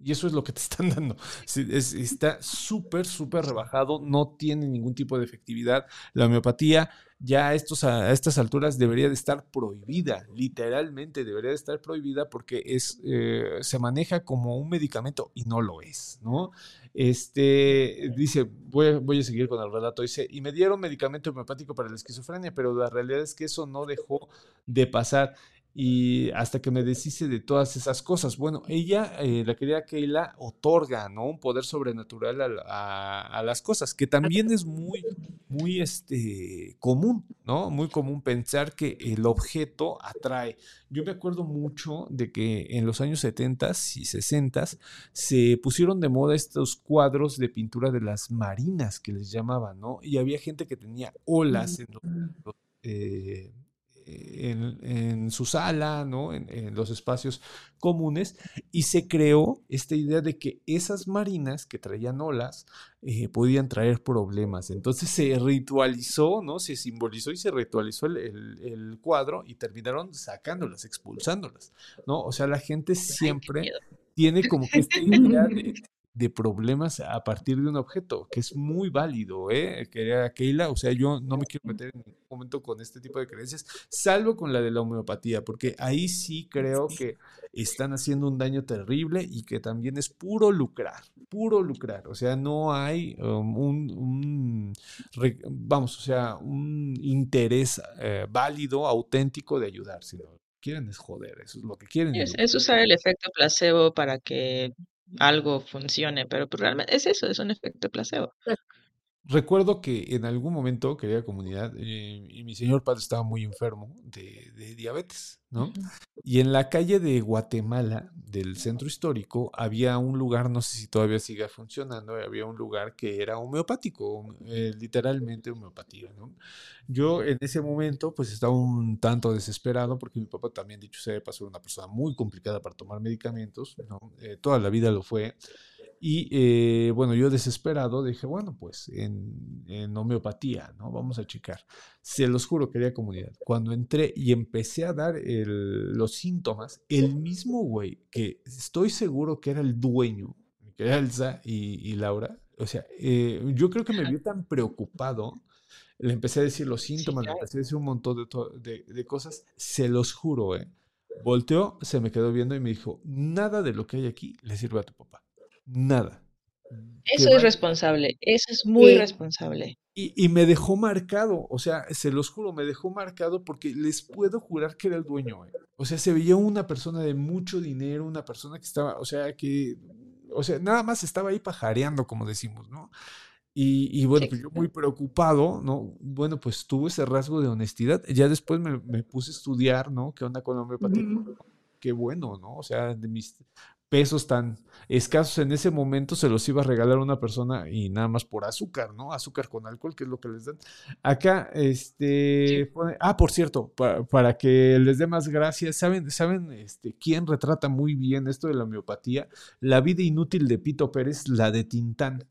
Y eso es lo que te están dando. está súper, súper rebajado, no tiene ningún tipo de efectividad. La homeopatía ya a, estos, a estas alturas debería de estar prohibida, literalmente debería de estar prohibida porque es, eh, se maneja como un medicamento y no lo es, ¿no? Este, dice, voy, voy a seguir con el relato, dice, y me dieron medicamento homeopático para la esquizofrenia, pero la realidad es que eso no dejó de pasar y hasta que me deshice de todas esas cosas. Bueno, ella, eh, la querida Keila, otorga, ¿no? Un poder sobrenatural a, las cosas, que también es muy, muy este, común, ¿no? Muy común pensar que el objeto atrae. Yo me acuerdo mucho de que en los años 70 y 60 se pusieron de moda estos cuadros de pintura de las marinas que les llamaban, ¿no? Y había gente que tenía olas en los... Eh, en, su sala, ¿no? En, los espacios comunes, y se creó esta idea de que esas marinas que traían olas eh, podían traer problemas. Entonces se ritualizó, ¿no? Se simbolizó y se ritualizó el, cuadro y terminaron sacándolas, expulsándolas, ¿no? O sea, la gente siempre tiene como que esta idea de, de problemas a partir de un objeto, que es muy válido, ¿eh? Que Keila, o sea, yo no me quiero meter en ningún momento con este tipo de creencias, salvo con la de la homeopatía, porque ahí sí creo que están haciendo un daño terrible y que también es puro lucrar, puro lucrar, o sea, no hay um, un, vamos, o sea, un interés eh, válido, auténtico de ayudar, sino quieren es joder, eso es lo que quieren. es usar el efecto placebo para que algo funcione, pero pues, realmente es eso, es un efecto placebo. Recuerdo que en algún momento, querida comunidad, eh, y mi señor padre estaba muy enfermo de, diabetes, ¿no? Y en la calle de Guatemala, del centro histórico, había un lugar, no sé si todavía sigue funcionando, había un lugar que era homeopático, eh, literalmente homeopatía, ¿no? Yo en ese momento, pues estaba un tanto desesperado porque mi papá también, dicho sea, pasó una persona muy complicada para tomar medicamentos, ¿no? Eh, toda la vida lo fue. Y eh, bueno, yo desesperado dije, bueno, pues en, en, homeopatía, ¿no? Vamos a checar. Se los juro, querida comunidad, cuando entré y empecé a dar los síntomas, el mismo güey que estoy seguro que era el dueño, que era Elsa y, Laura, o sea, eh, yo creo que me vio tan preocupado, le empecé a decir los síntomas, le empecé a decir un montón de, de, de cosas, se los juro, ¿eh? Volteó, se me quedó viendo y me dijo, nada de lo que hay aquí le sirve a tu papá nada. Eso es responsable, eso es muy responsable. Y, me dejó marcado, o sea, se los juro, me dejó marcado porque les puedo jurar que era el dueño. ¿eh? O sea, se veía una persona de mucho dinero, una persona que estaba, o sea, que, o sea, nada más estaba ahí pajareando, como decimos, ¿no? Y, bueno, pues yo muy preocupado, ¿no? Bueno, pues tuve ese rasgo de honestidad. Ya después me, puse a estudiar, ¿no? ¿Qué onda con la homeopatía? Qué bueno, ¿no? O sea, de mis pesos tan escasos en ese momento se los iba a regalar a una persona y nada más por azúcar, ¿no? Azúcar con alcohol, que es lo que les dan. Acá, este, ah, por cierto, para, que les dé más gracias, ¿saben, saben este, quién retrata muy bien esto de la homeopatía? La vida inútil de Pito Pérez, la de Tintán.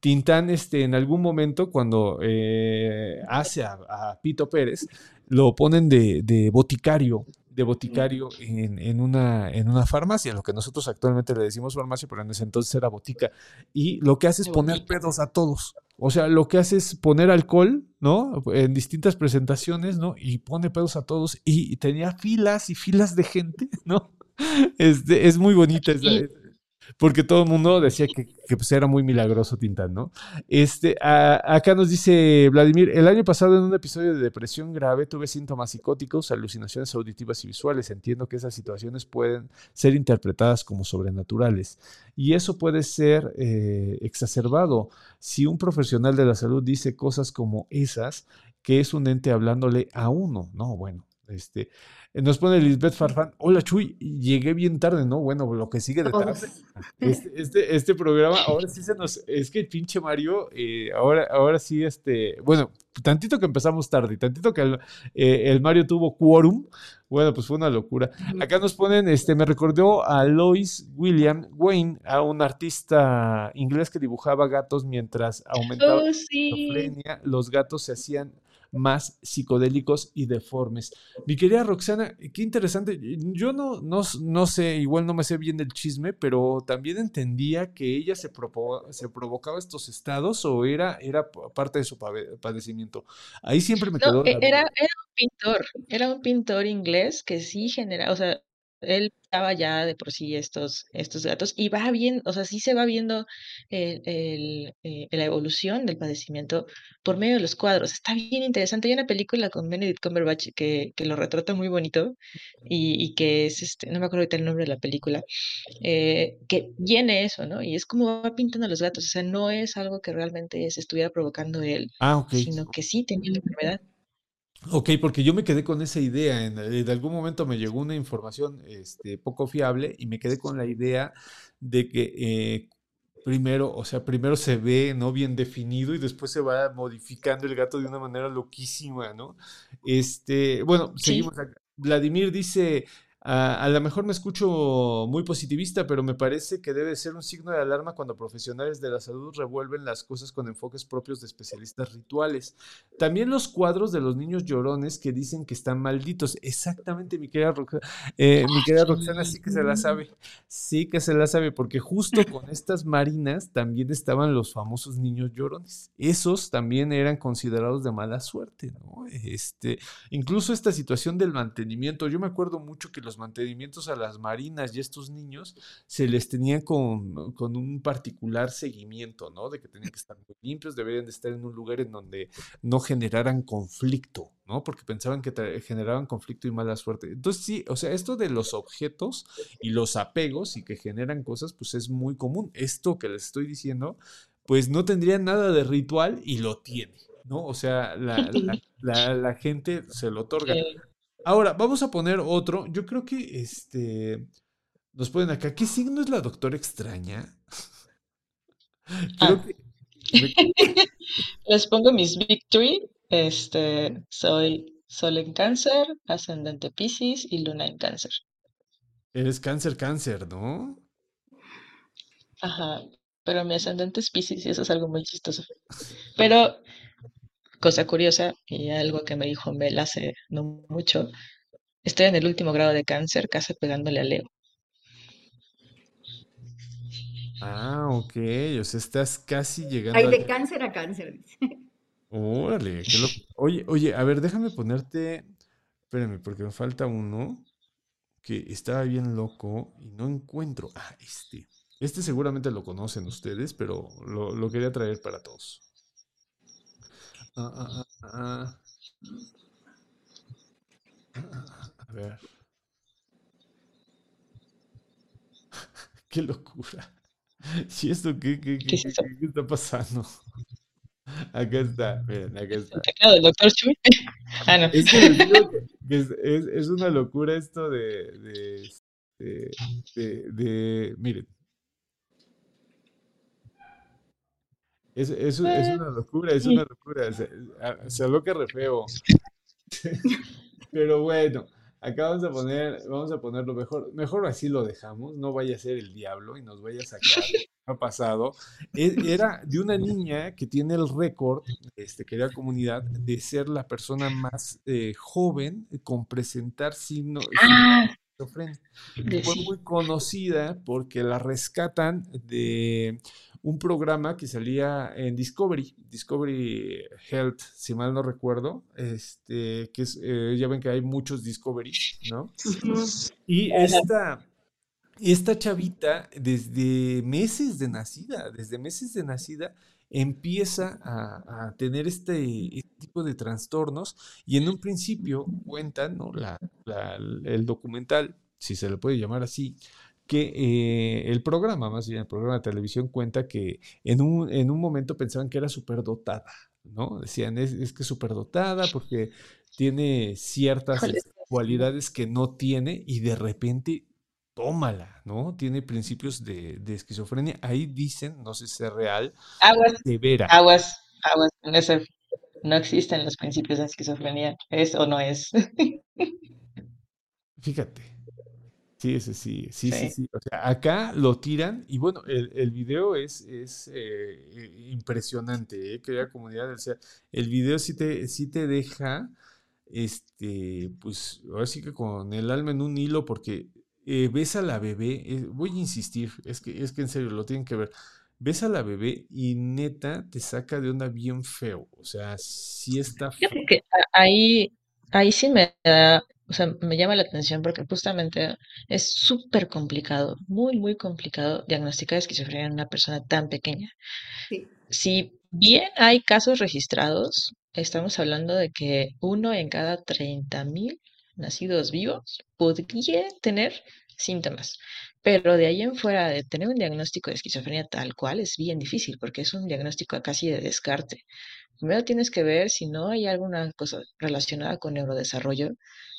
Tintán, este, en algún momento, cuando eh, hace a, Pito Pérez, lo ponen de, de boticario de boticario en, una, en una farmacia, lo que nosotros actualmente le decimos farmacia, pero en ese entonces era botica. Y lo que hace es poner pedos a todos. O sea, lo que hace es poner alcohol, ¿no? En distintas presentaciones, ¿no? Y pone pedos a todos. Y, tenía filas y filas de gente, ¿no? Este, es muy bonita esa, porque todo el mundo decía que, pues era muy milagroso Tintán, ¿no? Este, acá nos dice Vladimir, el año pasado en un episodio de depresión grave tuve síntomas psicóticos, alucinaciones auditivas y visuales. Entiendo que esas situaciones pueden ser interpretadas como sobrenaturales y eso puede ser eh, exacerbado si un profesional de la salud dice cosas como esas, que es un ente hablándole a uno, ¿no? Bueno, Este, nos pone Lisbeth Farfán. Hola Chuy, llegué bien tarde, ¿no? Bueno, lo que sigue de tarde. Este, este, este programa, ahora sí se nos. Es que el pinche Mario, eh, ahora, ahora sí, este. Bueno, tantito que empezamos tarde, tantito que el, eh, el Mario tuvo quórum. Bueno, pues fue una locura. Acá nos ponen, este, me recordó a Lois William Wayne, a un artista inglés que dibujaba gatos mientras aumentaba Oh, la sí. los gatos se hacían más psicodélicos y deformes. Mi querida Roxana, qué interesante. Yo no, no, no sé, igual no me sé bien del chisme, pero también entendía que ella se, propo- se provocaba estos estados o era, era parte de su padecimiento. Ahí siempre me No, quedó la e- era, era un pintor, era un pintor inglés que sí genera, o sea, él estaba ya de por sí estos, estos gatos y va bien, o sea, sí se va viendo el, el, eh, la evolución del padecimiento por medio de los cuadros. Está bien interesante. Hay una película con Benedict Cumberbatch que, que lo retrata muy bonito y, y que es, este, no me acuerdo ahorita el nombre de la película, eh, que viene eso, ¿no? Y es como va pintando a los gatos, o sea, no es algo que realmente se estuviera provocando él, Ah, sino que sí tenía la enfermedad. Ok, porque yo me quedé con esa idea. En, en algún momento me llegó una información este, poco fiable y me quedé con la idea de que eh, primero, o sea, primero se ve no bien definido y después se va modificando el gato de una manera loquísima, ¿no? Este, bueno, Sí. seguimos acá. Vladimir dice, "Ah, a lo mejor me escucho muy positivista, pero me parece que debe ser un signo de alarma cuando profesionales de la salud revuelven las cosas con enfoques propios de especialistas rituales. También los cuadros de los niños llorones que dicen que están malditos. Exactamente, mi querida, Roxa- eh, mi querida Roxana sí que se la sabe. Sí que se la sabe, porque justo con estas marinas también estaban los famosos niños llorones. Esos también eran considerados de mala suerte, ¿no? Este, incluso esta situación del mantenimiento. Yo me acuerdo mucho que los mantenimientos a las marinas y estos niños se les tenía con, con un particular seguimiento, ¿no? De que tenían que estar muy limpios, deberían de estar en un lugar en donde no generaran conflicto, ¿no? Porque pensaban que generaban conflicto y mala suerte. Entonces, sí, o sea, esto de los objetos y los apegos y que generan cosas, pues es muy común. Esto que les estoy diciendo, pues no tendría nada de ritual y lo tiene, ¿no? O sea, la, la- la- la gente se lo otorga. Ahora, vamos a poner otro. Yo creo que este. Nos ponen acá. ¿Qué signo es la doctora extraña? Creo Ah. que. Les pongo mis victory. Este, soy Sol en Cáncer, ascendente Piscis y Luna en Cáncer. Eres cáncer, cáncer, ¿no? Ajá, pero mi ascendente es Piscis y eso es algo muy chistoso. Pero, cosa curiosa, y algo que me dijo Mel hace no mucho, estoy en el último grado de Cáncer, casi pegándole a Leo. Ah, ok. O sea, estás casi llegando Hay de cáncer a cáncer. Órale. Oye, oye, a ver, déjame ponerte. Espérame, porque me falta uno que estaba bien loco y no encuentro. Ah, este. Este seguramente lo conocen ustedes, pero lo, lo quería traer para todos. Ah. Ah, ah, A ver. Qué locura. ¿Y esto qué, qué, ¿Qué qué, es qué- eso? qué está pasando? Acá está, miren, acá está. ¿El teclado del doctor Chuy? Ah, no. Es es, una locura esto de, de, de, de- miren. Es, es, es una locura, es una locura. Se, se aloca re feo. Pero bueno, acá vamos a poner, vamos a ponerlo mejor. Mejor así lo dejamos, no vaya a ser el diablo y nos vaya a sacar. Ha pasado. E- Era de una niña que tiene el récord, este, querida comunidad, de ser la persona más eh, joven con presentar signo, signos Ah, Fue muy conocida porque la rescatan de un programa que salía en Discovery, Discovery Health, si mal no recuerdo, este, que es, eh, ya ven que hay muchos Discovery, ¿no? Y esta, esta chavita, desde meses de nacida, desde meses de nacida, empieza a, a tener este, este tipo de trastornos y en un principio cuentan, ¿no? La, la- el documental, si se le puede llamar así, que eh, el programa, más bien el programa de televisión, cuenta que en un, en un momento pensaban que era superdotada, ¿no? Decían, es, es que es superdotada porque tiene ciertas... Este, cualidades que no tiene y de repente tómala, ¿no? Tiene principios de, de esquizofrenia. Ahí dicen, no sé si es real, Aguas, severa. aguas, aguas eso. No existen los principios de esquizofrenia. ¿Es o no es? Fíjate. Sí, ese sí, sí, sí, Sí. sí. O sea, acá lo tiran y bueno, el, el video es, es eh, impresionante, ¿eh? Querida comunidad. O sea, el video sí te, sí te deja, este, pues, ahora sí que con el alma en un hilo, porque eh, ves a la bebé, eh, voy a insistir, es que, es que en serio, lo tienen que ver. Ves a la bebé y neta te saca de onda bien feo. O sea, sí está feo. Ahí, ahí sí me da, o sea, me llama la atención porque justamente es súper complicado, muy, muy complicado diagnosticar esquizofrenia en una persona tan pequeña. Sí. Si bien hay casos registrados, estamos hablando de que uno en cada 30.000 nacidos vivos podría tener síntomas. Pero de ahí en fuera, de tener un diagnóstico de esquizofrenia tal cual es bien difícil porque es un diagnóstico casi de descarte. Primero tienes que ver si no hay alguna cosa relacionada con neurodesarrollo,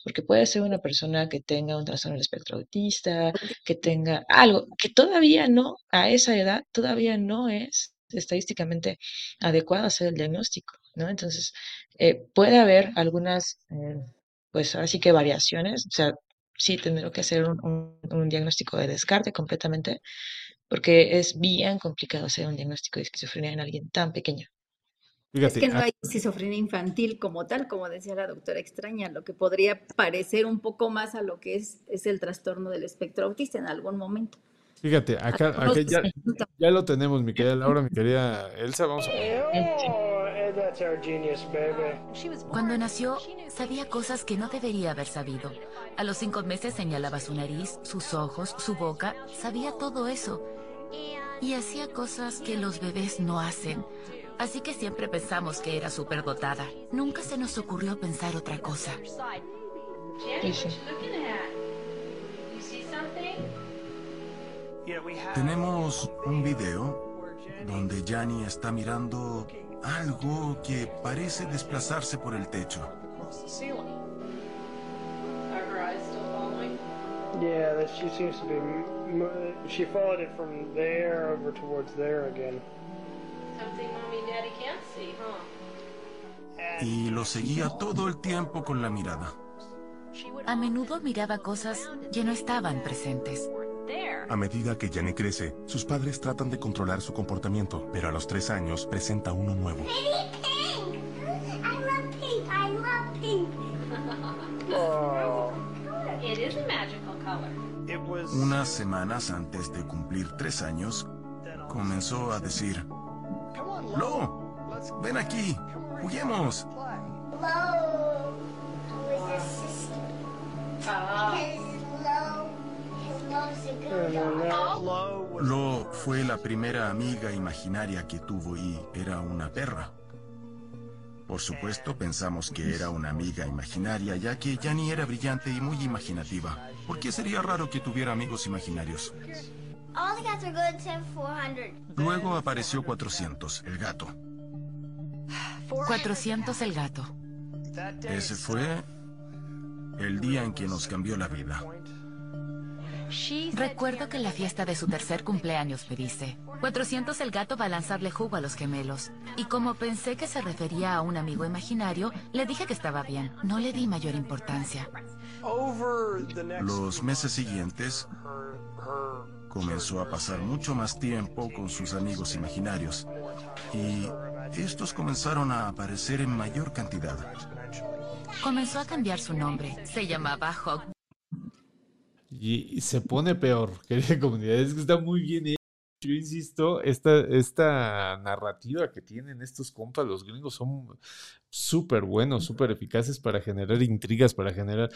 porque puede ser una persona que tenga un trastorno del espectro autista, que tenga algo que todavía no, a esa edad, todavía no es estadísticamente adecuado hacer el diagnóstico, ¿no? Entonces, eh, puede haber algunas, eh, pues ahora sí que variaciones, o sea, sí tendré que hacer un, un- un diagnóstico de descarte completamente, porque es bien complicado hacer un diagnóstico de esquizofrenia en alguien tan pequeño. Es Fíjate, que no a- hay esquizofrenia infantil como tal, como decía la doctora extraña, lo que podría parecer un poco más a lo que es, es el trastorno del espectro autista en algún momento. fíjate, acá, acá ya, ya lo tenemos, mi querida Laura, mi querida Elsa, vamos a Cuando nació, sabía cosas que no debería haber sabido. A los cinco meses señalaba su nariz, sus ojos, su boca, sabía todo eso. Y hacía cosas que los bebés no hacen. Así que siempre pensamos que era superdotada. Nunca se nos ocurrió pensar otra cosa. Tenemos un video donde Yanni está mirando algo que parece desplazarse por el techo. Yeah, that she seems to be. m- m- She followed it from there over towards there again. Y lo seguía todo el tiempo con la mirada. A menudo miraba cosas que no estaban presentes. A medida que Jenny crece, sus padres tratan de controlar su comportamiento, pero a los tres años presenta uno nuevo. Unas semanas antes de cumplir tres años, comenzó a decir, Lo, ven aquí, juguemos. Lo fue la primera amiga imaginaria que tuvo y era una perra. Por supuesto, pensamos que era una amiga imaginaria, ya que Yanni era brillante y muy imaginativa. ¿Por qué sería raro que tuviera amigos imaginarios? All the cats are good except 400. Luego apareció 400, el gato. 400 el gato. Ese fue el día en que nos cambió la vida. Recuerdo que en la fiesta de su tercer cumpleaños me dice, 400 el gato va a lanzarle jugo a los gemelos. Y como pensé que se refería a un amigo imaginario, le dije que estaba bien. No le di mayor importancia. Los meses siguientes comenzó a pasar mucho más tiempo con sus amigos imaginarios y estos comenzaron a aparecer en mayor cantidad. Comenzó a cambiar su nombre. Se llamaba Hawk. Y, se pone peor, querida comunidad. Es que está muy bien hecho. Yo insisto, esta, esta narrativa que tienen estos compas, los gringos, son súper buenos, súper eficaces para generar intrigas, para generar...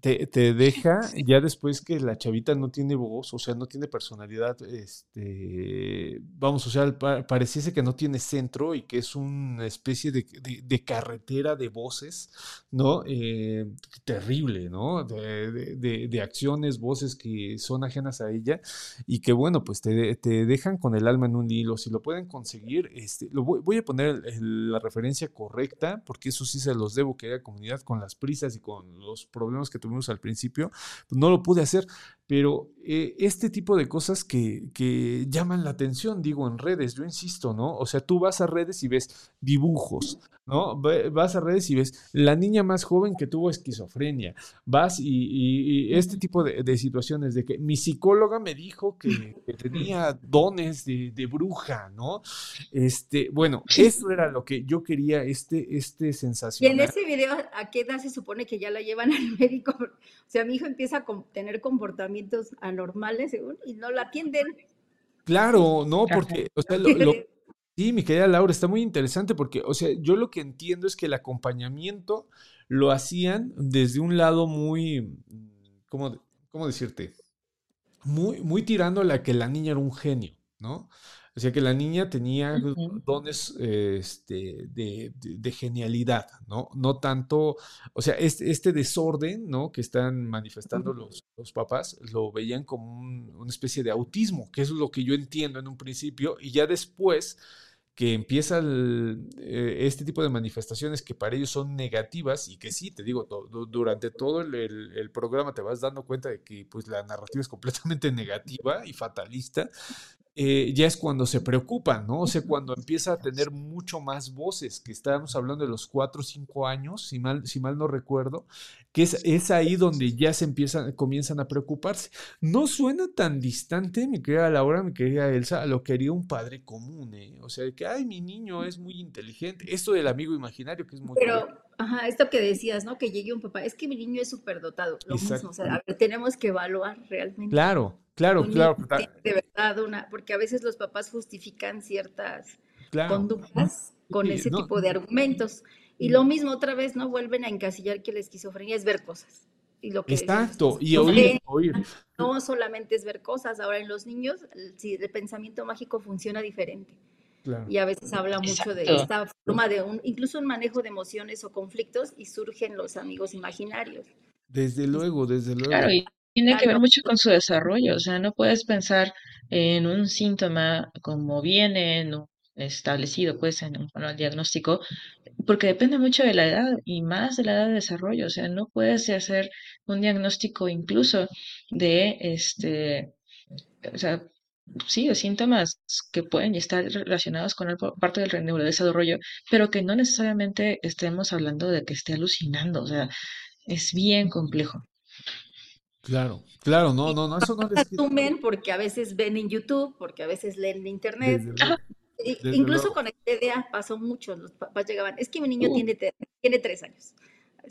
Te, te deja ya después que la chavita no tiene voz, o sea, no tiene personalidad, este, vamos, o sea, pa- pareciese que no tiene centro y que es una especie de, de- de carretera de voces, ¿no? Eh, terrible, ¿no? De, de- acciones, voces que son ajenas a ella y que, bueno, pues te, te dejan con el alma en un hilo. Si lo pueden conseguir, este, lo voy, voy a poner el- el- la referencia correcta porque eso sí se los debo, querida comunidad, con las prisas y con los problemas que tuvimos al principio, pues no lo pude hacer. Pero eh, este tipo de cosas que, que llaman la atención, digo, en redes, yo insisto, ¿no? O sea, tú vas a redes y ves dibujos, ¿no? Vas a redes y ves la niña más joven que tuvo esquizofrenia, vas y, y- y este tipo de, de situaciones de que mi psicóloga me dijo que, que tenía dones de, de bruja, ¿no? Este, bueno, eso era lo que yo quería, este, este Y en ese video, ¿a qué edad se supone que ya la llevan al médico? O sea, mi hijo empieza a tener comportamientos anormales según, y no la atienden. Claro, ¿no? Porque, o sea, lo, lo- sí, mi querida Laura, está muy interesante porque, o sea, yo lo que entiendo es que el acompañamiento lo hacían desde un lado muy, ¿cómo, cómo decirte? Muy, muy tirando a la que la niña era un genio, ¿no? O sea, que la niña tenía dones eh, este, de, de- de genialidad, ¿no? No tanto, o sea, este, este desorden, ¿no? Que están manifestando los, los papás, lo veían como un- una especie de autismo, que es lo que yo entiendo en un principio, y ya después que empieza el, eh, este tipo de manifestaciones que para ellos son negativas y que sí, te digo, durante todo el, el- el programa te vas dando cuenta de que pues la narrativa es completamente negativa y fatalista, eh, ya es cuando se preocupan, ¿no? O sea, cuando empieza a tener mucho más voces, que estábamos hablando de los cuatro o cinco años, si mal, si mal no recuerdo, que es, es ahí donde ya se empiezan, comienzan a preocuparse. No suena tan distante, mi querida Laura, mi querida Elsa, a lo que haría un padre común, ¿eh? O sea, que, ay, mi niño es muy inteligente. Esto del amigo imaginario, que es muy Pero, ajá, esto que decías, ¿no? Que llegue un papá, es que mi niño es superdotado, lo mismo, o sea, a ver, tenemos que evaluar realmente. Claro, claro, claro, de verdad una, porque a veces los papás justifican ciertas claro. conductas con Sí, ese no, tipo de argumentos. Y lo mismo otra vez, ¿no? Vuelven a encasillar que la esquizofrenia es ver cosas. Y lo que exacto, y oír, oír. no solamente es ver cosas, ahora en los niños el, sí, el pensamiento mágico funciona diferente. Claro. Y a veces habla mucho de esta forma de un, incluso un manejo de emociones o conflictos y surgen los amigos imaginarios. Desde luego, desde luego. Claro, y tiene que ver mucho con su desarrollo, o sea, no puedes pensar en un síntoma como viene ¿no? establecido, pues, en un manual diagnóstico, porque depende mucho de la edad y más de la edad de desarrollo, o sea, no puedes hacer un diagnóstico incluso de, este, o sea, sí, de síntomas que pueden estar relacionados con el parte del neurodesarrollo, pero que no necesariamente estemos hablando de que esté alucinando, o sea, es bien complejo. Claro, claro, no, no, no, eso no les. Asumen porque a veces ven en YouTube, porque a veces leen en internet. Desde luego, Y- desde incluso luego. con el TDA pasó mucho. Los papás llegaban, es que mi niño Uh. tiene, TDA, tiene tres años,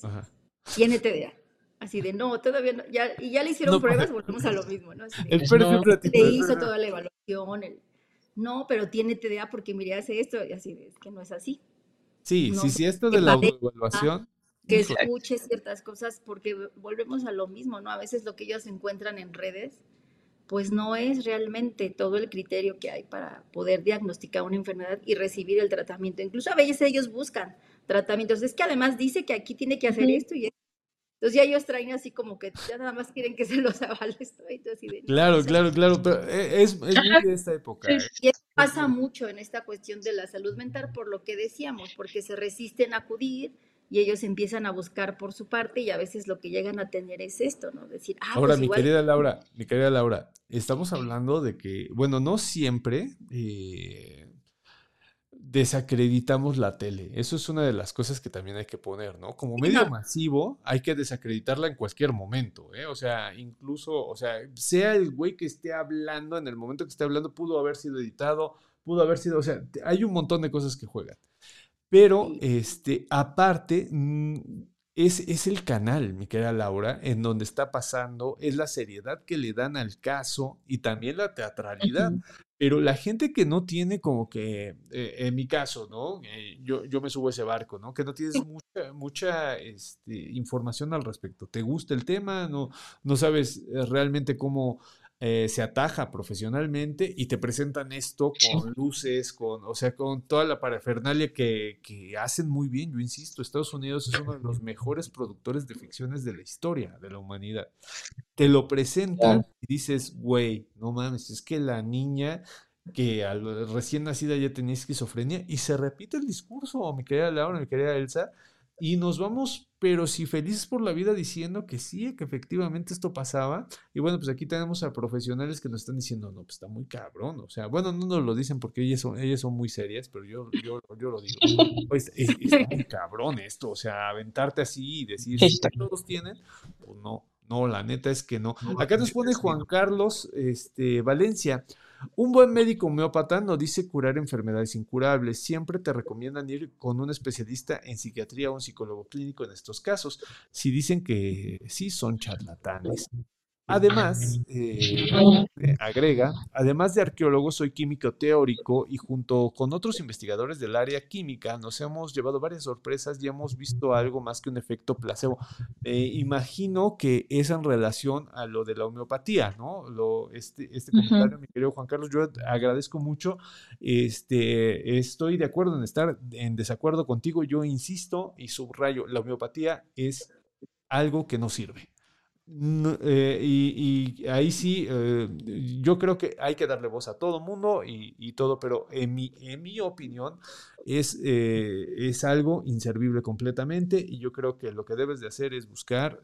Ajá. tiene TDA. Así de, no, todavía no. Ya, y ya le hicieron No, pruebas, volvemos a lo mismo, ¿no? Así de, El perfil no. le hizo toda la evaluación. el- no, pero tiene TDA porque mire, hace esto. Y así de, es que no es así. Sí, no sí, sí, esto de la padece, autoevaluación. Que escuche ciertas cosas, porque volvemos a lo mismo, ¿no? A veces lo que ellos encuentran en redes, pues no es realmente todo el criterio que hay para poder diagnosticar una enfermedad y recibir el tratamiento. Incluso a veces ellos buscan tratamientos. Es que además dice que aquí tiene que hacer Ujú. esto y esto. Entonces ya ellos traen así como que ya nada más quieren que se los avales. ¿no? Y tú así de, Claro, o sea, claro, claro, pero eh, es, es muy de esta época. ¿eh? y eso pasa mucho en esta cuestión de la salud mental por lo que decíamos, porque se resisten a acudir y ellos empiezan a buscar por su parte y a veces lo que llegan a tener es esto, ¿no? Decir, ah, Ahora, pues mi igual querida Laura, mi querida Laura, estamos hablando de que, bueno, no siempre eh, desacreditamos la tele. Eso es una de las cosas que también hay que poner, ¿no? Como medio no, masivo, hay que desacreditarla en cualquier momento, ¿eh? O sea, incluso, o sea, sea el güey que esté hablando, en el momento que esté hablando, pudo haber sido editado, pudo haber sido, o sea, hay un montón de cosas que juegan. Pero, este, aparte, mm, es, es el canal, mi querida Laura, en donde está pasando, es la seriedad que le dan al caso y también la teatralidad. Pero la gente que no tiene como que, eh, en mi caso, ¿no? Eh, yo, yo me subo a ese barco, ¿no? Que no tienes mucha, mucha este, información al respecto. ¿Te gusta el tema? No, no sabes eh, realmente cómo eh, se ataja profesionalmente y te presentan esto con luces, con, o sea, con toda la parafernalia que, que hacen muy bien. Yo insisto, Estados Unidos es uno de los mejores productores de ficciones de la historia de la humanidad te lo presentan y dices, güey, no mames, es que la niña que al recién nacida ya tenía esquizofrenia y se repite el discurso, mi querida Laura, mi querida Elsa, y nos vamos, pero sí felices por la vida diciendo que sí, que efectivamente esto pasaba. Y bueno, pues aquí tenemos a profesionales que nos están diciendo, no, pues está muy cabrón. O sea, bueno, no nos lo dicen porque ellas son, ellas son muy serias, pero yo, yo, yo lo digo. Pues, es, está muy cabrón esto. O sea, aventarte así y decir, si todos tienen, pues no, no, la neta es que no. Acá nos pone Juan Carlos este, Valencia. Un buen médico homeópata no dice curar enfermedades incurables. Siempre te recomiendan ir con un especialista en psiquiatría o un psicólogo clínico en estos casos. Si dicen que sí, son charlatanes. Además, eh, agrega, además de arqueólogo, soy químico teórico y junto con otros investigadores del área química nos hemos llevado varias sorpresas y hemos visto algo más que un efecto placebo. imagino que es en relación a lo de la homeopatía, ¿no? Lo, este, este comentario, mi querido Juan Carlos, yo agradezco mucho. Este, estoy de acuerdo en estar en desacuerdo contigo. Yo insisto y subrayo, la homeopatía es algo que no sirve. Eh, y, ahí sí, eh, yo creo que hay que darle voz a todo mundo y, todo, pero en mi, en mi opinión, es, eh, es algo inservible completamente y yo creo que lo que debes de hacer es buscar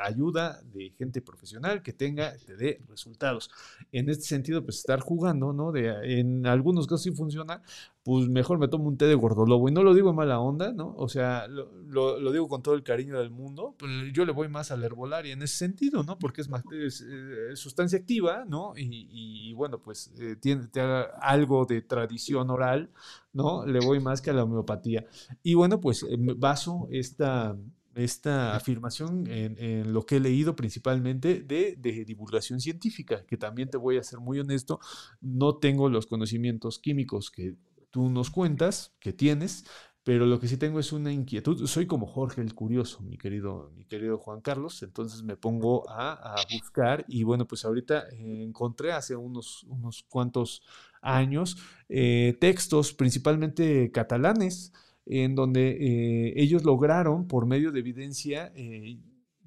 ayuda de gente profesional que tenga, te dé resultados. En este sentido, pues estar jugando, ¿no? De, en algunos casos sí funciona, pues mejor me tomo un té de gordolobo y no lo digo en mala onda, ¿no? O sea, lo, lo, digo con todo el cariño del mundo, pues yo le voy más al herbolaria en ese sentido, ¿no? Porque es, más, eh, sustancia activa, ¿no? Y, y bueno, pues tiene, tiene algo de tradición oral, ¿no? Le voy más que a la homeopatía. Y bueno, pues eh, baso esta, esta afirmación en, lo que he leído principalmente de, divulgación científica, que también te voy a ser muy honesto, no tengo los conocimientos químicos que tú nos cuentas, que tienes, pero lo que sí tengo es una inquietud. Soy como Jorge el Curioso, mi querido, mi querido Juan Carlos, entonces me pongo a, buscar y bueno, pues ahorita encontré hace unos, unos cuantos años eh, textos, principalmente catalanes, en donde eh, ellos lograron, por medio de evidencia, eh,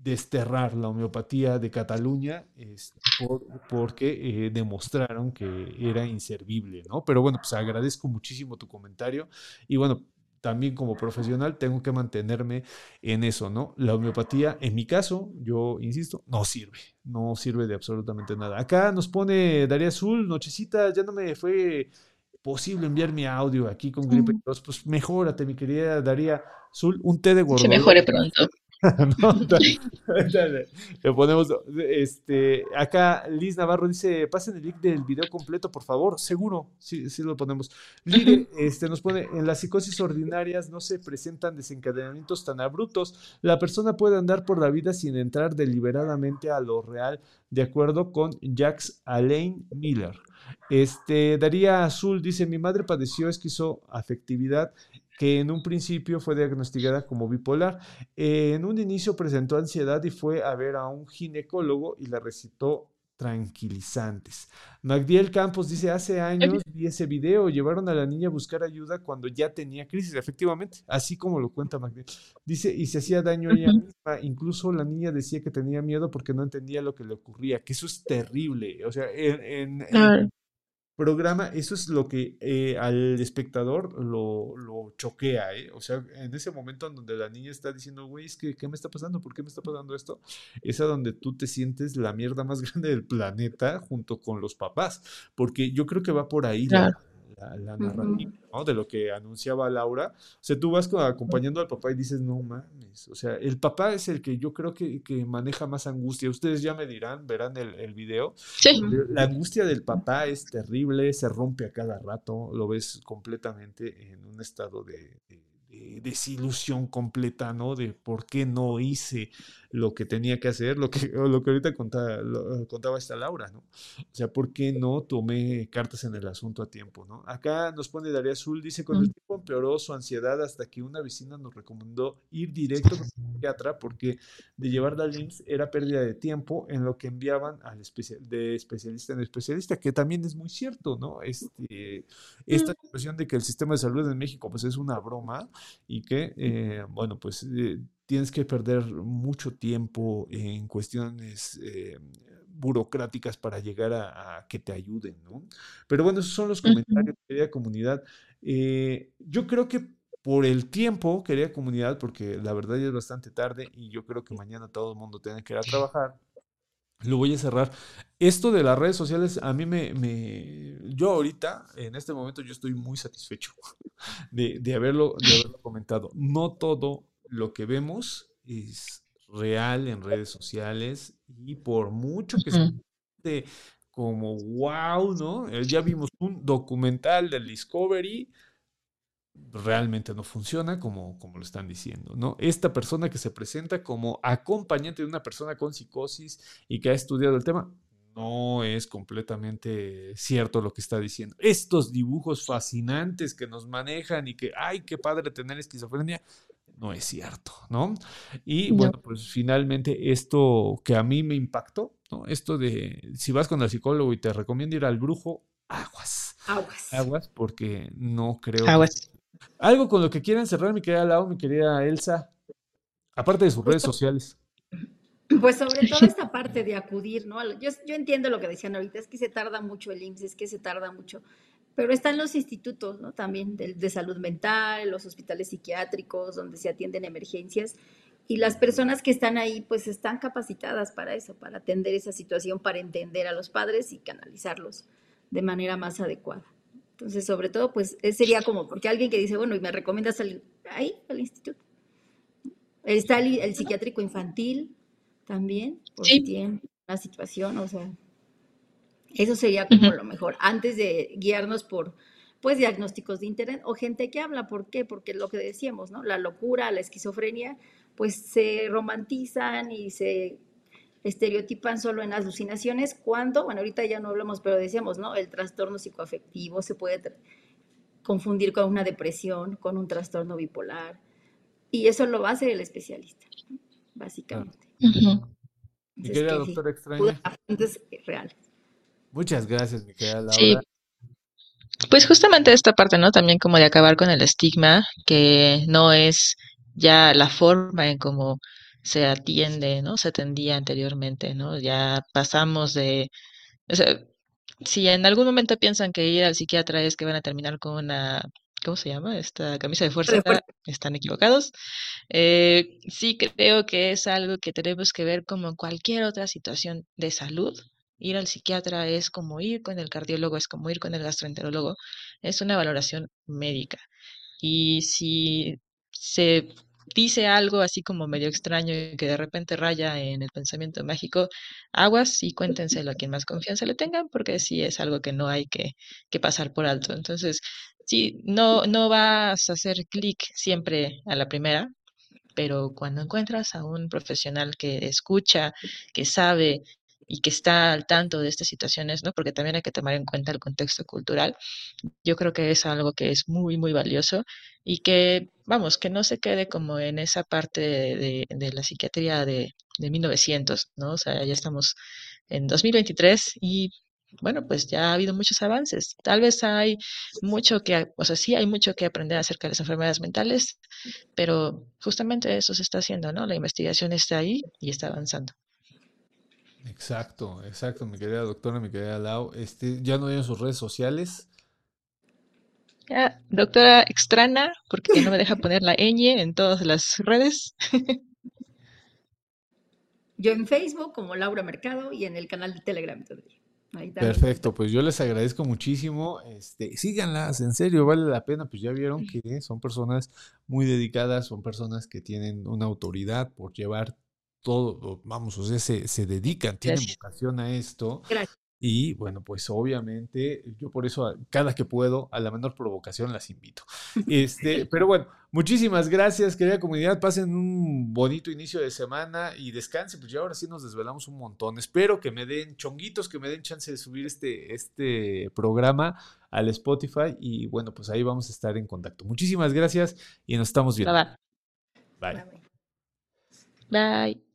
desterrar la homeopatía de Cataluña porque demostraron que era inservible, ¿no? Pero bueno, pues agradezco muchísimo tu comentario y bueno, también como profesional tengo que mantenerme en eso, ¿no? La homeopatía, en mi caso, yo insisto, no sirve, no sirve de absolutamente nada. Acá nos pone Daría Azul, nochecita, ya no me fue posible enviar mi audio aquí con Gripe 2, pues mejórate, mi querida Daría Azul, un té de gordo. Se mejore pronto. le ponemos, este, acá Liz Navarro dice, pasen el link del video completo, por favor, seguro, sí, sí lo ponemos. Lire, este, nos pone, en las psicosis ordinarias no se presentan desencadenamientos tan abruptos, la persona puede andar por la vida sin entrar deliberadamente a lo real, de acuerdo con Jacques Alain Miller. Este, Daría Azul dice, mi madre padeció esquizoafectividad que en un principio fue diagnosticada como bipolar. en un inicio presentó ansiedad y fue a ver a un ginecólogo y la recitó tranquilizantes. Magdiel Campos dice, hace años vi ese video, llevaron a la niña a buscar ayuda cuando ya tenía crisis, efectivamente, así como lo cuenta Magdiel. Dice, y se hacía daño a ella misma, incluso la niña decía que tenía miedo porque no entendía lo que le ocurría, que eso es terrible, o sea, en, programa, eso es lo que eh, al espectador lo, lo choquea, ¿eh? O sea, en ese momento en donde la niña está diciendo, güey, es que, ¿qué me está pasando? ¿Por qué me está pasando esto? Es a donde tú te sientes la mierda más grande del planeta junto con los papás, porque yo creo que va por ahí la, narrativa, ¿no? De lo que anunciaba Laura. O sea, tú vas acompañando al papá y dices, no mames. O sea, el papá es el que yo creo que, maneja más angustia. Ustedes ya me dirán, verán el, el video. La angustia del papá es terrible, se rompe a cada rato, lo ves completamente en un estado de desilusión completa, ¿no? De por qué no hice lo que tenía que hacer, lo que, lo que ahorita contaba, contaba esta Laura, ¿no? O sea, ¿por qué no tomé cartas en el asunto a tiempo, ¿no? Acá nos pone Daría Azul, dice, con el tiempo empeoró su ansiedad hasta que una vecina nos recomendó ir directo con el psiquiatra porque de llevarla al IMSS era pérdida de tiempo en lo que enviaban al de especialista en especialista, que también es muy cierto, ¿no? Este, esta expresión de que el sistema de salud en México pues es una broma y que, eh, bueno, pues... Eh, tienes que perder mucho tiempo en cuestiones eh, burocráticas para llegar a, que te ayuden, ¿no? Pero bueno, esos son los comentarios, querida comunidad. Eh, yo creo que por el tiempo, querida comunidad, porque la verdad ya es bastante tarde y yo creo que mañana todo el mundo tiene que ir a trabajar. Lo voy a cerrar. Esto de las redes sociales, a mí me, me, Yo ahorita, en este momento, yo estoy muy satisfecho de, de, haberlo, de haberlo comentado. No todo lo que vemos es real en redes sociales y por mucho que se como wow, ¿no? Eh, ya vimos un documental del Discovery realmente no funciona como, como lo están diciendo, ¿no? Esta persona que se presenta como acompañante de una persona con psicosis y que ha estudiado el tema, no es completamente cierto lo que está diciendo. Estos dibujos fascinantes que nos manejan y que, ay, qué padre tener esquizofrenia, no es cierto, ¿no? Y bueno, pues finalmente esto que a mí me impactó, ¿no? Esto de si vas con el psicólogo y te recomienda ir al brujo, aguas. Aguas. Aguas, porque no creo. Aguas. Algo con lo que quieran cerrar, mi querida Lau, mi querida Elsa, aparte de sus redes sociales. Pues sobre todo esta parte de acudir, ¿no? Yo, yo entiendo lo que decían ahorita, es que se tarda mucho el IMSS, es que se tarda mucho, pero están los institutos, ¿no? También de, de salud mental, los hospitales psiquiátricos, donde se atienden emergencias, y las personas que están ahí, pues están capacitadas para eso, para atender esa situación, para entender a los padres y canalizarlos de manera más adecuada. Entonces, sobre todo, pues sería como, porque alguien que dice, bueno, y me recomiendas salir ahí, al instituto. Está el, psiquiátrico infantil también, porque sí. tiene una situación, o sea, eso sería como lo mejor, antes de guiarnos por, pues, diagnósticos de internet o gente que habla, ¿por qué? Porque lo que decíamos, ¿no? La locura, la esquizofrenia, pues se romantizan y se estereotipan solo en alucinaciones, cuando, bueno, ahorita ya no hablamos, pero decíamos, ¿no? El trastorno psicoafectivo se puede confundir con una depresión, con un trastorno bipolar, y eso lo va a hacer el especialista, básicamente. Doctora extraña. reales. Muchas gracias, mi querida Laura. Sí. Pues justamente esta parte, ¿no? También como de acabar con el estigma, que no es ya la forma en cómo se atiende, ¿no? Se atendía anteriormente, ¿no? Ya pasamos de, o sea, si en algún momento piensan que ir al psiquiatra es que van a terminar con una, ¿cómo se llama? Esta camisa de fuerza, están equivocados. Eh, sí creo que es algo que tenemos que ver como cualquier otra situación de salud. Ir al psiquiatra es como ir con el cardiólogo, es como ir con el gastroenterólogo, es una valoración médica. Y si se dice algo así como medio extraño y que de repente raya en el pensamiento mágico, aguas y cuéntenselo a quien más confianza le tengan, porque sí es algo que no hay que, que pasar por alto. Entonces, sí, no, no vas a hacer clic siempre a la primera, pero cuando encuentras a un profesional que escucha, que sabe y que está al tanto de estas situaciones, ¿no? Porque también hay que tomar en cuenta el contexto cultural. Yo creo que es algo que es muy, muy valioso y que, vamos, que no se quede como en esa parte de, de la psiquiatría de, de 1900, ¿no? O sea, ya estamos en 2023 y bueno, pues ya ha habido muchos avances. Tal vez hay mucho que, o sea, sí hay mucho que aprender acerca de las enfermedades mentales, pero justamente eso se está haciendo, ¿no? La investigación está ahí y está avanzando. Exacto, exacto, mi querida doctora, mi querida Lau. Este, ya no hay en sus redes sociales. Ya, doctora extrana, porque no me deja poner la ñ en todas las redes. Yo en Facebook como Laura Mercado y en el canal de Telegram Perfecto, pues yo les agradezco muchísimo. Este, síganlas, en serio, vale la pena. Pues ya vieron que son personas muy dedicadas, son personas que tienen una autoridad por llevar todo, vamos, o sea, se, se dedican, tienen vocación a esto. Y bueno, pues obviamente yo por eso cada que puedo, a la menor provocación las invito. Este, pero bueno, muchísimas gracias, querida comunidad. Pasen un bonito inicio de semana y descansen, pues ya ahora sí nos desvelamos un montón. Espero que me den chonguitos, que me den chance de subir este, este programa al Spotify y bueno, pues ahí vamos a estar en contacto. Muchísimas gracias y nos estamos viendo. Bye. Bye. Bye.